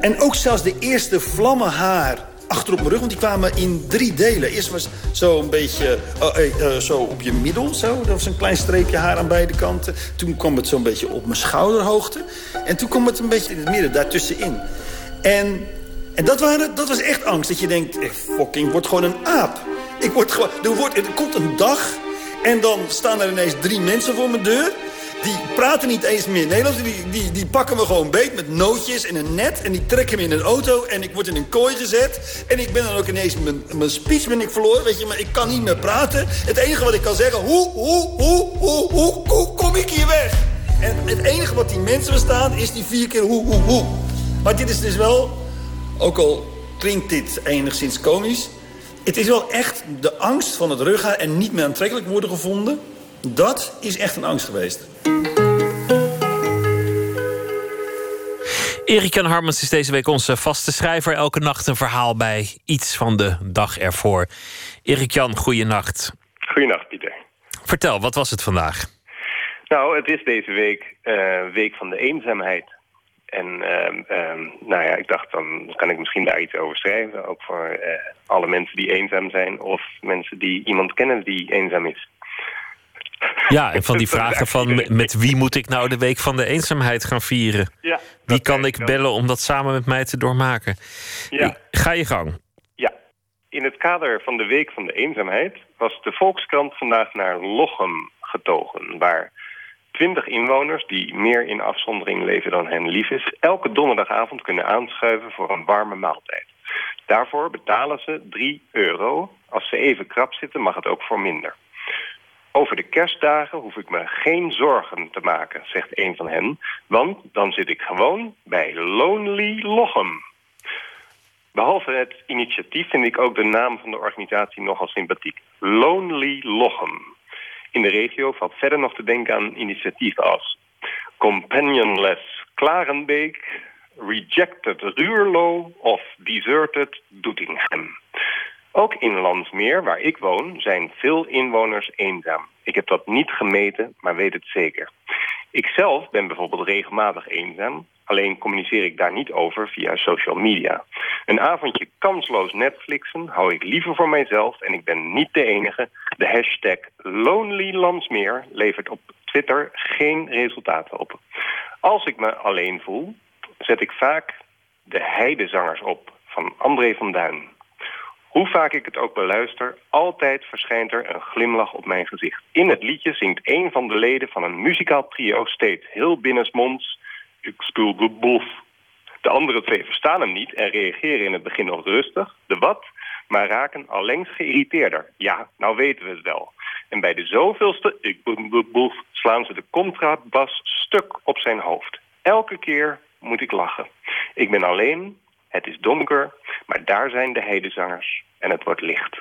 Speaker 10: En ook zelfs de eerste vlammen haar achter op mijn rug. Want die kwamen in drie delen. Eerst was zo'n beetje uh, uh, zo op je middel. Zo. Dat was een klein streepje haar aan beide kanten. Toen kwam het zo'n beetje op mijn schouderhoogte. En toen kwam het een beetje in het midden, daartussenin. En, en dat, waren, dat was echt angst. Dat je denkt, eh, fucking, ik word gewoon een aap. Ik word gewoon, er, wordt, er komt een dag en dan staan er ineens drie mensen voor mijn deur. Die praten niet eens meer Nederlands. Die, die, die pakken me gewoon beet met nootjes en een net. En die trekken me in een auto. En ik word in een kooi gezet. En ik ben dan ook ineens... Mijn, mijn speech ben ik verloren, weet je. Maar ik kan niet meer praten. Het enige wat ik kan zeggen... Hoe, hoe, hoe, hoe, hoe, hoe kom ik hier weg? En het enige wat die mensen verstaan is die vier keer hoe, hoe, hoe. Maar dit is dus wel... Ook al klinkt dit enigszins komisch... Het is wel echt de angst van het rughaar en niet meer aantrekkelijk worden gevonden. Dat is echt een angst geweest.
Speaker 1: Erik Jan Harmens is deze week onze vaste schrijver. Elke nacht een verhaal bij iets van de dag ervoor. Erik Jan, goeienacht.
Speaker 16: Goeienacht, Pieter.
Speaker 1: Vertel, wat was het vandaag?
Speaker 16: Nou, het is deze week uh, Week van de Eenzaamheid. En uh, nou ja, ik dacht, dan kan ik misschien daar iets over schrijven. Ook voor uh, alle mensen die eenzaam zijn. Of mensen die iemand kennen die eenzaam is.
Speaker 1: Ja, en van die vragen van met wie moet ik nou de week van de eenzaamheid gaan vieren?
Speaker 16: Ja,
Speaker 1: Wie kan ik bellen om dat samen met mij te doormaken?
Speaker 16: Ja.
Speaker 1: Ga je gang.
Speaker 16: Ja. In het kader van de week van de eenzaamheid was de Volkskrant vandaag naar Lochem getogen, waar 20 inwoners die meer in afzondering leven dan hen lief is, elke donderdagavond kunnen aanschuiven voor een warme maaltijd. Daarvoor betalen ze 3 euro. Als ze even krap zitten, mag het ook voor minder. Over de kerstdagen hoef ik me geen zorgen te maken, zegt een van hen. Want dan zit ik gewoon bij Lonely Lochem. Behalve het initiatief vind ik ook de naam van de organisatie nogal sympathiek. Lonely Lochem. In de regio valt verder nog te denken aan initiatieven als... Companionless Klarenbeek, Rejected Ruurlo of Deserted Doetinchem. Ook in Landsmeer, waar ik woon, zijn veel inwoners eenzaam. Ik heb dat niet gemeten, maar weet het zeker. Ikzelf ben bijvoorbeeld regelmatig eenzaam. Alleen communiceer ik daar niet over via social media. Een avondje kansloos Netflixen hou ik liever voor mijzelf... en ik ben niet de enige. De hashtag LonelyLandsmeer levert op Twitter geen resultaten op. Als ik me alleen voel, zet ik vaak de heidezangers op van André van Duin. Hoe vaak ik het ook beluister, altijd verschijnt er een glimlach op mijn gezicht. In het liedje zingt een van de leden van een muzikaal trio steeds heel binnensmonds... Ik speel de bof. De andere twee verstaan hem niet en reageren in het begin nog rustig, de wat... maar raken allengs geïrriteerder. Ja, nou weten we het wel. En bij de zoveelste ik boef slaan ze de contrabas stuk op zijn hoofd. Elke keer moet ik lachen. Ik ben alleen, het is donker, maar daar zijn de heidezangers en het wordt licht.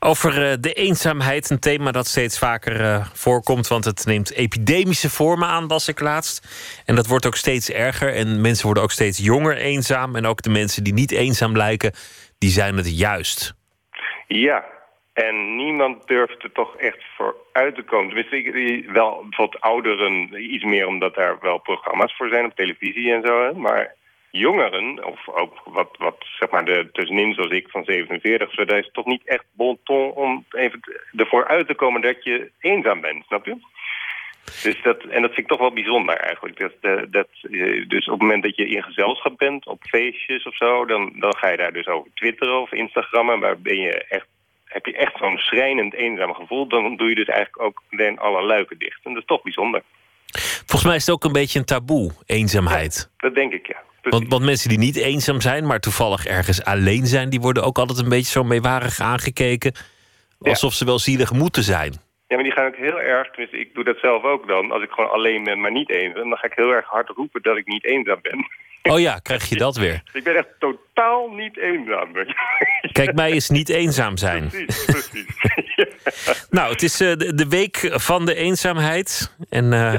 Speaker 1: Over uh, de eenzaamheid, een thema dat steeds vaker uh, voorkomt, want het neemt epidemische vormen aan, las ik laatst. En dat wordt ook steeds erger en mensen worden ook steeds jonger eenzaam. En ook de mensen die niet eenzaam lijken, die zijn het juist.
Speaker 16: Ja, en niemand durft er toch echt voor uit te komen. Tenminste, wel bijvoorbeeld ouderen iets meer, omdat daar wel programma's voor zijn op televisie en zo. Hè? Maar jongeren, of ook wat, wat zeg maar de tussenin zoals ik van 47, zo, daar is het toch niet echt bon ton om even ervoor uit te komen dat je eenzaam bent, snap je? Dus dat, en dat vind ik toch wel bijzonder eigenlijk. Dat, dat, dat, dus op het moment dat je in gezelschap bent, op feestjes of zo, dan, dan ga je daar dus over twitteren of Instagrammen, maar ben je echt, heb je echt zo'n schrijnend eenzaam gevoel, dan doe je dus eigenlijk ook den alle luiken dicht. En dat is toch bijzonder.
Speaker 1: Volgens mij is het ook een beetje een taboe, eenzaamheid.
Speaker 16: dat denk ik, ja.
Speaker 1: Want, mensen die niet eenzaam zijn, maar toevallig ergens alleen zijn, die worden ook altijd een beetje zo meewarig aangekeken. Alsof ze wel zielig moeten zijn.
Speaker 16: Ja, maar die gaan ook heel erg, tenminste ik doe dat zelf ook dan, als ik gewoon alleen ben, maar niet eenzaam, dan ga ik heel erg hard roepen dat ik niet eenzaam ben.
Speaker 1: Oh ja, krijg je dat weer.
Speaker 16: Ik ben echt totaal niet eenzaam.
Speaker 1: Kijk, mij is niet eenzaam zijn.
Speaker 16: Precies, precies.
Speaker 17: nou, het is eh, de week van de eenzaamheid. En. Eh,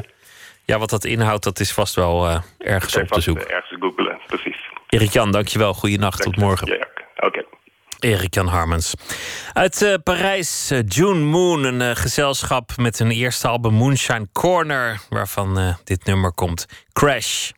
Speaker 17: ja, wat dat inhoudt, dat is vast wel eh, ergens op te zoeken.
Speaker 16: Eh, ergens googelen, precies.
Speaker 17: Erik-Jan, dankjewel. Goeienacht, tot morgen.
Speaker 16: Oké.
Speaker 17: Erik-Jan Harmens. Uit eh, Parijs, June Moon, een gezelschap met hun eerste album Moonshine Corner, waarvan dit nummer komt, Crash.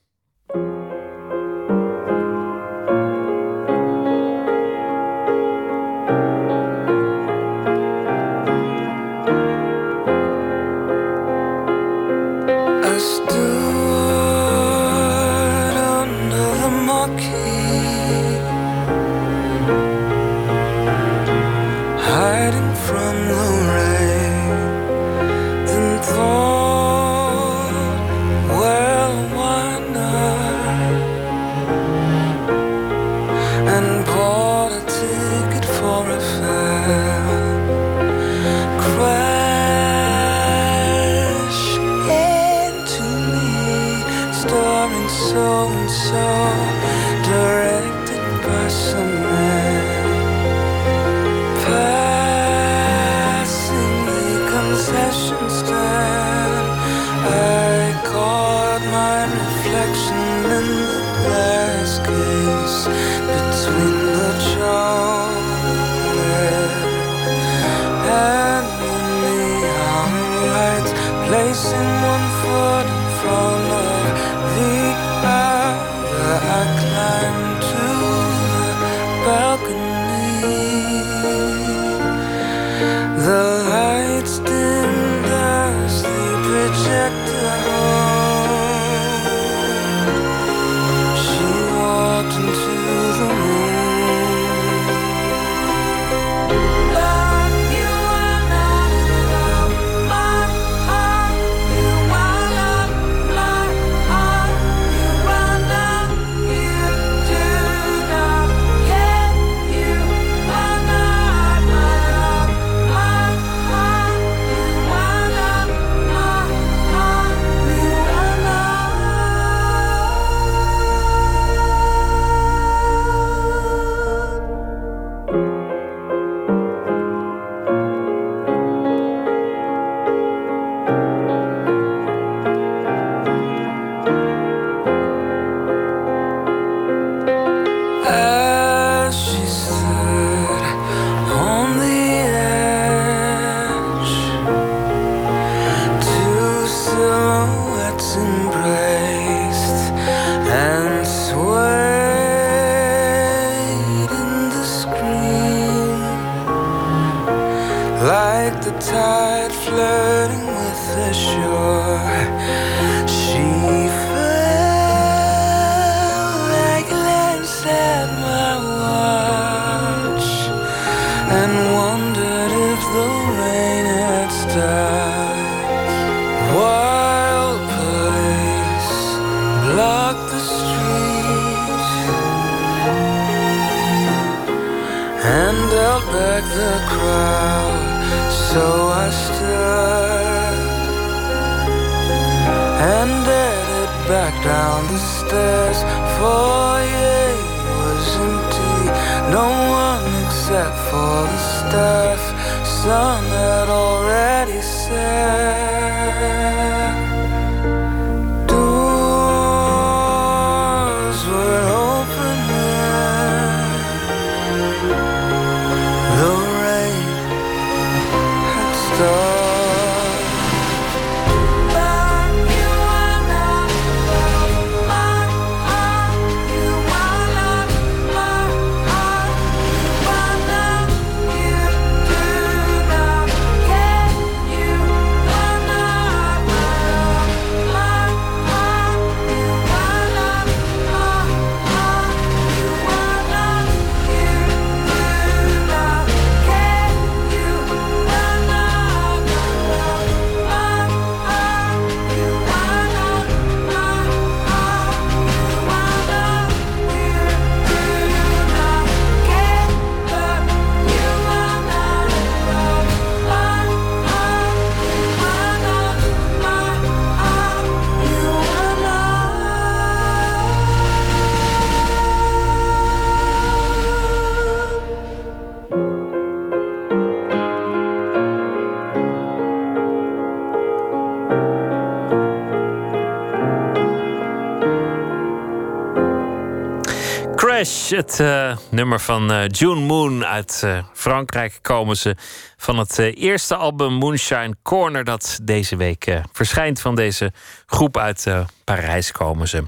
Speaker 1: Nummer van uh, June Moon uit uh, Frankrijk komen ze van het eerste album Moonshine Corner dat deze week verschijnt van deze groep uit Parijs komen ze.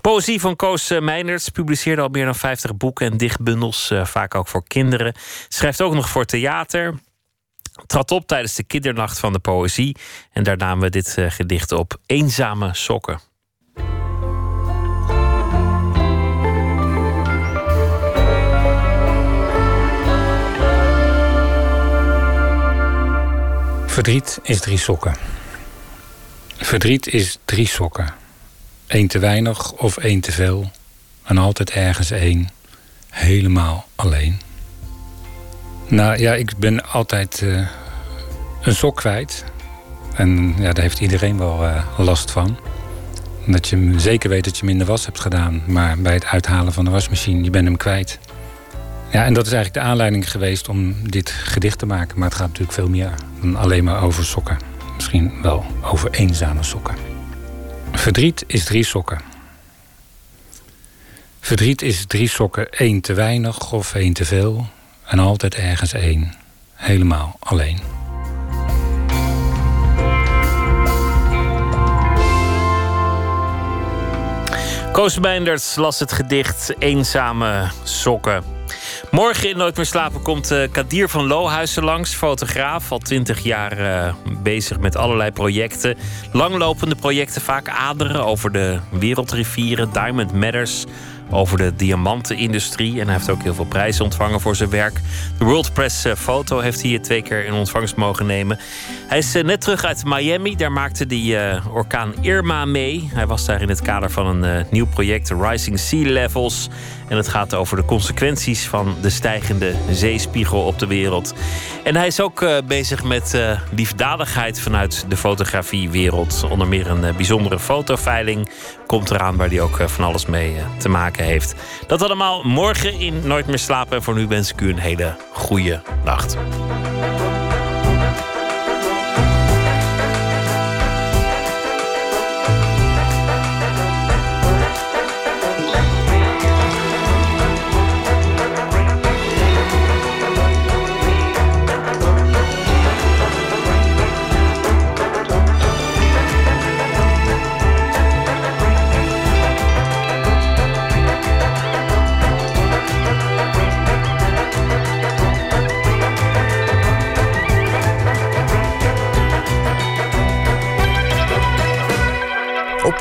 Speaker 1: Poëzie van Koos Meinerts publiceerde al meer dan 50 boeken en dichtbundels, vaak ook voor kinderen. Schrijft ook nog voor theater. Trad op tijdens de kindernacht van de poëzie en daar namen we dit gedicht op Eenzame sokken.
Speaker 18: Verdriet is drie sokken. Verdriet is drie sokken. Eén te weinig of één te veel. En altijd ergens één. Helemaal alleen. Nou ja, ik ben altijd uh, een sok kwijt. En ja, daar heeft iedereen wel uh, last van. Dat je zeker weet dat je minder was hebt gedaan. Maar bij het uithalen van de wasmachine, je bent hem kwijt. Ja, en dat is eigenlijk de aanleiding geweest om dit gedicht te maken. Maar het gaat natuurlijk veel meer dan alleen maar over sokken. Misschien wel over eenzame sokken. Verdriet is drie sokken. Verdriet is drie sokken, één te weinig of één te veel. En altijd ergens één. Helemaal alleen.
Speaker 1: Koos Meinders las het gedicht Eenzame Sokken. Morgen in Nooit meer slapen komt uh, Kadir van Lohuizen langs, fotograaf. Al twintig jaar uh, bezig met allerlei projecten. Langlopende projecten, vaak aderen over de wereldrivieren. Diamond Matters, over de diamantenindustrie. En hij heeft ook heel veel prijzen ontvangen voor zijn werk. De World Press eh, Foto heeft hij twee keer in ontvangst mogen nemen. Hij is net terug uit Miami. Daar maakte hij orkaan Irma mee. Hij was daar in het kader van een nieuw project, Rising Sea Levels. En het gaat over de consequenties van de stijgende zeespiegel op de wereld. En hij is ook uh, bezig met uh, liefdadigheid vanuit de fotografiewereld. Onder meer een uh, bijzondere fotoveiling komt eraan waar hij ook van alles mee te maken heeft. Dat allemaal morgen in Nooit meer slapen. En voor nu wens ik u een hele goede nacht.